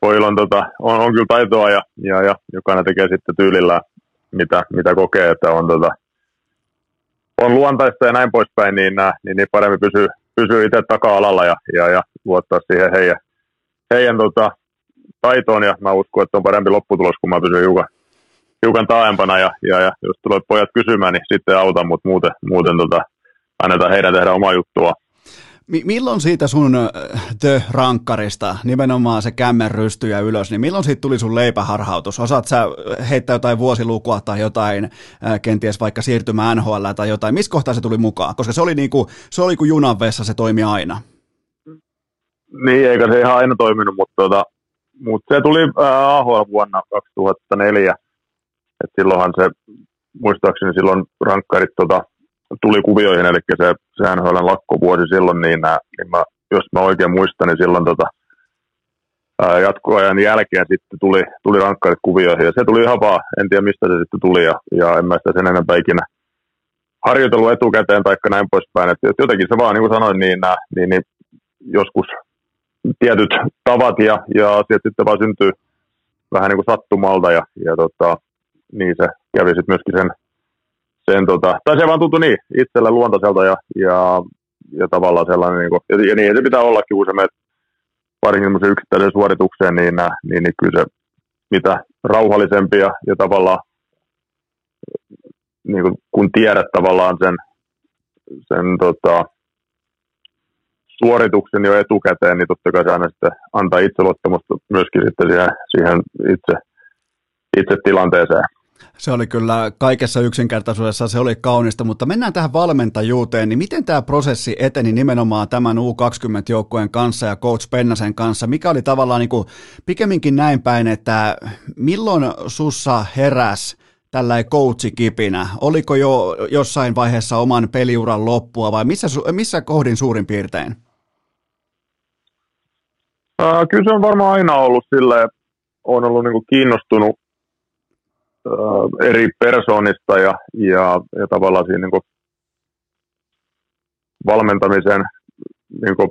pojilla on, tota, on, on, kyllä taitoa ja, ja, ja jokainen tekee sitten tyylillä, mitä, mitä kokee, että on, tota, on luontaista ja näin poispäin, niin, niin, niin paremmin pysyy, pysyy itse taka-alalla ja, ja, ja luottaa siihen heidän, heidän tota, taitoon ja mä uskon, että on parempi lopputulos, kun mä pysyn hiukan, hiukan taaempana ja, ja, ja jos tulee pojat kysymään, niin sitten autan, mutta muuten, muuten tota, annetaan heidän tehdä omaa juttua milloin siitä sun the-rankkarista, nimenomaan se kämmen rystyjä ylös, niin milloin siitä tuli sun leipäharhautus? Osaat sä heittää jotain vuosilukua tai jotain, kenties vaikka siirtymään NHL tai jotain? Missä kohtaa se tuli mukaan? Koska se oli, niinku, se oli kuin junan vessa, se toimi aina. Niin, eikä se ihan aina toiminut, mutta, tota, mutta se tuli AHL vuonna 2004. Et silloinhan se, muistaakseni silloin rankkarit tota, tuli kuvioihin, eli se, se NHL lakkovuosi silloin, niin, nää, niin mä, jos mä oikein muistan, niin silloin tota, ää, jatkoajan jälkeen sitten tuli, tuli rankkarit kuvioihin, ja se tuli ihan vaan, en tiedä mistä se sitten tuli, ja, ja en mä sitä sen enempää ikinä harjoitellut etukäteen tai näin poispäin, että jotenkin se vaan, niin kuin sanoin, niin, nää, niin, niin joskus tietyt tavat ja, ja asiat sitten vaan syntyy vähän niin kuin sattumalta, ja, ja tota, niin se kävi sitten myöskin sen sen tota, tai se vaan tuntui niin itselle luontaiselta ja, ja, ja tavallaan sellainen, niin kuin, ja, ja niin se pitää ollakin, kun sä menet parinkin yksittäiseen suoritukseen, niin, niin, niin kyllä se mitä rauhallisempi ja, ja tavallaan niin kuin, kun tiedät tavallaan sen, sen tota, suorituksen jo etukäteen, niin totta kai se aina sitten antaa itseluottamusta myöskin sitten siihen, siihen itse, itse tilanteeseen. Se oli kyllä kaikessa yksinkertaisuudessa, se oli kaunista, mutta mennään tähän valmentajuuteen, niin miten tämä prosessi eteni nimenomaan tämän U20-joukkueen kanssa ja Coach Pennasen kanssa? Mikä oli tavallaan niin kuin, pikemminkin näin päin, että milloin sussa heräs tällainen coachikipinä? Oliko jo jossain vaiheessa oman peliuran loppua vai missä, missä kohdin suurin piirtein? Kyllä se on varmaan aina ollut silleen, on ollut niin kuin kiinnostunut äh, eri persoonista ja, ja, ja tavallaan siinä niin valmentamisen niin kuin,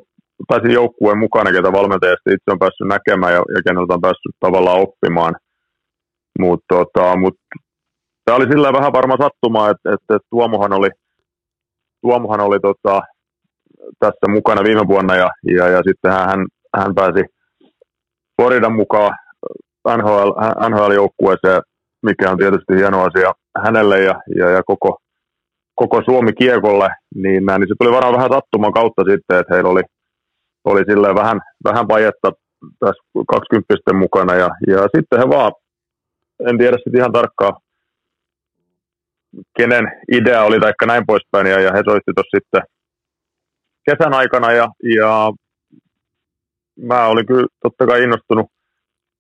tai joukkueen mukana, ketä valmentajasta itse on päässyt näkemään ja, ja keneltä on päässyt tavallaan oppimaan. Mutta tota, mut, tämä oli sillä vähän varmaan sattumaa, että, että, että Tuomohan oli, Tuomohan oli tota, tässä mukana viime vuonna ja, ja, ja sitten hän, hän pääsi Floridan mukaan NHL, NHL-joukkueeseen mikä on tietysti hieno asia hänelle ja, ja, ja koko, koko Suomi kiekolle, niin, niin se tuli varmaan vähän sattuman kautta sitten, että heillä oli, oli silleen vähän, vähän vajetta tässä 20 mukana ja, ja sitten he vaan, en tiedä sitten ihan tarkkaan, kenen idea oli tai näin poispäin ja, ja he soitti tuossa sitten kesän aikana ja, ja mä olin kyllä totta kai innostunut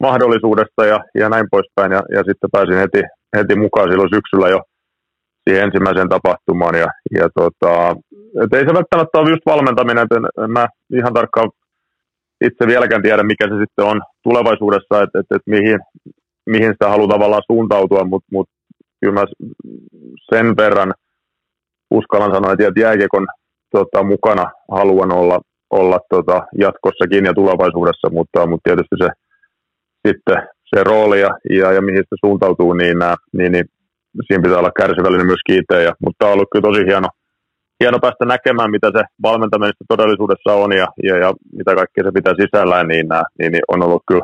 mahdollisuudesta ja, ja näin poispäin. Ja, ja sitten pääsin heti, heti mukaan silloin syksyllä jo siihen ensimmäiseen tapahtumaan. Ja, ja tota, et ei se välttämättä ole just valmentaminen, että en, mä ihan tarkkaan itse vieläkään tiedä, mikä se sitten on tulevaisuudessa, että et, et mihin, mihin sitä haluaa tavallaan suuntautua, mutta mut, kyllä mä sen verran uskallan sanoa, että jääkiekon tota, mukana haluan olla, olla tota, jatkossakin ja tulevaisuudessa, mutta, mutta tietysti se sitten se rooli ja, ja, ja mihin se suuntautuu, niin, niin, niin siinä pitää olla kärsivällinen myös itse. Ja, mutta on ollut kyllä tosi hieno, hieno päästä näkemään, mitä se valmentaminen todellisuudessa on ja, ja, ja mitä kaikkea se pitää sisällään, niin, niin, niin on ollut kyllä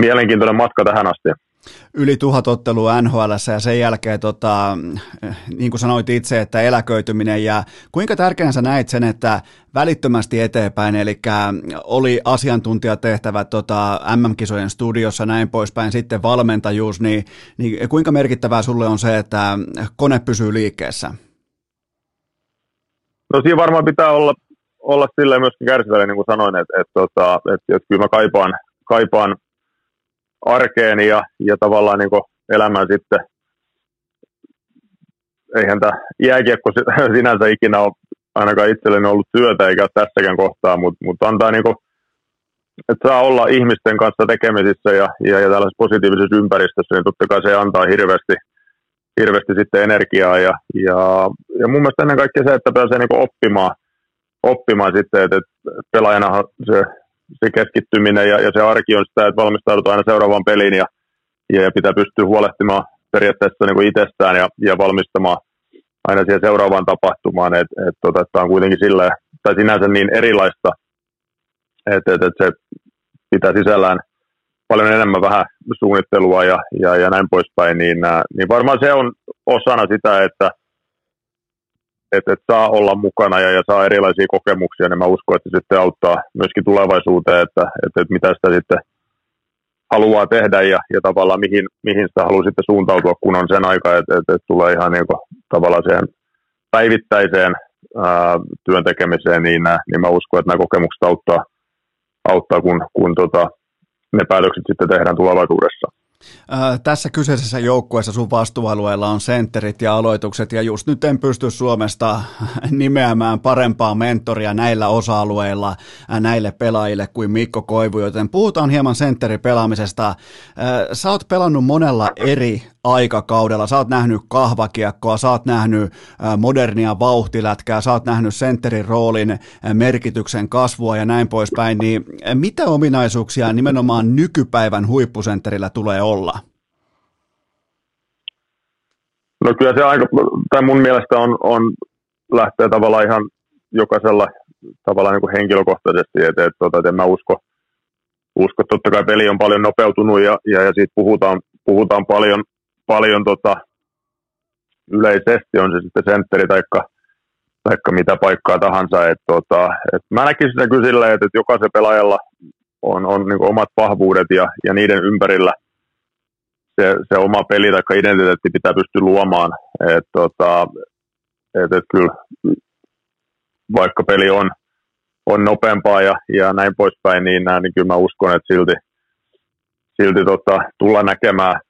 mielenkiintoinen matka tähän asti yli tuhat ottelua NHL ja sen jälkeen, tota, niin kuin sanoit itse, että eläköityminen ja kuinka tärkeänä sä näit sen, että välittömästi eteenpäin, eli oli asiantuntijatehtävä tota, MM-kisojen studiossa näin poispäin, sitten valmentajuus, niin, niin kuinka merkittävää sulle on se, että kone pysyy liikkeessä? No siinä varmaan pitää olla, olla silleen myöskin kärsivällinen, niin kuin sanoin, että, että, että, että, että kyllä mä kaipaan, kaipaan arkeen ja, ja tavallaan niin elämään sitten. Eihän tämä jääkiekko sinänsä ikinä ole ainakaan itselleni ollut työtä eikä tässäkään kohtaa, mutta, mutta antaa niin kuin, että saa olla ihmisten kanssa tekemisissä ja, ja, ja tällaisessa positiivisessa ympäristössä, niin totta kai se antaa hirveästi, hirveästi sitten energiaa. Ja, ja, ja mun mielestä ennen kaikkea se, että pääsee niin oppimaan, oppimaan sitten, että, että pelaajana se se keskittyminen ja, ja se arki on sitä, että valmistaudutaan aina seuraavaan peliin ja, ja pitää pystyä huolehtimaan periaatteessa niin kuin itsestään ja, ja valmistamaan aina siihen seuraavaan tapahtumaan, että et, tota, et on kuitenkin sillä, tai sinänsä niin erilaista, että et, et se pitää sisällään paljon enemmän vähän suunnittelua ja, ja, ja näin poispäin, niin, niin varmaan se on osana sitä, että että, että saa olla mukana ja, ja saa erilaisia kokemuksia, niin mä uskon, että se sitten auttaa myöskin tulevaisuuteen, että, että, että mitä sitä sitten haluaa tehdä ja, ja tavallaan mihin, mihin sitä haluaa sitten suuntautua, kun on sen aika, että, että, että tulee ihan niin kuin, tavallaan siihen päivittäiseen ää, työn tekemiseen, niin, niin mä uskon, että nämä kokemukset auttaa, auttaa kun, kun tota, ne päätökset sitten tehdään tulevaisuudessa tässä kyseisessä joukkueessa sun vastuualueella on sentterit ja aloitukset, ja just nyt en pysty Suomesta nimeämään parempaa mentoria näillä osa-alueilla näille pelaajille kuin Mikko Koivu, joten puhutaan hieman sentteripelaamisesta. Sä oot pelannut monella eri aikakaudella. Sä oot nähnyt kahvakiekkoa, sä oot nähnyt modernia vauhtilätkää, sä oot nähnyt sentterin roolin merkityksen kasvua ja näin poispäin, niin mitä ominaisuuksia nimenomaan nykypäivän huippusentterillä tulee olla? No kyllä se aika, tai mun mielestä on, on lähtee tavallaan ihan jokaisella tavallaan niin kuin henkilökohtaisesti, että, että, että, että en mä usko, usko, totta kai peli on paljon nopeutunut ja, ja, ja siitä puhutaan, puhutaan paljon, paljon tota, yleisesti, on se sitten sentteri tai taikka mitä paikkaa tahansa. Et, tota, et mä näkisin sitä kyllä silleen, että, että jokaisen pelaajalla on, on niin omat vahvuudet ja, ja niiden ympärillä se, se oma peli tai identiteetti pitää pystyä luomaan. Et, tota, et, et kyllä, vaikka peli on, on nopeampaa ja, ja näin poispäin, niin, niin kyllä mä uskon, että silti, silti tota, tulla näkemään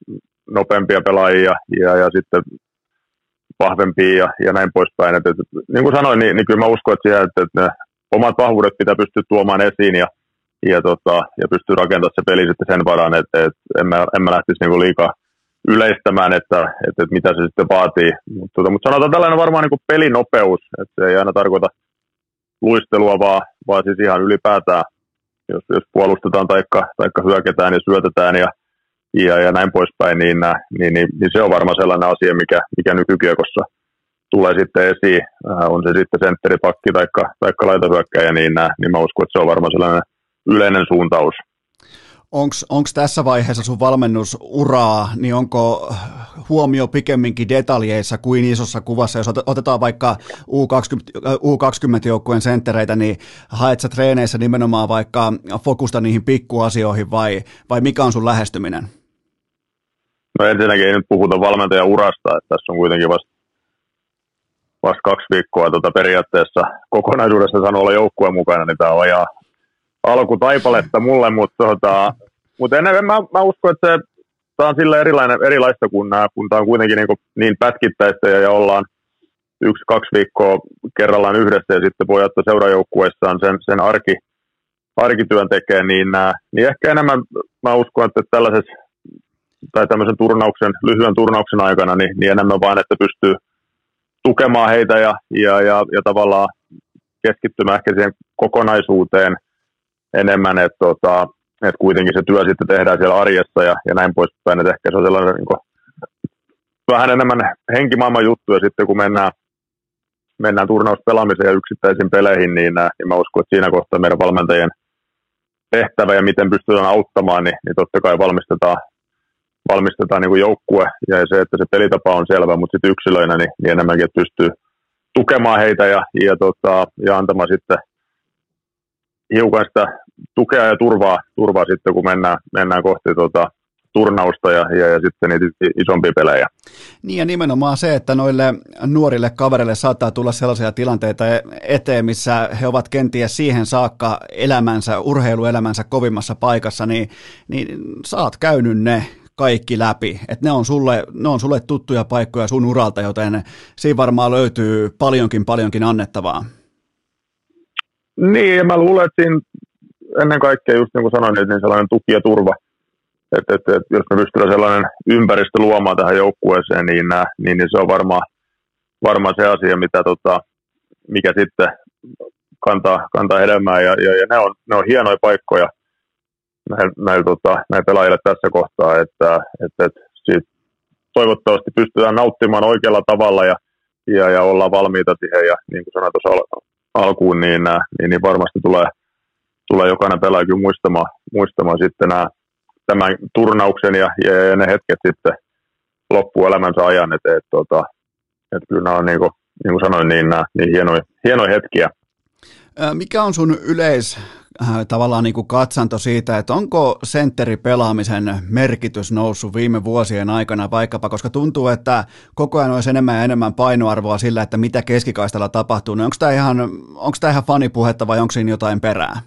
nopeampia pelaajia ja, ja sitten vahvempia ja, ja näin poispäin. Et, et, niin kuin sanoin, niin, niin kyllä mä uskon, että, siihen, että, että ne omat vahvuudet pitää pystyä tuomaan esiin ja, ja, tota, ja pystyy rakentamaan se peli sitten sen varaan, että, että en, mä, en mä lähtisi niin liikaa yleistämään, että, että, että mitä se sitten vaatii. Mutta tota, mut sanotaan tällainen varmaan niin kuin pelinopeus, että se ei aina tarkoita luistelua, vaan, vaan siis ihan ylipäätään, jos, jos puolustetaan tai taikka hyökätään ja syötetään ja ja, ja näin poispäin, niin, niin, niin, niin, se on varmaan sellainen asia, mikä, mikä nykykiekossa tulee sitten esiin. Äh, on se sitten sentteripakki tai taikka laitahyökkäjä, niin, niin mä uskon, että se on varmaan sellainen yleinen suuntaus. Onko tässä vaiheessa sun valmennusuraa, niin onko huomio pikemminkin detaljeissa kuin isossa kuvassa? Jos otetaan vaikka U20, U20-joukkueen senttereitä, niin haet sä treeneissä nimenomaan vaikka fokusta niihin pikkuasioihin vai, vai mikä on sun lähestyminen? No ensinnäkin ei nyt puhuta valmentajan urasta, että tässä on kuitenkin vasta, vasta kaksi viikkoa tuota periaatteessa kokonaisuudessa saanut olla joukkueen mukana, niin tämä on ihan alkutaipaletta mulle, mutta tota, mutta ennen, mä, mä uskon, että tämä on sillä erilainen, erilaista, kun, nämä, kun tämä on kuitenkin niin, niin pätkittäistä ja, ja ollaan yksi, kaksi viikkoa kerrallaan yhdessä ja sitten voi ottaa seurajoukkueessaan sen, sen arki, arkityön tekee, niin, niin ehkä enemmän mä uskon, että tällaisessa tai tämmöisen turnauksen, lyhyen turnauksen aikana, niin, niin enemmän vaan, että pystyy tukemaan heitä ja, ja, ja, ja tavallaan keskittymään ehkä siihen kokonaisuuteen enemmän, että, tota, että kuitenkin se työ sitten tehdään siellä arjessa ja, ja näin poispäin, että ehkä se on sellainen niin kuin, vähän enemmän henkimaailman juttu ja sitten kun mennään, mennään turnauspelaamiseen ja yksittäisiin peleihin, niin, niin mä uskon, että siinä kohtaa meidän valmentajien tehtävä ja miten pystytään auttamaan, niin, niin totta kai valmistetaan, valmistetaan niin kuin joukkue ja se, että se pelitapa on selvä, mutta sitten yksilöinä niin, niin enemmänkin, pystyy tukemaan heitä ja, ja, tota, ja antamaan sitten hiukan sitä tukea ja turvaa, turvaa sitten, kun mennään, mennään kohti tota, turnausta ja, ja, ja sitten niitä isompia pelejä. Niin ja nimenomaan se, että noille nuorille kavereille saattaa tulla sellaisia tilanteita eteen, missä he ovat kenties siihen saakka elämänsä, urheiluelämänsä kovimmassa paikassa, niin, niin saat käynyt ne kaikki läpi. että ne, on sulle, ne on sulle tuttuja paikkoja sun uralta, joten siinä varmaan löytyy paljonkin paljonkin annettavaa. Niin, ja mä luulen, että siinä ennen kaikkea, just niin kuin sanoin, niin sellainen tuki ja turva. Että, että, että jos me pystytään sellainen ympäristö luomaan tähän joukkueeseen, niin, niin, niin se on varmaan, varmaan se asia, mitä, tota, mikä sitten kantaa, kantaa hedelmää. Ja, ja, ja ne, on, ne on hienoja paikkoja näillä, näillä, tota, näillä pelaajille tässä kohtaa, että, että, että siitä toivottavasti pystytään nauttimaan oikealla tavalla ja, ja, ja ollaan valmiita siihen. Ja niin kuin sanoin tuossa alkuun, niin, niin, niin varmasti tulee, tulee jokainen pelaaja muistamaan, muistamaan sitten nämä, tämän turnauksen ja, ja, ne hetket sitten loppuelämänsä ajan, että et, tota, et kyllä nämä on niin kuin, niin kuin sanoin, niin, nämä, niin hienoja, hienoja hetkiä. Mikä on sun yleis äh, tavallaan niin kuin katsanto siitä, että onko sentteripelaamisen merkitys noussut viime vuosien aikana vaikkapa, koska tuntuu, että koko ajan olisi enemmän ja enemmän painoarvoa sillä, että mitä keskikaistalla tapahtuu. Niin onko tämä ihan, onko tämä ihan fanipuhetta vai onko siinä jotain perää?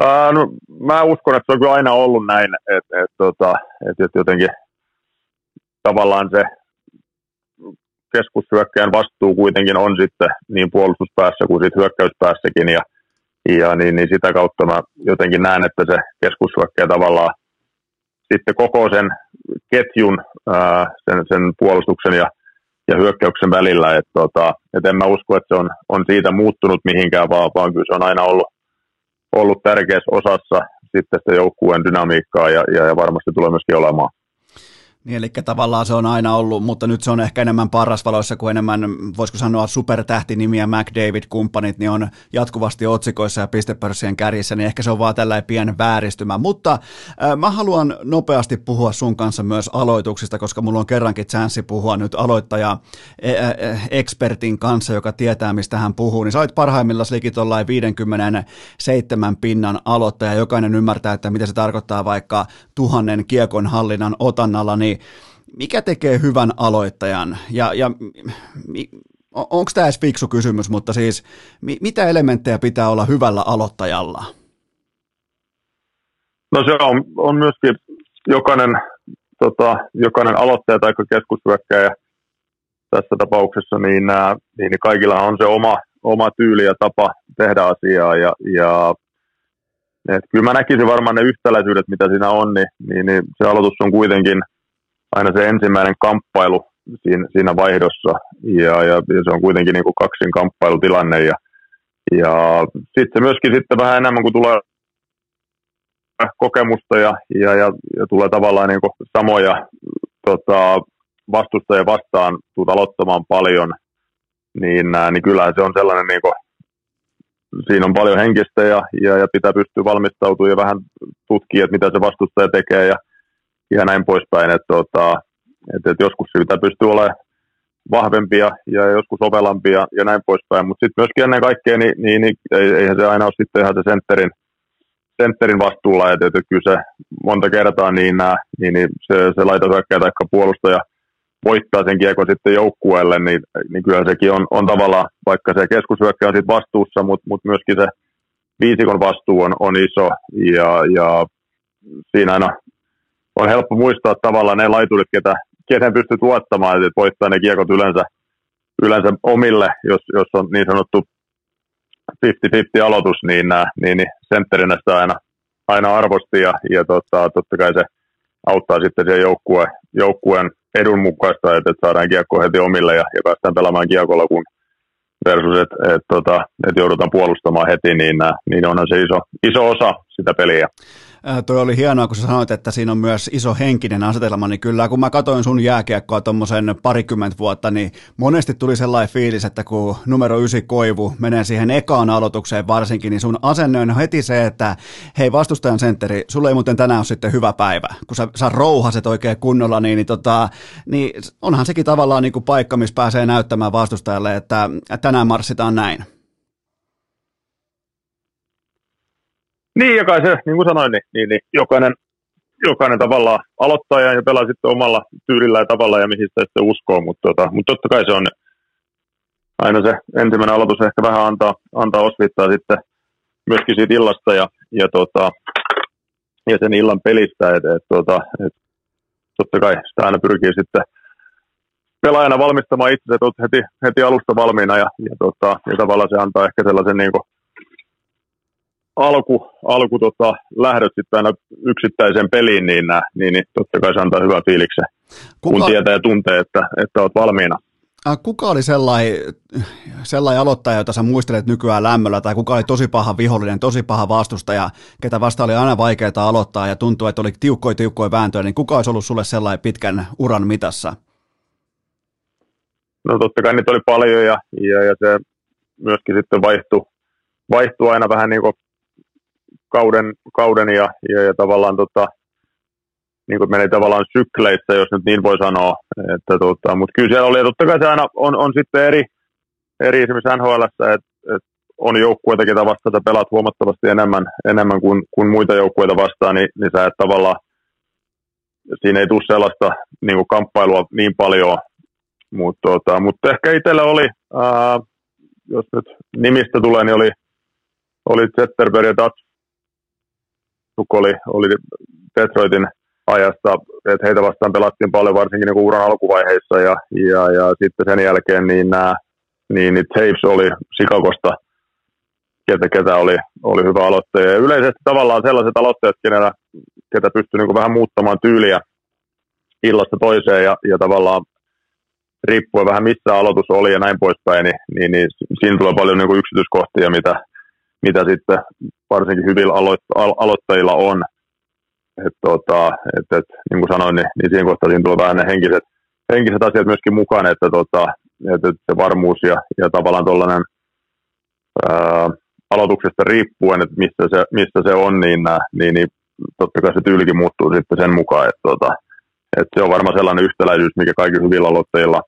Ää, no, mä uskon, että se on kyllä aina ollut näin, että et, tota, et, et jotenkin tavallaan se keskushyökkäjän vastuu kuitenkin on sitten niin puolustuspäässä kuin sitten hyökkäyspäässäkin ja, ja niin, niin, sitä kautta mä jotenkin näen, että se keskushyökkäjä tavallaan sitten koko sen ketjun, ää, sen, sen puolustuksen ja, ja hyökkäyksen välillä, että tota, et en mä usko, että se on, on siitä muuttunut mihinkään, vaan, vaan kyllä se on aina ollut, ollut tärkeässä osassa sitten sitä joukkueen dynamiikkaa ja, ja, ja varmasti tulee myöskin olemaan. Niin, eli tavallaan se on aina ollut, mutta nyt se on ehkä enemmän parasvaloissa kuin enemmän, voisiko sanoa supertähtinimiä, McDavid-kumppanit, niin on jatkuvasti otsikoissa ja pistepörssien kärjissä, niin ehkä se on vaan tällainen pieni vääristymä. Mutta äh, mä haluan nopeasti puhua sun kanssa myös aloituksista, koska mulla on kerrankin chanssi puhua nyt aloittaja e, ekspertin kanssa, joka tietää, mistä hän puhuu. Niin sä olet parhaimmillaan likin 57 pinnan aloittaja, jokainen ymmärtää, että mitä se tarkoittaa vaikka tuhannen kiekon hallinnan otannalla, niin mikä tekee hyvän aloittajan? Ja, ja onko tämä edes fiksu kysymys, mutta siis mitä elementtejä pitää olla hyvällä aloittajalla? No se on, on myöskin jokainen, tota, jokainen aloittaja tai keskushyökkäjä tässä tapauksessa, niin, niin kaikilla on se oma, oma tyyli ja tapa tehdä asiaa. Ja, ja et kyllä mä näkisin varmaan ne yhtäläisyydet, mitä siinä on, niin, niin, niin se aloitus on kuitenkin – aina se ensimmäinen kamppailu siinä, siinä vaihdossa. Ja, ja, ja, se on kuitenkin niin kuin kaksin kamppailutilanne. Ja, ja sitten myöskin sitten vähän enemmän kuin tulee kokemusta ja, ja, ja, ja tulee tavallaan niin kuin samoja tota, vastustajia vastaan tuut aloittamaan paljon, niin, niin kyllähän se on sellainen, niin kuin, siinä on paljon henkistä ja, ja, ja pitää pystyä valmistautumaan ja vähän tutkia, että mitä se vastustaja tekee ja ja näin poispäin. Että, tota, että, että joskus sitä pystyy olemaan vahvempia ja joskus ovelampia ja näin poispäin. Mutta sitten myöskin ennen kaikkea, niin, niin, niin eihän se aina ole sitten ihan se sentterin, sentterin vastuulla. Että, että kyllä se monta kertaa niin, nää, niin, niin se, se laitohyökkäjä tai puolustaja voittaa sen kiekon sitten joukkueelle, niin, niin kyllä sekin on, on tavallaan, vaikka se keskushyökkäjä on sitten vastuussa, mutta mut myöskin se viisikon vastuu on, on iso ja, ja siinä aina on helppo muistaa tavallaan ne laiturit, ketä, ketä pystyy tuottamaan, että voittaa ne kiekot yleensä, yleensä omille, jos, jos on niin sanottu 50-50 aloitus, niin, niin, niin sentterinä sitä aina aina arvosti ja, ja tota, totta kai se auttaa sitten siihen joukkueen, joukkueen edun mukaista, että, että saadaan kiekko heti omille ja, ja päästään pelaamaan kiekolla, kun versus, että et, tota, et joudutaan puolustamaan heti, niin, niin onhan se iso, iso osa sitä peliä. Toi oli hienoa, kun sä sanoit, että siinä on myös iso henkinen asetelma, niin kyllä kun mä katsoin sun jääkiekkoa tuommoisen parikymmentä vuotta, niin monesti tuli sellainen fiilis, että kun numero ysi koivu menee siihen ekaan aloitukseen varsinkin, niin sun asenne on heti se, että hei vastustajan sentteri, sulle ei muuten tänään ole sitten hyvä päivä, kun sä, sä rouhaset oikein kunnolla, niin, niin, tota, niin onhan sekin tavallaan niin kuin paikka, missä pääsee näyttämään vastustajalle, että tänään marssitaan näin. Niin, ja kai se, niin kuin sanoin, niin, niin, niin jokainen, jokainen tavallaan aloittaa ja pelaa sitten omalla tyylillä ja tavalla ja mihin sitä sitten uskoo, mutta, tota, mutta totta kai se on aina se ensimmäinen aloitus ehkä vähän antaa, antaa osvittaa sitten myöskin siitä illasta ja, ja, tota, ja sen illan pelistä, että et, tota, et, totta kai sitä aina pyrkii sitten pelaajana valmistamaan itse, että heti, heti alusta valmiina ja, ja, tota, ja tavallaan se antaa ehkä sellaisen niin kuin, alku, alku tota, lähdöt sitten aina yksittäiseen peliin, niin, niin, niin totta kai se antaa hyvän fiiliksen, Kuka... kun tietää ja tuntee, että, että olet valmiina. Kuka oli sellainen, sellainen aloittaja, jota sä muistelet nykyään lämmöllä, tai kuka oli tosi paha vihollinen, tosi paha vastustaja, ketä vasta oli aina vaikeaa aloittaa ja tuntuu, että oli tiukkoja tiukkoja vääntöjä, niin kuka olisi ollut sulle sellainen pitkän uran mitassa? No totta kai niitä oli paljon ja, ja, ja se myöskin sitten vaihtui, vaihtui aina vähän niin kuin kauden, kauden ja, ja, ja tavallaan tota, niin kuin meni tavallaan sykleissä, jos nyt niin voi sanoa. Että, tota, mutta kyllä siellä oli, ja totta kai se aina on, on sitten eri, eri esimerkiksi NHL, että et on joukkueita, ketä vastaan että pelaat huomattavasti enemmän, enemmän kuin, kuin muita joukkueita vastaan, niin, niin sä et tavallaan, siinä ei tule sellaista niin kuin kamppailua niin paljon, mutta tota, mutta ehkä itsellä oli, ää, jos nyt nimistä tulee, niin oli, oli Zetterberg ja Dutch oli, oli Detroitin ajasta, että heitä vastaan pelattiin paljon varsinkin niin uran alkuvaiheissa ja, ja, ja sitten sen jälkeen niin nämä niin, niin Taves oli Chicagosta, ketä, ketä oli, oli hyvä aloittaja. Ja yleisesti tavallaan sellaiset aloittajat, kenellä, ketä pystyi niin vähän muuttamaan tyyliä illasta toiseen ja, ja tavallaan riippuen vähän missä aloitus oli ja näin poispäin, niin, niin, niin siinä tulee paljon niin yksityiskohtia, mitä, mitä sitten varsinkin hyvillä aloit- alo- aloittajilla on. Et, tota, et, et, niin kuin sanoin, niin, niin siinä kohtaa siinä tulee vähän ne henkiset, henkiset asiat myöskin mukaan, että tota, et, et se varmuus ja, ja tavallaan tuollainen aloituksesta riippuen, että missä se, missä se on, niin, niin, niin totta kai se tyylikin muuttuu sitten sen mukaan, että, tota, että se on varmaan sellainen yhtäläisyys, mikä kaikki hyvillä aloittajilla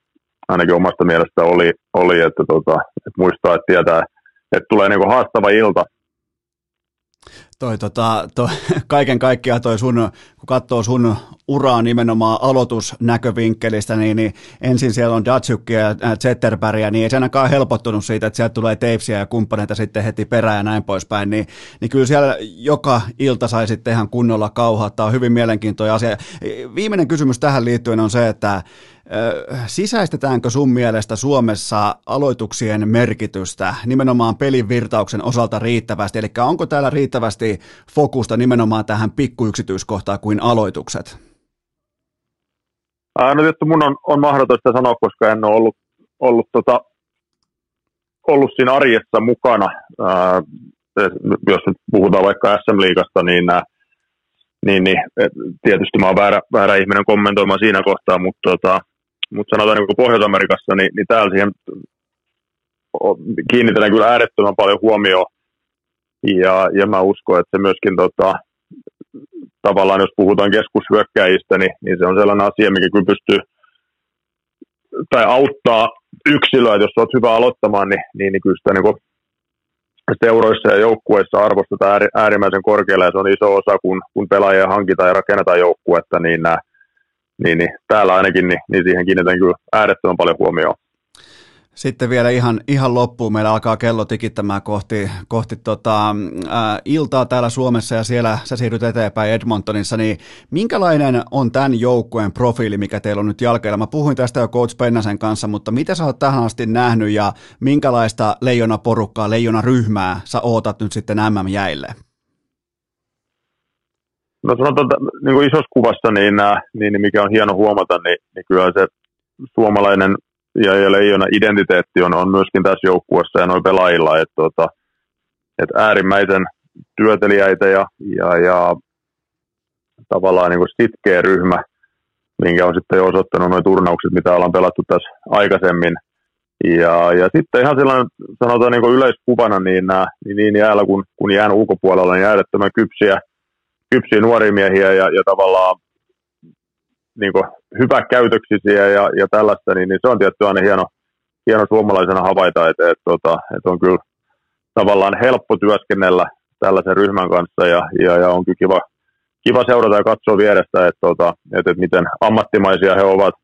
ainakin omasta mielestä oli, oli että, tota, että muistaa, että tietää, että tulee niinku haastava ilta. Toi, tota, toi, kaiken kaikkiaan toi sun, kun katsoo sun uraa nimenomaan aloitusnäkövinkkelistä, niin, niin ensin siellä on Datsukkia ja Zetterbergia, niin ei se ainakaan helpottunut siitä, että sieltä tulee Teipsiä ja kumppaneita sitten heti perään ja näin poispäin, niin, niin kyllä siellä joka ilta sai sitten ihan kunnolla kauhaa. Tämä on hyvin mielenkiintoinen asia. Viimeinen kysymys tähän liittyen on se, että sisäistetäänkö sun mielestä Suomessa aloituksien merkitystä nimenomaan pelin virtauksen osalta riittävästi? Eli onko täällä riittävästi fokusta nimenomaan tähän pikkuyksityiskohtaan kuin aloitukset? Ää, no tietysti mun on, on mahdotonta sanoa, koska en ole ollut, ollut, tota, ollut siinä arjessa mukana. Ää, jos nyt puhutaan vaikka SM-liigasta, niin, niin, niin tietysti mä oon väärä, väärä ihminen kommentoimaan siinä kohtaa, mutta tota, mutta sanotaan niin Pohjois-Amerikassa, niin, niin täällä siihen kiinnitetään kyllä äärettömän paljon huomioon. Ja, ja mä uskon, että se myöskin tota, tavallaan, jos puhutaan keskushyökkäjistä, niin, niin se on sellainen asia, mikä kyllä pystyy tai auttaa yksilöä, että jos olet hyvä aloittamaan, niin, niin, niin kyllä sitä niin seuroissa ja joukkueissa arvostetaan äärimmäisen korkealle ja se on iso osa, kun, kun pelaajia hankitaan ja rakennetaan joukkuetta, niin nämä niin, niin täällä ainakin niin, niin siihen kiinnitän kyllä äärettömän paljon huomioon. Sitten vielä ihan, ihan loppuun, meillä alkaa kello tikittämään kohti, kohti tota, ä, iltaa täällä Suomessa ja siellä sä siirryt eteenpäin Edmontonissa, niin minkälainen on tämän joukkueen profiili, mikä teillä on nyt jälkeellä? Mä puhuin tästä jo Coach Pennasen kanssa, mutta mitä sä oot tähän asti nähnyt ja minkälaista leijona porukkaa, leijona ryhmää sä ootat nyt sitten MM-jäille? No sanotaan, että niin kuin isossa kuvassa, niin, niin, niin, mikä on hieno huomata, niin, niin kyllä se suomalainen ja, ja leijona identiteetti on, on myöskin tässä joukkueessa ja noin pelaajilla, että, tota, että äärimmäisen työtelijäitä ja, ja, ja tavallaan niin kuin sitkeä ryhmä, minkä on sitten jo osoittanut noin turnaukset, mitä ollaan pelattu tässä aikaisemmin. Ja, ja sitten ihan sellainen, sanotaan niin kuin yleiskuvana, niin, niin, niin jäällä kuin, kun jään ulkopuolella, niin äärettömän kypsiä, kypsiä nuoria miehiä ja, ja tavallaan niin hyväkäytöksisiä ja, ja tällaista, niin, niin, se on tietysti aina hieno, hieno suomalaisena havaita, että, että, tota, että on kyllä tavallaan helppo työskennellä tällaisen ryhmän kanssa ja, ja, ja on kyllä kiva, kiva seurata ja katsoa vierestä, että, että, että, että miten ammattimaisia he ovat,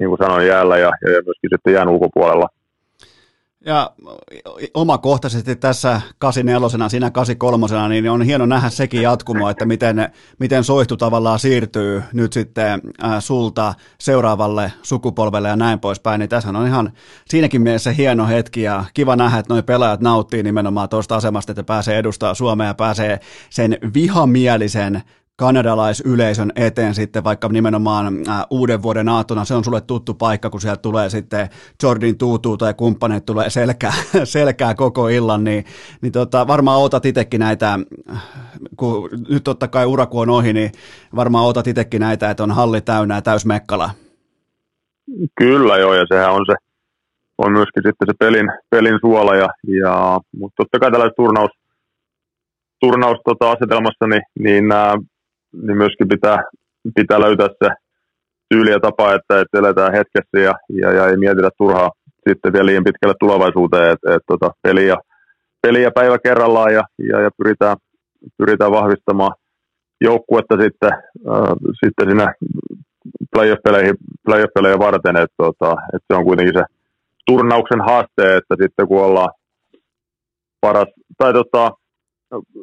niin kuin sanoin, jäällä ja, ja myöskin sitten jään ulkopuolella. Ja omakohtaisesti tässä 84 sinä 83 niin on hieno nähdä sekin jatkumo, että miten, miten soihtu tavallaan siirtyy nyt sitten sulta seuraavalle sukupolvelle ja näin poispäin. Niin tässä on ihan siinäkin mielessä hieno hetki ja kiva nähdä, että nuo pelaajat nauttii nimenomaan tuosta asemasta, että pääsee edustaa Suomea ja pääsee sen vihamielisen kanadalaisyleisön eteen sitten vaikka nimenomaan äh, uuden vuoden aattona, se on sulle tuttu paikka, kun sieltä tulee sitten Jordan Tuutu tai kumppanit tulee selkää, selkää koko illan, niin, niin tota, varmaan otat itsekin näitä, kun nyt totta kai uraku on ohi, niin varmaan otat itsekin näitä, että on halli täynnä ja täys mekkala. Kyllä joo, ja sehän on se, on myöskin sitten se pelin, pelin suola, ja, ja, mutta totta kai tällaisessa turnaus, turnaus tota, asetelmassa, niin, niin nämä niin myöskin pitää, pitää löytää se tyyli ja tapa, että, että eletään hetkessä ja, ja, ja ei mietitä turhaa sitten vielä liian pitkälle tulevaisuuteen, että, että tota, peli, peli ja päivä kerrallaan ja, ja, ja pyritään, pyritään vahvistamaan joukkuetta sitten, äh, sitten sinne playoff-peleihin, playoff varten, että, tota, että se on kuitenkin se turnauksen haaste, että sitten kun ollaan paras, tai tota,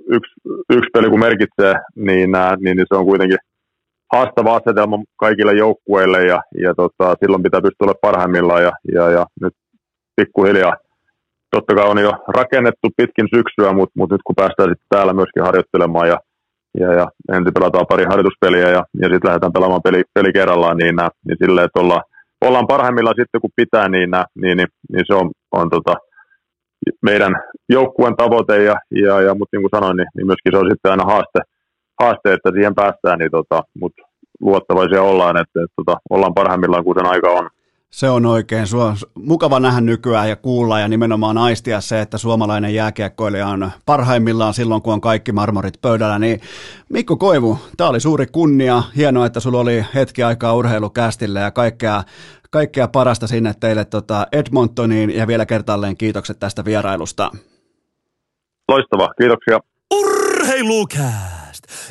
yksi, yksi peli kun merkitsee, niin, niin, niin se on kuitenkin haastava asetelma kaikille joukkueille ja, ja tota, silloin pitää pystyä olla parhaimmillaan ja, ja, ja nyt pikkuhiljaa. Totta kai on jo rakennettu pitkin syksyä, mutta, mutta nyt kun päästään sitten täällä myöskin harjoittelemaan ja, ja, ja ensin pelataan pari harjoituspeliä ja, ja sitten lähdetään pelaamaan peli, peli kerrallaan, niin, niin silleen, että ollaan, ollaan parhaimmillaan sitten kun pitää, niin, niin, niin, niin se on, on tota, meidän joukkueen tavoite, ja, ja, ja, mutta niin kuin sanoin, niin, niin, myöskin se on sitten aina haaste, haaste että siihen päästään, niin tota, mutta luottavaisia ollaan, että, että, että tota, ollaan parhaimmillaan, kun sen aika on. Se on oikein sua, mukava nähdä nykyään ja kuulla ja nimenomaan aistia se, että suomalainen jääkiekkoilija on parhaimmillaan silloin, kun on kaikki marmorit pöydällä. Niin Mikko Koivu, tämä oli suuri kunnia. Hienoa, että sulla oli hetki aikaa urheilukästille ja kaikkea, kaikkea parasta sinne teille tota Edmontoniin ja vielä kertaalleen kiitokset tästä vierailusta. Loistavaa, kiitoksia. Urheilukää!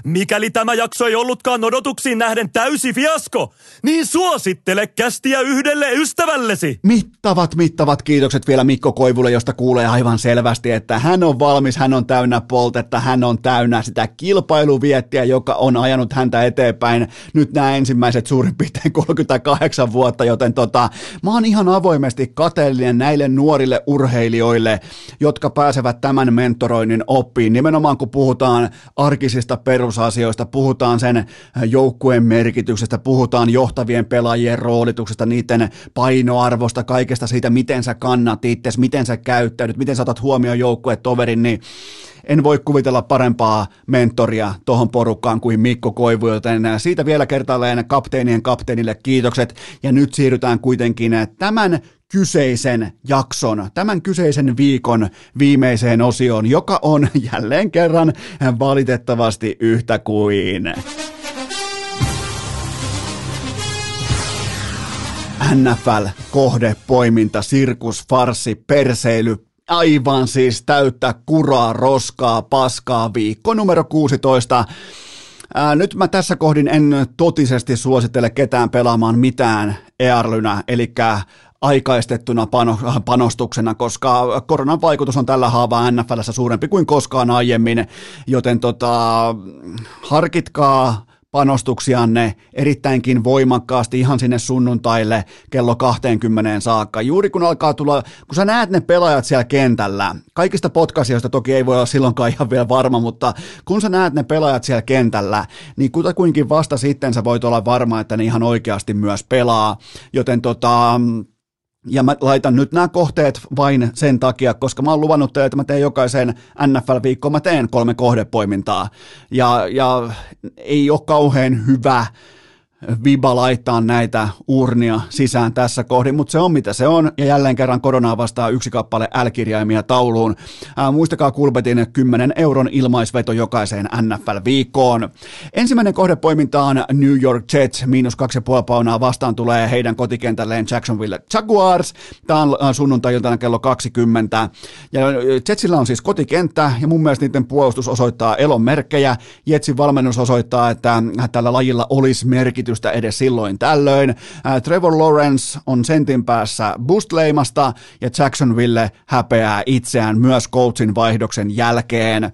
Mikäli tämä jakso ei ollutkaan odotuksiin nähden täysi fiasko, niin suosittele kästiä yhdelle ystävällesi. Mittavat, mittavat kiitokset vielä Mikko Koivulle, josta kuulee aivan selvästi, että hän on valmis, hän on täynnä poltetta, hän on täynnä sitä kilpailuviettiä, joka on ajanut häntä eteenpäin nyt nämä ensimmäiset suurin piirtein 38 vuotta, joten tota, mä oon ihan avoimesti kateellinen näille nuorille urheilijoille, jotka pääsevät tämän mentoroinnin oppiin, nimenomaan kun puhutaan arkisista perusasioista, puhutaan sen joukkueen merkityksestä, puhutaan johtavien pelaajien roolituksesta, niiden painoarvosta, kaikesta siitä, miten sä kannat itse, miten sä käyttäydyt, miten sä otat huomioon joukkuetoverin, niin en voi kuvitella parempaa mentoria tuohon porukkaan kuin Mikko Koivu, joten siitä vielä kertaalleen kapteenien kapteenille kiitokset. Ja nyt siirrytään kuitenkin tämän kyseisen jakson, tämän kyseisen viikon viimeiseen osioon, joka on jälleen kerran valitettavasti yhtä kuin... NFL, kohde, poiminta, sirkus, farsi, perseily, aivan siis täyttä kuraa, roskaa, paskaa viikko numero 16. Ää, nyt mä tässä kohdin en totisesti suosittele ketään pelaamaan mitään EARLYnä, eli aikaistettuna panostuksena, koska koronan vaikutus on tällä haavaa NFLssä suurempi kuin koskaan aiemmin, joten tota, harkitkaa panostuksianne erittäinkin voimakkaasti ihan sinne sunnuntaille kello 20 saakka. Juuri kun alkaa tulla, kun sä näet ne pelaajat siellä kentällä, kaikista podcastoista toki ei voi olla silloinkaan ihan vielä varma, mutta kun sä näet ne pelaajat siellä kentällä, niin kutakuinkin vasta sitten sä voit olla varma, että ne ihan oikeasti myös pelaa. Joten tota, ja mä laitan nyt nämä kohteet vain sen takia, koska mä oon luvannut teille, että mä teen jokaisen NFL-viikkoon, mä teen kolme kohdepoimintaa. Ja, ja ei ole kauhean hyvä viba laittaa näitä urnia sisään tässä kohdin, mutta se on mitä se on, ja jälleen kerran koronaa vastaa yksi kappale L-kirjaimia tauluun. Ää, muistakaa Kulbetin 10 euron ilmaisveto jokaiseen NFL-viikkoon. Ensimmäinen kohdepoiminta on New York Jets, miinus 2,5 paunaa vastaan tulee heidän kotikentälleen Jacksonville Jaguars. Tämä on sunnuntai-iltana kello 20. Ja Jetsillä on siis kotikenttä, ja mun mielestä niiden puolustus osoittaa elon merkkejä. Jetsin valmennus osoittaa, että tällä lajilla olisi merkitys merkitystä edes silloin tällöin. Trevor Lawrence on sentin päässä boostleimasta ja Jacksonville häpeää itseään myös coachin vaihdoksen jälkeen.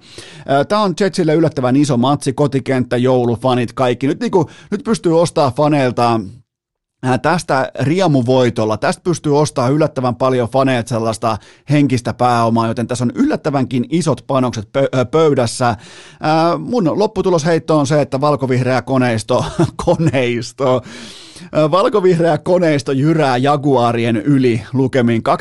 Tämä on Jetsille yllättävän iso matsi, kotikenttä, joulufanit, kaikki. Nyt, niin kuin, nyt pystyy ostaa faneilta tästä riemuvoitolla, tästä pystyy ostamaan yllättävän paljon faneet sellaista henkistä pääomaa, joten tässä on yllättävänkin isot panokset pöydässä. Mun lopputulosheitto on se, että valkovihreä koneisto, koneisto, Valkovihreä koneisto jyrää Jaguarien yli lukemin 27-19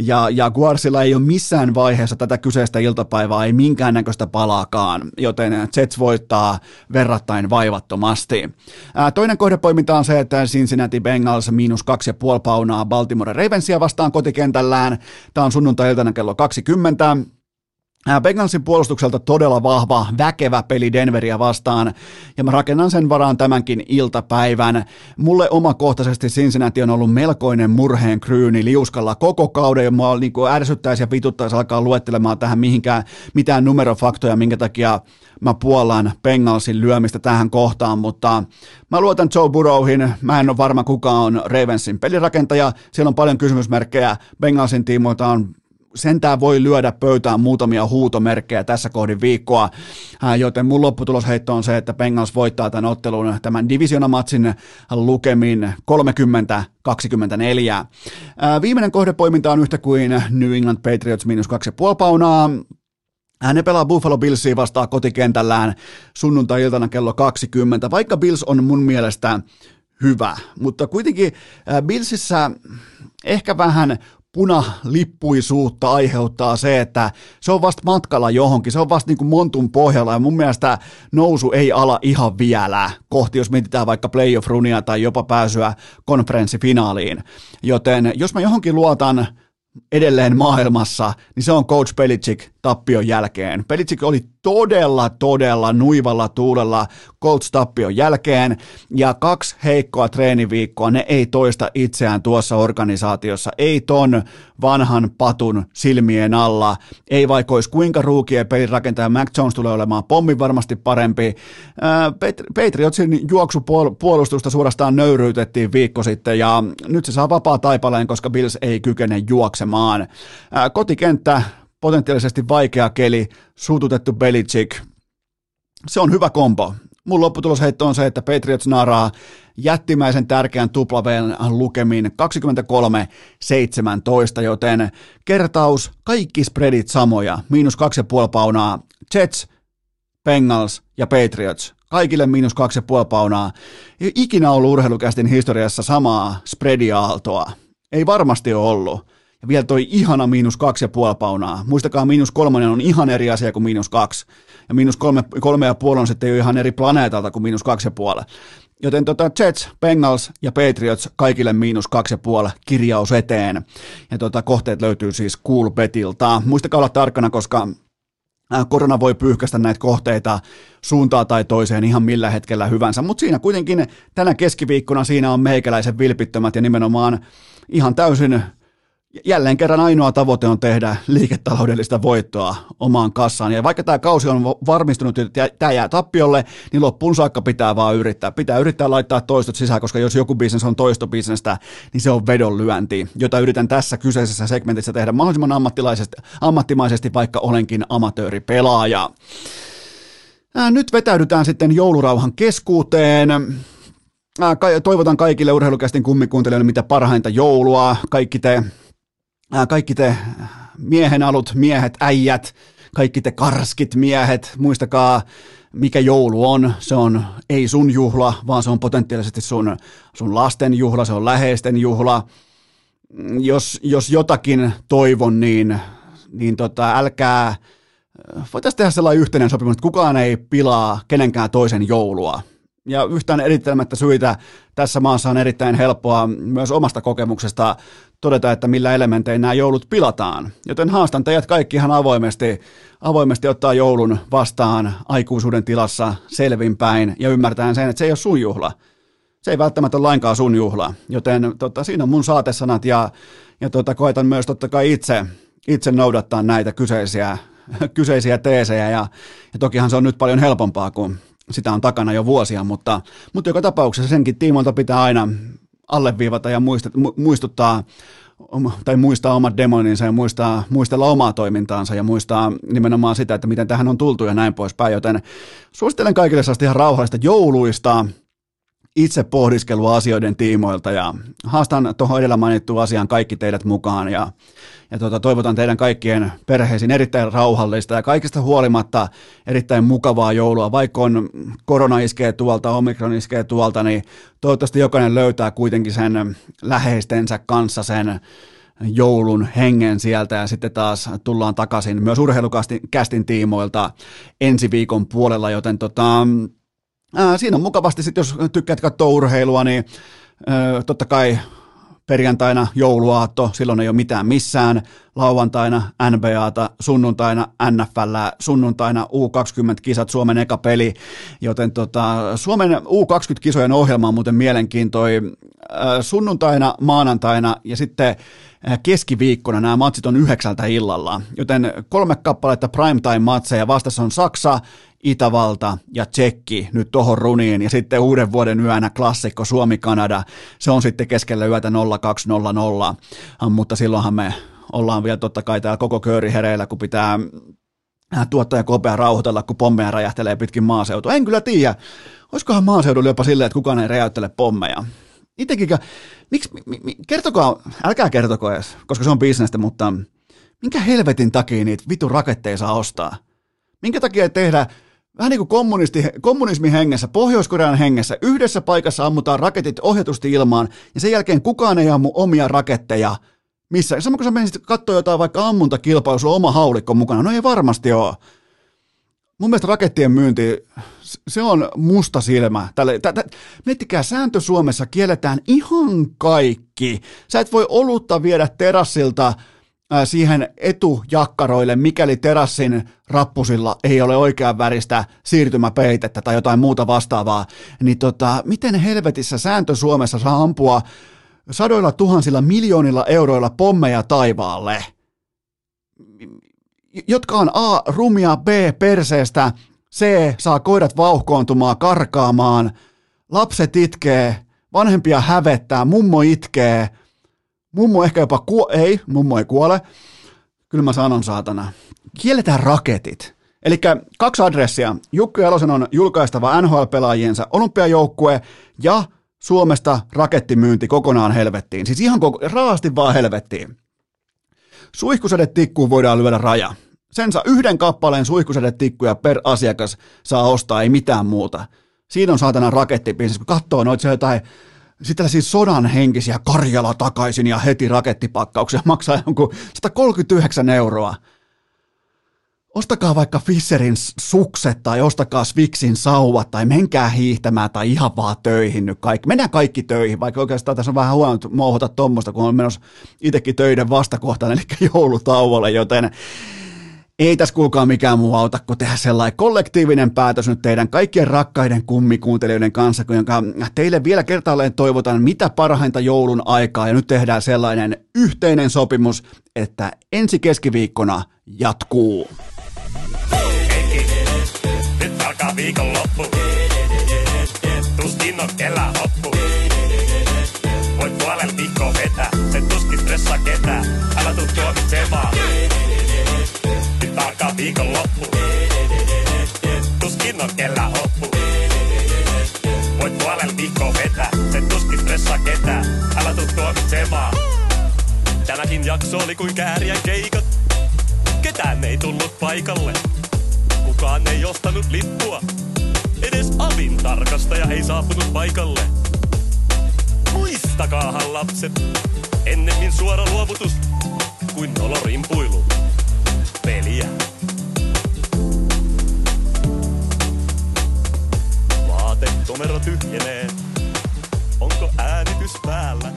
ja Jaguarsilla ei ole missään vaiheessa tätä kyseistä iltapäivää, ei minkäännäköistä palaakaan, joten Jets voittaa verrattain vaivattomasti. Toinen kohdepoiminta on se, että Cincinnati Bengals miinus 2,5 paunaa Baltimore Ravensia vastaan kotikentällään. Tämä on sunnuntai-iltana kello 20. Bengalsin puolustukselta todella vahva, väkevä peli Denveria vastaan, ja mä rakennan sen varaan tämänkin iltapäivän. Mulle omakohtaisesti Cincinnati on ollut melkoinen murheen kryyni liuskalla koko kauden, ja mua niin ärsyttäisi ja vituttaisi alkaa luettelemaan tähän mihinkään mitään numerofaktoja, minkä takia mä puolan Bengalsin lyömistä tähän kohtaan, mutta mä luotan Joe Burrowhin, mä en ole varma kuka on Ravensin pelirakentaja, siellä on paljon kysymysmerkkejä, Bengalsin tiimoilta on sentään voi lyödä pöytään muutamia huutomerkkejä tässä kohdin viikkoa, joten mun lopputulosheitto on se, että Bengals voittaa tämän ottelun tämän divisionamatsin lukemin 30-24. Viimeinen kohdepoiminta on yhtä kuin New England Patriots miinus 2,5 paunaa. Hän pelaa Buffalo Billsia vastaan kotikentällään sunnuntai-iltana kello 20, vaikka Bills on mun mielestä hyvä, mutta kuitenkin Billsissä ehkä vähän punalippuisuutta aiheuttaa se, että se on vasta matkalla johonkin, se on vasta niin kuin montun pohjalla ja mun mielestä nousu ei ala ihan vielä kohti, jos mietitään vaikka playoff-runia tai jopa pääsyä konferenssifinaaliin. Joten jos mä johonkin luotan edelleen maailmassa, niin se on Coach Belichick tappion jälkeen. Belichick oli todella, todella nuivalla tuulella Colts tappion jälkeen, ja kaksi heikkoa treeniviikkoa, ne ei toista itseään tuossa organisaatiossa, ei ton vanhan patun silmien alla, ei vaikka olisi kuinka ruukien pelirakentaja Mac Jones tulee olemaan pommi varmasti parempi. Patriotsin juoksupuolustusta suorastaan nöyryytettiin viikko sitten, ja nyt se saa vapaa taipaleen, koska Bills ei kykene juoksemaan. Kotikenttä potentiaalisesti vaikea keli, suututettu Belichick. Se on hyvä kompo. Mun lopputulosheitto on se, että Patriots naraa jättimäisen tärkeän tuplaveen lukemin 23-17, joten kertaus, kaikki spreadit samoja, miinus 2,5 paunaa, Jets, Bengals ja Patriots, kaikille miinus 2,5 paunaa. Ei ikinä ollut urheilukästin historiassa samaa spreadiaaltoa. Ei varmasti ole ollut. Ja vielä toi ihana miinus kaksi ja puoli paunaa. Muistakaa, miinus kolmonen on ihan eri asia kuin miinus kaksi. Ja miinus kolme, kolme ja puoli on sitten jo ihan eri planeetalta kuin miinus kaksi ja puoli. Joten tota Jets, Bengals ja Patriots kaikille miinus kaksi ja puoli kirjaus eteen. Ja tota, kohteet löytyy siis Coolbetilta. Muistakaa olla tarkkana, koska korona voi pyyhkästä näitä kohteita suuntaa tai toiseen ihan millä hetkellä hyvänsä, mutta siinä kuitenkin tänä keskiviikkona siinä on meikäläisen vilpittömät ja nimenomaan ihan täysin jälleen kerran ainoa tavoite on tehdä liiketaloudellista voittoa omaan kassaan. Ja vaikka tämä kausi on varmistunut, että tämä jää tappiolle, niin loppuun saakka pitää vaan yrittää. Pitää yrittää laittaa toistot sisään, koska jos joku bisnes on toistobisnestä, niin se on vedonlyönti, jota yritän tässä kyseisessä segmentissä tehdä mahdollisimman ammattimaisesti, vaikka olenkin amatööripelaaja. Nyt vetäydytään sitten joulurauhan keskuuteen. Toivotan kaikille urheilukästin kummikuuntelijoille mitä parhainta joulua. Kaikki te, kaikki te miehen alut, miehet, äijät, kaikki te karskit miehet, muistakaa mikä joulu on. Se on ei sun juhla, vaan se on potentiaalisesti sun, sun lasten juhla, se on läheisten juhla. Jos, jos jotakin toivon, niin, niin tota, älkää, voitaisiin tehdä sellainen yhteinen sopimus, että kukaan ei pilaa kenenkään toisen joulua. Ja yhtään erittelemättä syitä tässä maassa on erittäin helppoa myös omasta kokemuksesta todeta, että millä elementein nämä joulut pilataan. Joten haastan teidät kaikki ihan avoimesti, avoimesti ottaa joulun vastaan aikuisuuden tilassa selvinpäin ja ymmärtäen sen, että se ei ole sun juhla. Se ei välttämättä ole lainkaan sun juhla. Joten tota, siinä on mun saatesanat ja, ja tota, koetan myös totta kai itse, itse noudattaa näitä kyseisiä, kyseisiä teesejä ja, ja tokihan se on nyt paljon helpompaa, kun sitä on takana jo vuosia, mutta, mutta joka tapauksessa senkin tiimoilta pitää aina alleviivata ja muistuttaa tai muistaa omat demoninsa ja muistaa, muistella omaa toimintaansa ja muistaa nimenomaan sitä, että miten tähän on tultu ja näin poispäin, joten suosittelen kaikille sellaista ihan rauhallista jouluista, itse pohdiskelua asioiden tiimoilta ja haastan tuohon edellä mainittuun asiaan kaikki teidät mukaan ja, ja tuota, toivotan teidän kaikkien perheisiin erittäin rauhallista ja kaikista huolimatta erittäin mukavaa joulua. Vaikka on korona iskee tuolta, omikron iskee tuolta, niin toivottavasti jokainen löytää kuitenkin sen läheistensä kanssa sen joulun hengen sieltä ja sitten taas tullaan takaisin myös urheilukästin tiimoilta ensi viikon puolella, joten tota, Ää, siinä on mukavasti sitten, jos tykkäät katsoa urheilua, niin ää, totta kai perjantaina jouluaatto, silloin ei ole mitään missään, lauantaina NBAta, sunnuntaina NFL, sunnuntaina U20-kisat, Suomen eka peli, joten tota, Suomen U20-kisojen ohjelma on muuten mielenkiintoinen. Sunnuntaina, maanantaina ja sitten keskiviikkona nämä matsit on yhdeksältä illalla, joten kolme kappaletta primetime-matseja, vastassa on Saksa, Itävalta ja Tsekki nyt tohon runiin ja sitten uuden vuoden yönä klassikko Suomi-Kanada, se on sitten keskellä yötä 0200, mutta silloinhan me ollaan vielä totta kai täällä koko kööri hereillä, kun pitää tuottaja kopea rauhoitella, kun pommeja räjähtelee pitkin maaseutua. En kyllä tiedä, olisikohan maaseudulla jopa silleen, että kukaan ei räjäyttele pommeja. Itsekin, miksi, mi, kertokaa, älkää kertoko edes, koska se on bisnestä, mutta minkä helvetin takia niitä vitu raketteja saa ostaa? Minkä takia ei tehdä vähän niin kuin kommunisti, kommunismin hengessä, Pohjois-Korean hengessä, yhdessä paikassa ammutaan raketit ohjatusti ilmaan, ja sen jälkeen kukaan ei ammu omia raketteja missä. Sama kun sä menisit katsoa jotain vaikka ammuntakilpailu, sulla on oma haulikko mukana, no ei varmasti ole. Mun mielestä rakettien myynti, se on musta silmä. Tälle, tä, tä, miettikää, sääntö Suomessa kielletään ihan kaikki. Sä et voi olutta viedä terassilta siihen etujakkaroille, mikäli terassin rappusilla ei ole oikean väristä siirtymäpeitettä tai jotain muuta vastaavaa, niin tota, miten helvetissä sääntö Suomessa saa ampua sadoilla tuhansilla miljoonilla euroilla pommeja taivaalle, jotka on A. rumia, B. perseestä, C. saa koirat vauhkoontumaan, karkaamaan, lapset itkee, vanhempia hävettää, mummo itkee, Mummo ehkä jopa kuo... Ei, mummo ei kuole. Kyllä mä sanon saatana. Kielletään raketit. Eli kaksi adressia. Jukka Jalosen on julkaistava NHL-pelaajiensa olympiajoukkue ja Suomesta rakettimyynti kokonaan helvettiin. Siis ihan koko, raasti vaan helvettiin. Suihkusädetikkuun voidaan lyödä raja. Sen saa yhden kappaleen suihkusädetikkuja per asiakas saa ostaa, ei mitään muuta. Siinä on saatana rakettibisnes, kun katsoo noita jotain sitten siis sodan henkisiä Karjala takaisin ja heti rakettipakkauksia maksaa jonkun 139 euroa. Ostakaa vaikka Fisserin sukset tai ostakaa Swixin sauvat tai menkää hiihtämään tai ihan vaan töihin nyt kaikki. Mennään kaikki töihin, vaikka oikeastaan tässä on vähän huono mouhota tuommoista, kun on menossa itsekin töiden vastakohtaan, eli joulutauolle, joten ei tässä kuulkaa mikään muu auta kuin tehdä sellainen kollektiivinen päätös nyt teidän kaikkien rakkaiden kummikuuntelijoiden kanssa, jonka teille vielä kertaalleen toivotan mitä parhainta joulun aikaa ja nyt tehdään sellainen yhteinen sopimus, että ensi keskiviikkona jatkuu. Nyt alkaa loppu. Tuskin on kelä hoppu. Voit puolella viikkoa alkaa viikonloppu. Tuskin on kellä hoppu. Voit puolella viikkoa vetää, sen tuskin stressaa ketään. Älä tuu tuomitsemaan. Tämäkin jakso oli kuin käärien keikat. Ketään ei tullut paikalle. Kukaan ei ostanut lippua. Edes avin tarkastaja ei saapunut paikalle. Muistakaahan lapset, ennemmin suora luovutus kuin nolorimpuilu. Peliä. Vaatekomero tyhjenee. Onko äänitys päällä?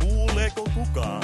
Kuuleeko kukaan?